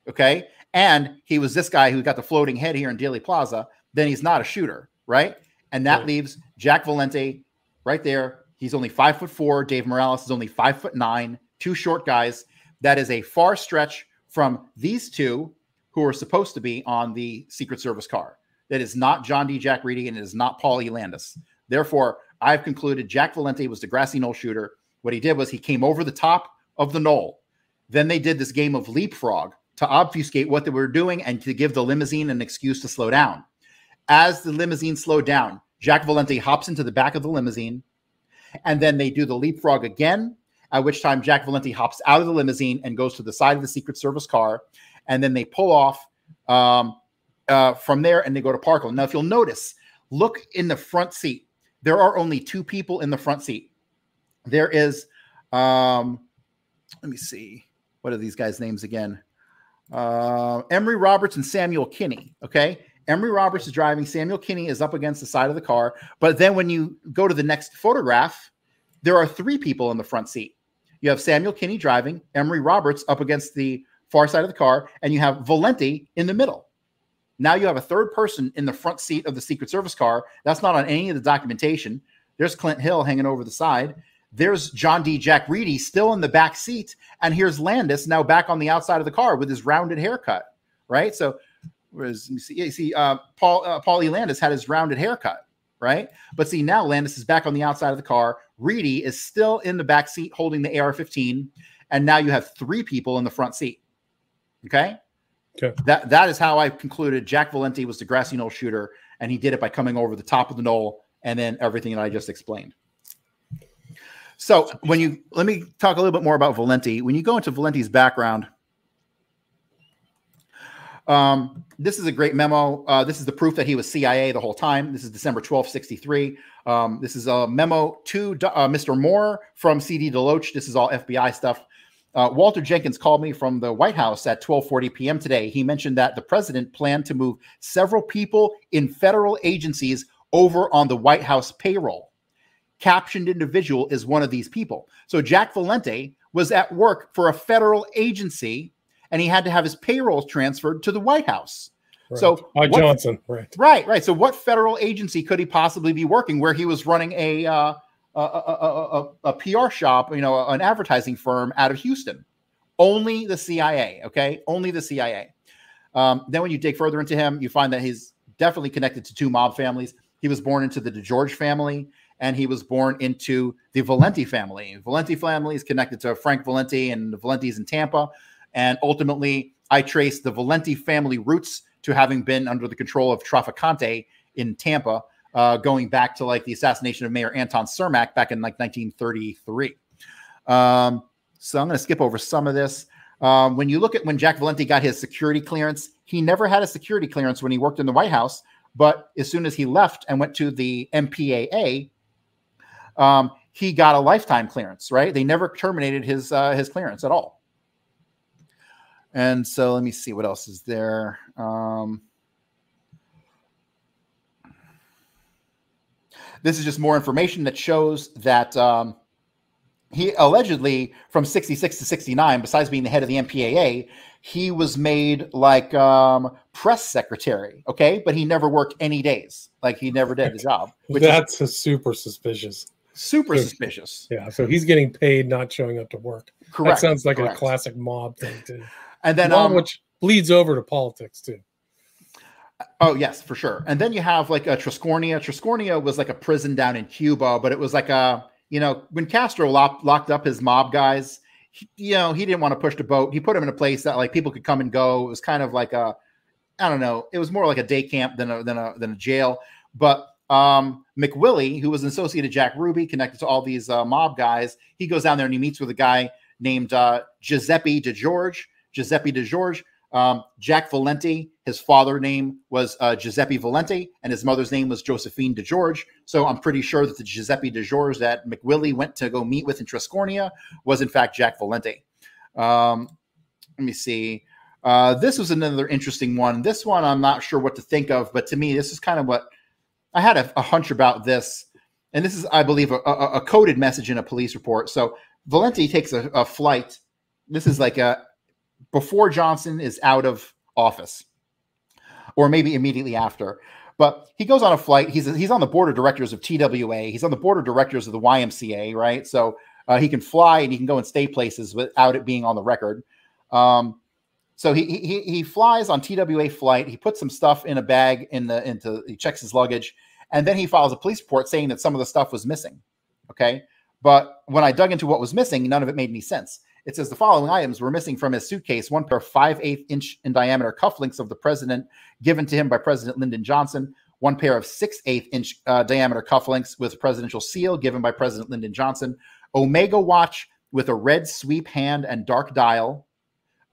okay, and he was this guy who got the floating head here in Dealey Plaza, then he's not a shooter, right? And that leaves Jack Valenti right there. He's only five foot four. Dave Morales is only five foot nine. Two short guys. That is a far stretch from these two who are supposed to be on the Secret Service car. That is not John D. Jack Reedy and it is not Paul E. Landis. Therefore, I've concluded Jack Valenti was the grassy knoll shooter. What he did was he came over the top of the knoll. Then they did this game of leapfrog to obfuscate what they were doing and to give the limousine an excuse to slow down. As the limousine slowed down, Jack Valenti hops into the back of the limousine, and then they do the leapfrog again. At which time Jack Valenti hops out of the limousine and goes to the side of the Secret Service car, and then they pull off um, uh, from there and they go to Parkland. Now, if you'll notice, look in the front seat. There are only two people in the front seat. There is, um, let me see, what are these guys' names again? Uh, Emery Roberts and Samuel Kinney. Okay. Emery Roberts is driving. Samuel Kinney is up against the side of the car. But then when you go to the next photograph, there are three people in the front seat. You have Samuel Kinney driving, Emery Roberts up against the far side of the car, and you have Valenti in the middle. Now you have a third person in the front seat of the Secret Service car. That's not on any of the documentation. There's Clint Hill hanging over the side. There's John D. Jack Reedy still in the back seat. And here's Landis now back on the outside of the car with his rounded haircut, right? So Whereas you see, you see uh, Paul uh, Paul E. Landis had his rounded haircut, right? But see now Landis is back on the outside of the car. Reedy is still in the back seat holding the AR-15, and now you have three people in the front seat. Okay. Okay. That that is how I concluded Jack Valenti was the grassy knoll shooter, and he did it by coming over the top of the knoll and then everything that I just explained. So when you let me talk a little bit more about Valenti. When you go into Valenti's background, um, this is a great memo. Uh, this is the proof that he was CIA the whole time. This is December 12, 63. Um, this is a memo to uh, Mr. Moore from CD Deloach. This is all FBI stuff. Uh, Walter Jenkins called me from the White House at 12:40 p.m. today. He mentioned that the president planned to move several people in federal agencies over on the White House payroll. Captioned individual is one of these people. So Jack Valenti was at work for a federal agency and he had to have his payroll transferred to the White House. Right. So by what- Johnson, right? Right, right. So what federal agency could he possibly be working where he was running a uh, uh, uh, uh a, a, a, a, a PR shop, you know, an advertising firm out of Houston? Only the CIA. Okay, only the CIA. Um, then when you dig further into him, you find that he's definitely connected to two mob families. He was born into the DeGeorge family, and he was born into the Valenti family. Valenti family is connected to Frank Valenti and the Valentis in Tampa. And ultimately, I trace the Valenti family roots to having been under the control of Trafficante in Tampa, uh, going back to like the assassination of Mayor Anton Cermak back in like 1933. Um, so I'm going to skip over some of this. Um, when you look at when Jack Valenti got his security clearance, he never had a security clearance when he worked in the White House. But as soon as he left and went to the MPAA, um, he got a lifetime clearance. Right? They never terminated his uh, his clearance at all. And so let me see what else is there. Um, this is just more information that shows that um, he allegedly from 66 to 69, besides being the head of the MPAA, he was made like um, press secretary. Okay. But he never worked any days. Like he never did the job. Which is That's a super suspicious. super So- suspicious. Yeah, so he's getting paid not showing up to work. Correct, That sounds like correct. a classic mob thing too. And then, um, which bleeds over to politics too. Oh yes, for sure. And then you have like a Triscornia. Triscornia was like a prison down in Cuba, but it was like a you know when Castro locked locked up his mob guys, he, you know he didn't want to push the boat. He put them in a place that like people could come and go. It was kind of like a I don't know. It was more like a day camp than a than a than a jail. But um McWillie, who was an associate of Jack Ruby, connected to all these uh, mob guys, he goes down there and he meets with a guy named uh, Giuseppe DeGeorge. Giuseppe DeGeorge. Um, Jack Valenti, his father name was uh, Giuseppe Valenti, and his mother's name was Josephine DeGeorge. So I'm pretty sure that the Giuseppe DeGeorge that McWillie went to go meet with in Triscornia was in fact Jack Valenti. Um, let me see. Uh, this was another interesting one. This one I'm not sure what to think of, but to me, this is kind of what I had a, a hunch about this. And this is, I believe, a, a, a coded message in a police report. So Valenti takes a, a flight. This is like a before Johnson is out of office, or maybe immediately after. But he goes on a flight. He's he's on the board of directors of TWA. He's on the board of directors of the YMCA, right? So uh, he can fly and he can go and stay places without it being on the record. Um, so he, he he flies on TWA flight. He puts some stuff in a bag in the into he checks his luggage, and then he files a police report saying that some of the stuff was missing. Okay, but when I dug into what was missing, none of it made any sense. It says the following items were missing from his suitcase: one pair of five eighth inch in diameter cufflinks of the president given to him by President Lyndon Johnson. One pair of six eighth inch uh, diameter cufflinks with presidential seal given by President Lyndon Johnson. Omega watch with a red sweep hand and dark dial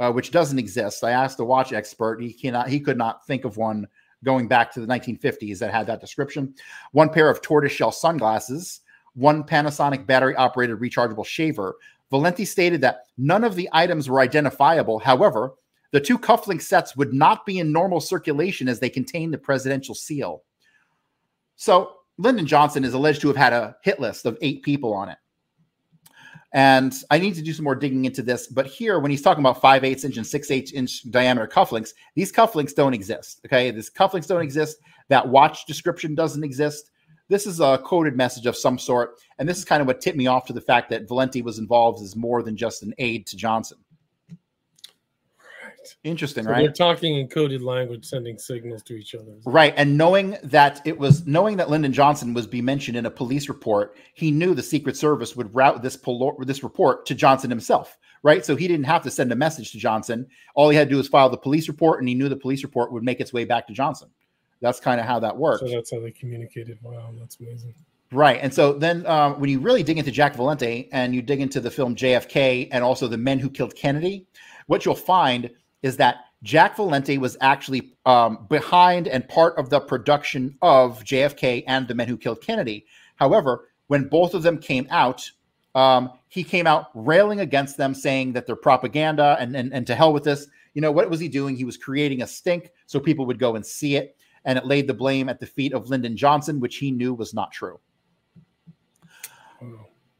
uh, which doesn't exist. I asked a watch expert; he cannot, he could not think of one going back to the 1950s that had that description. One pair of tortoiseshell sunglasses, one Panasonic battery-operated rechargeable shaver. Valenti stated that none of the items were identifiable. However, the two cufflink sets would not be in normal circulation as they contain the presidential seal. So Lyndon Johnson is alleged to have had a hit list of eight people on it. And I need to do some more digging into this. But here, when he's talking about 5 8 inch and 6 8 inch diameter cufflinks, these cufflinks don't exist. Okay. These cufflinks don't exist. That watch description doesn't exist. This is a coded message of some sort. And this is kind of what tipped me off to the fact that Valenti was involved as more than just an aide to Johnson. Right. Interesting, So right? They're talking in coded language, sending signals to each other. Right. And knowing that it was knowing that Lyndon Johnson was be mentioned in a police report, he knew the Secret Service would route this polo- this report to Johnson himself. Right. So he didn't have to send a message to Johnson. All he had to do was file the police report, and he knew the police report would make its way back to Johnson. That's kind of how that works. So that's how they communicated. Wow, that's amazing. Right. And so then um, when you really dig into Jack Valenti and you dig into the film JFK and also the men who killed Kennedy, what you'll find is that Jack Valenti was actually um, behind and part of the production of JFK and the men who killed Kennedy. However, when both of them came out, um, he came out railing against them, saying that they're propaganda and, and, and to hell with this. You know, what was he doing? He was creating a stink so people would go and see it. And it laid the blame at the feet of Lyndon Johnson, which he knew was not true.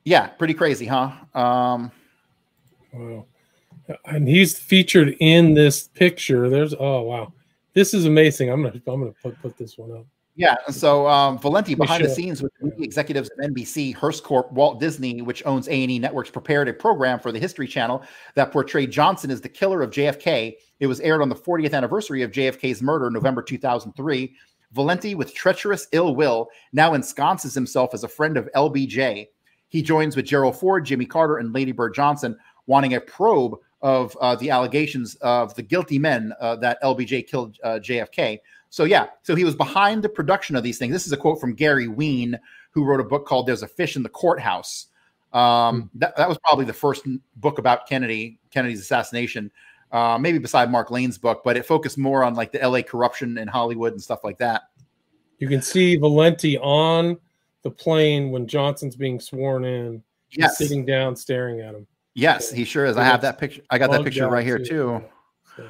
Yeah, pretty crazy, huh? Um, Wow. And he's featured in this picture. There's oh wow. This is amazing. I'm gonna I'm gonna put, put this one up. Yeah, so um, Valenti behind the scenes with the executives of NBC, Hearst Corp, Walt Disney, which owns A&E Networks, prepared a program for the History Channel that portrayed Johnson as the killer of JFK. It was aired on the 40th anniversary of JFK's murder, November 2003. Valenti, with treacherous ill will, now ensconces himself as a friend of LBJ. He joins with Gerald Ford, Jimmy Carter, and Lady Bird Johnson, wanting a probe of uh, the allegations of the guilty men uh, that LBJ killed uh, JFK. So yeah, so he was behind the production of these things. This is a quote from Gary Wean, who wrote a book called "There's a Fish in the Courthouse." Um, that, that was probably the first book about Kennedy, Kennedy's assassination, uh, maybe beside Mark Lane's book, but it focused more on like the LA corruption in Hollywood and stuff like that. You can see Valenti on the plane when Johnson's being sworn in. Yes. sitting down staring at him. Yes, he sure is. I have that picture. I got that picture right here too. too.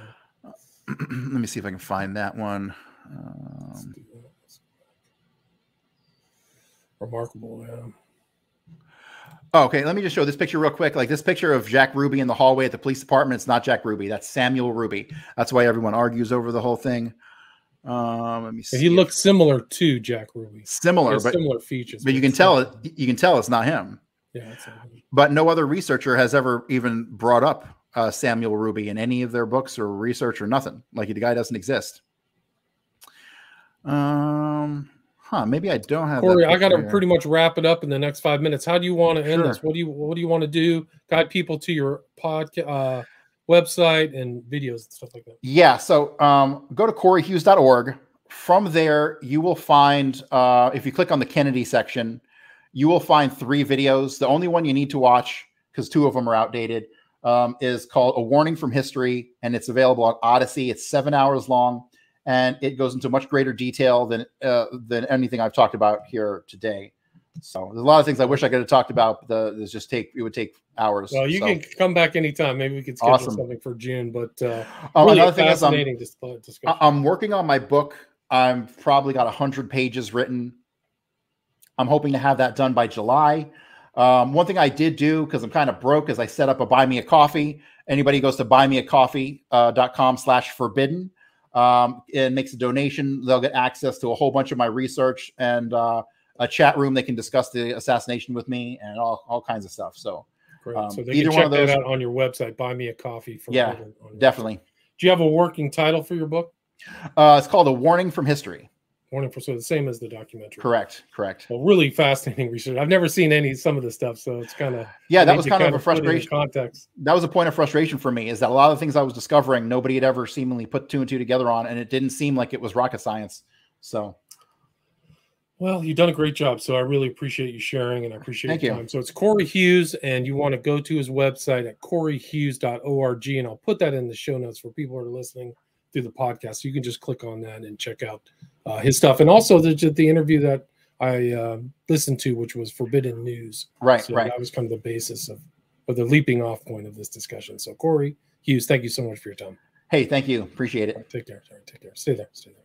Let me see if I can find that one. Um, Remarkable, yeah. Oh, okay, let me just show this picture real quick. Like this picture of Jack Ruby in the hallway at the police department. It's not Jack Ruby. That's Samuel Ruby. That's why everyone argues over the whole thing. Um, let me see. He if- looks similar to Jack Ruby. similar, but similar features. But you can tell not- it. You can tell it's not him. Yeah, it's. But no other researcher has ever even brought up uh, Samuel Ruby in any of their books or research or nothing. Like the guy doesn't exist. Um, huh? Maybe I don't have. that Cory, I got to pretty much wrap it up in the next five minutes. How do you want to end Sure. this? What do you What do you want to do? Guide people to your podcast, uh, website, and videos and stuff like that. Yeah. So um, go to coreyhughes.org. From there, you will find, uh, if you click on the Kennedy section, you will find three videos. The only one you need to watch, because two of them are outdated, um, is called A Warning from History, and it's available on Odysee. It's seven hours long, and it goes into much greater detail than uh, than anything I've talked about here today. So there's a lot of things I wish I could have talked about. The this just take it would take hours. Well, you So- can come back anytime. Maybe we could schedule Awesome. something for June. But uh, Oh, really another thing is, um, fascinating dis- uh, I'm working on my book. I've probably got 100 pages written. I'm hoping to have that done by July. Um, one thing I did do because I'm kind of broke is I set up a buy me a coffee. Anybody goes to buymeacoffee.com slash forbidden. Um, and makes a donation, they'll get access to a whole bunch of my research and uh, a chat room. They can discuss the assassination with me and all, all kinds of stuff. So, Great. um, so they either can one check of those. that out on your website. Buy me a coffee. For Yeah, Riddle on your definitely. website. Do you have a working title for your book? Uh, it's called A Warning from History. Warning for so the same as the documentary. Correct. Correct. Well, really fascinating research. I've never seen any some of the stuff, so it's kind of Yeah, that was kind of a frustration. Context. That was a point of frustration for me. Is that a lot of the things I was discovering, nobody had ever seemingly put two and two together on, and it didn't seem like it was rocket science. So, Well, you've done a great job, so I really appreciate you sharing and I appreciate Thank your you. time. So it's Cory Hughes, and you want to go to his website at coreyhughes.org, and I'll put that in the show notes for people who are listening through the podcast. You can just click on that and check out uh, his stuff, and also the the interview that I um listened to, which was Forbidden News. Right, so right. That was kind of the basis of, or the leaping off point of this discussion. So Cory Hughes, thank you so much for your time. hey, thank you. Appreciate it. Take care. Sorry, take care. Stay there. Stay there.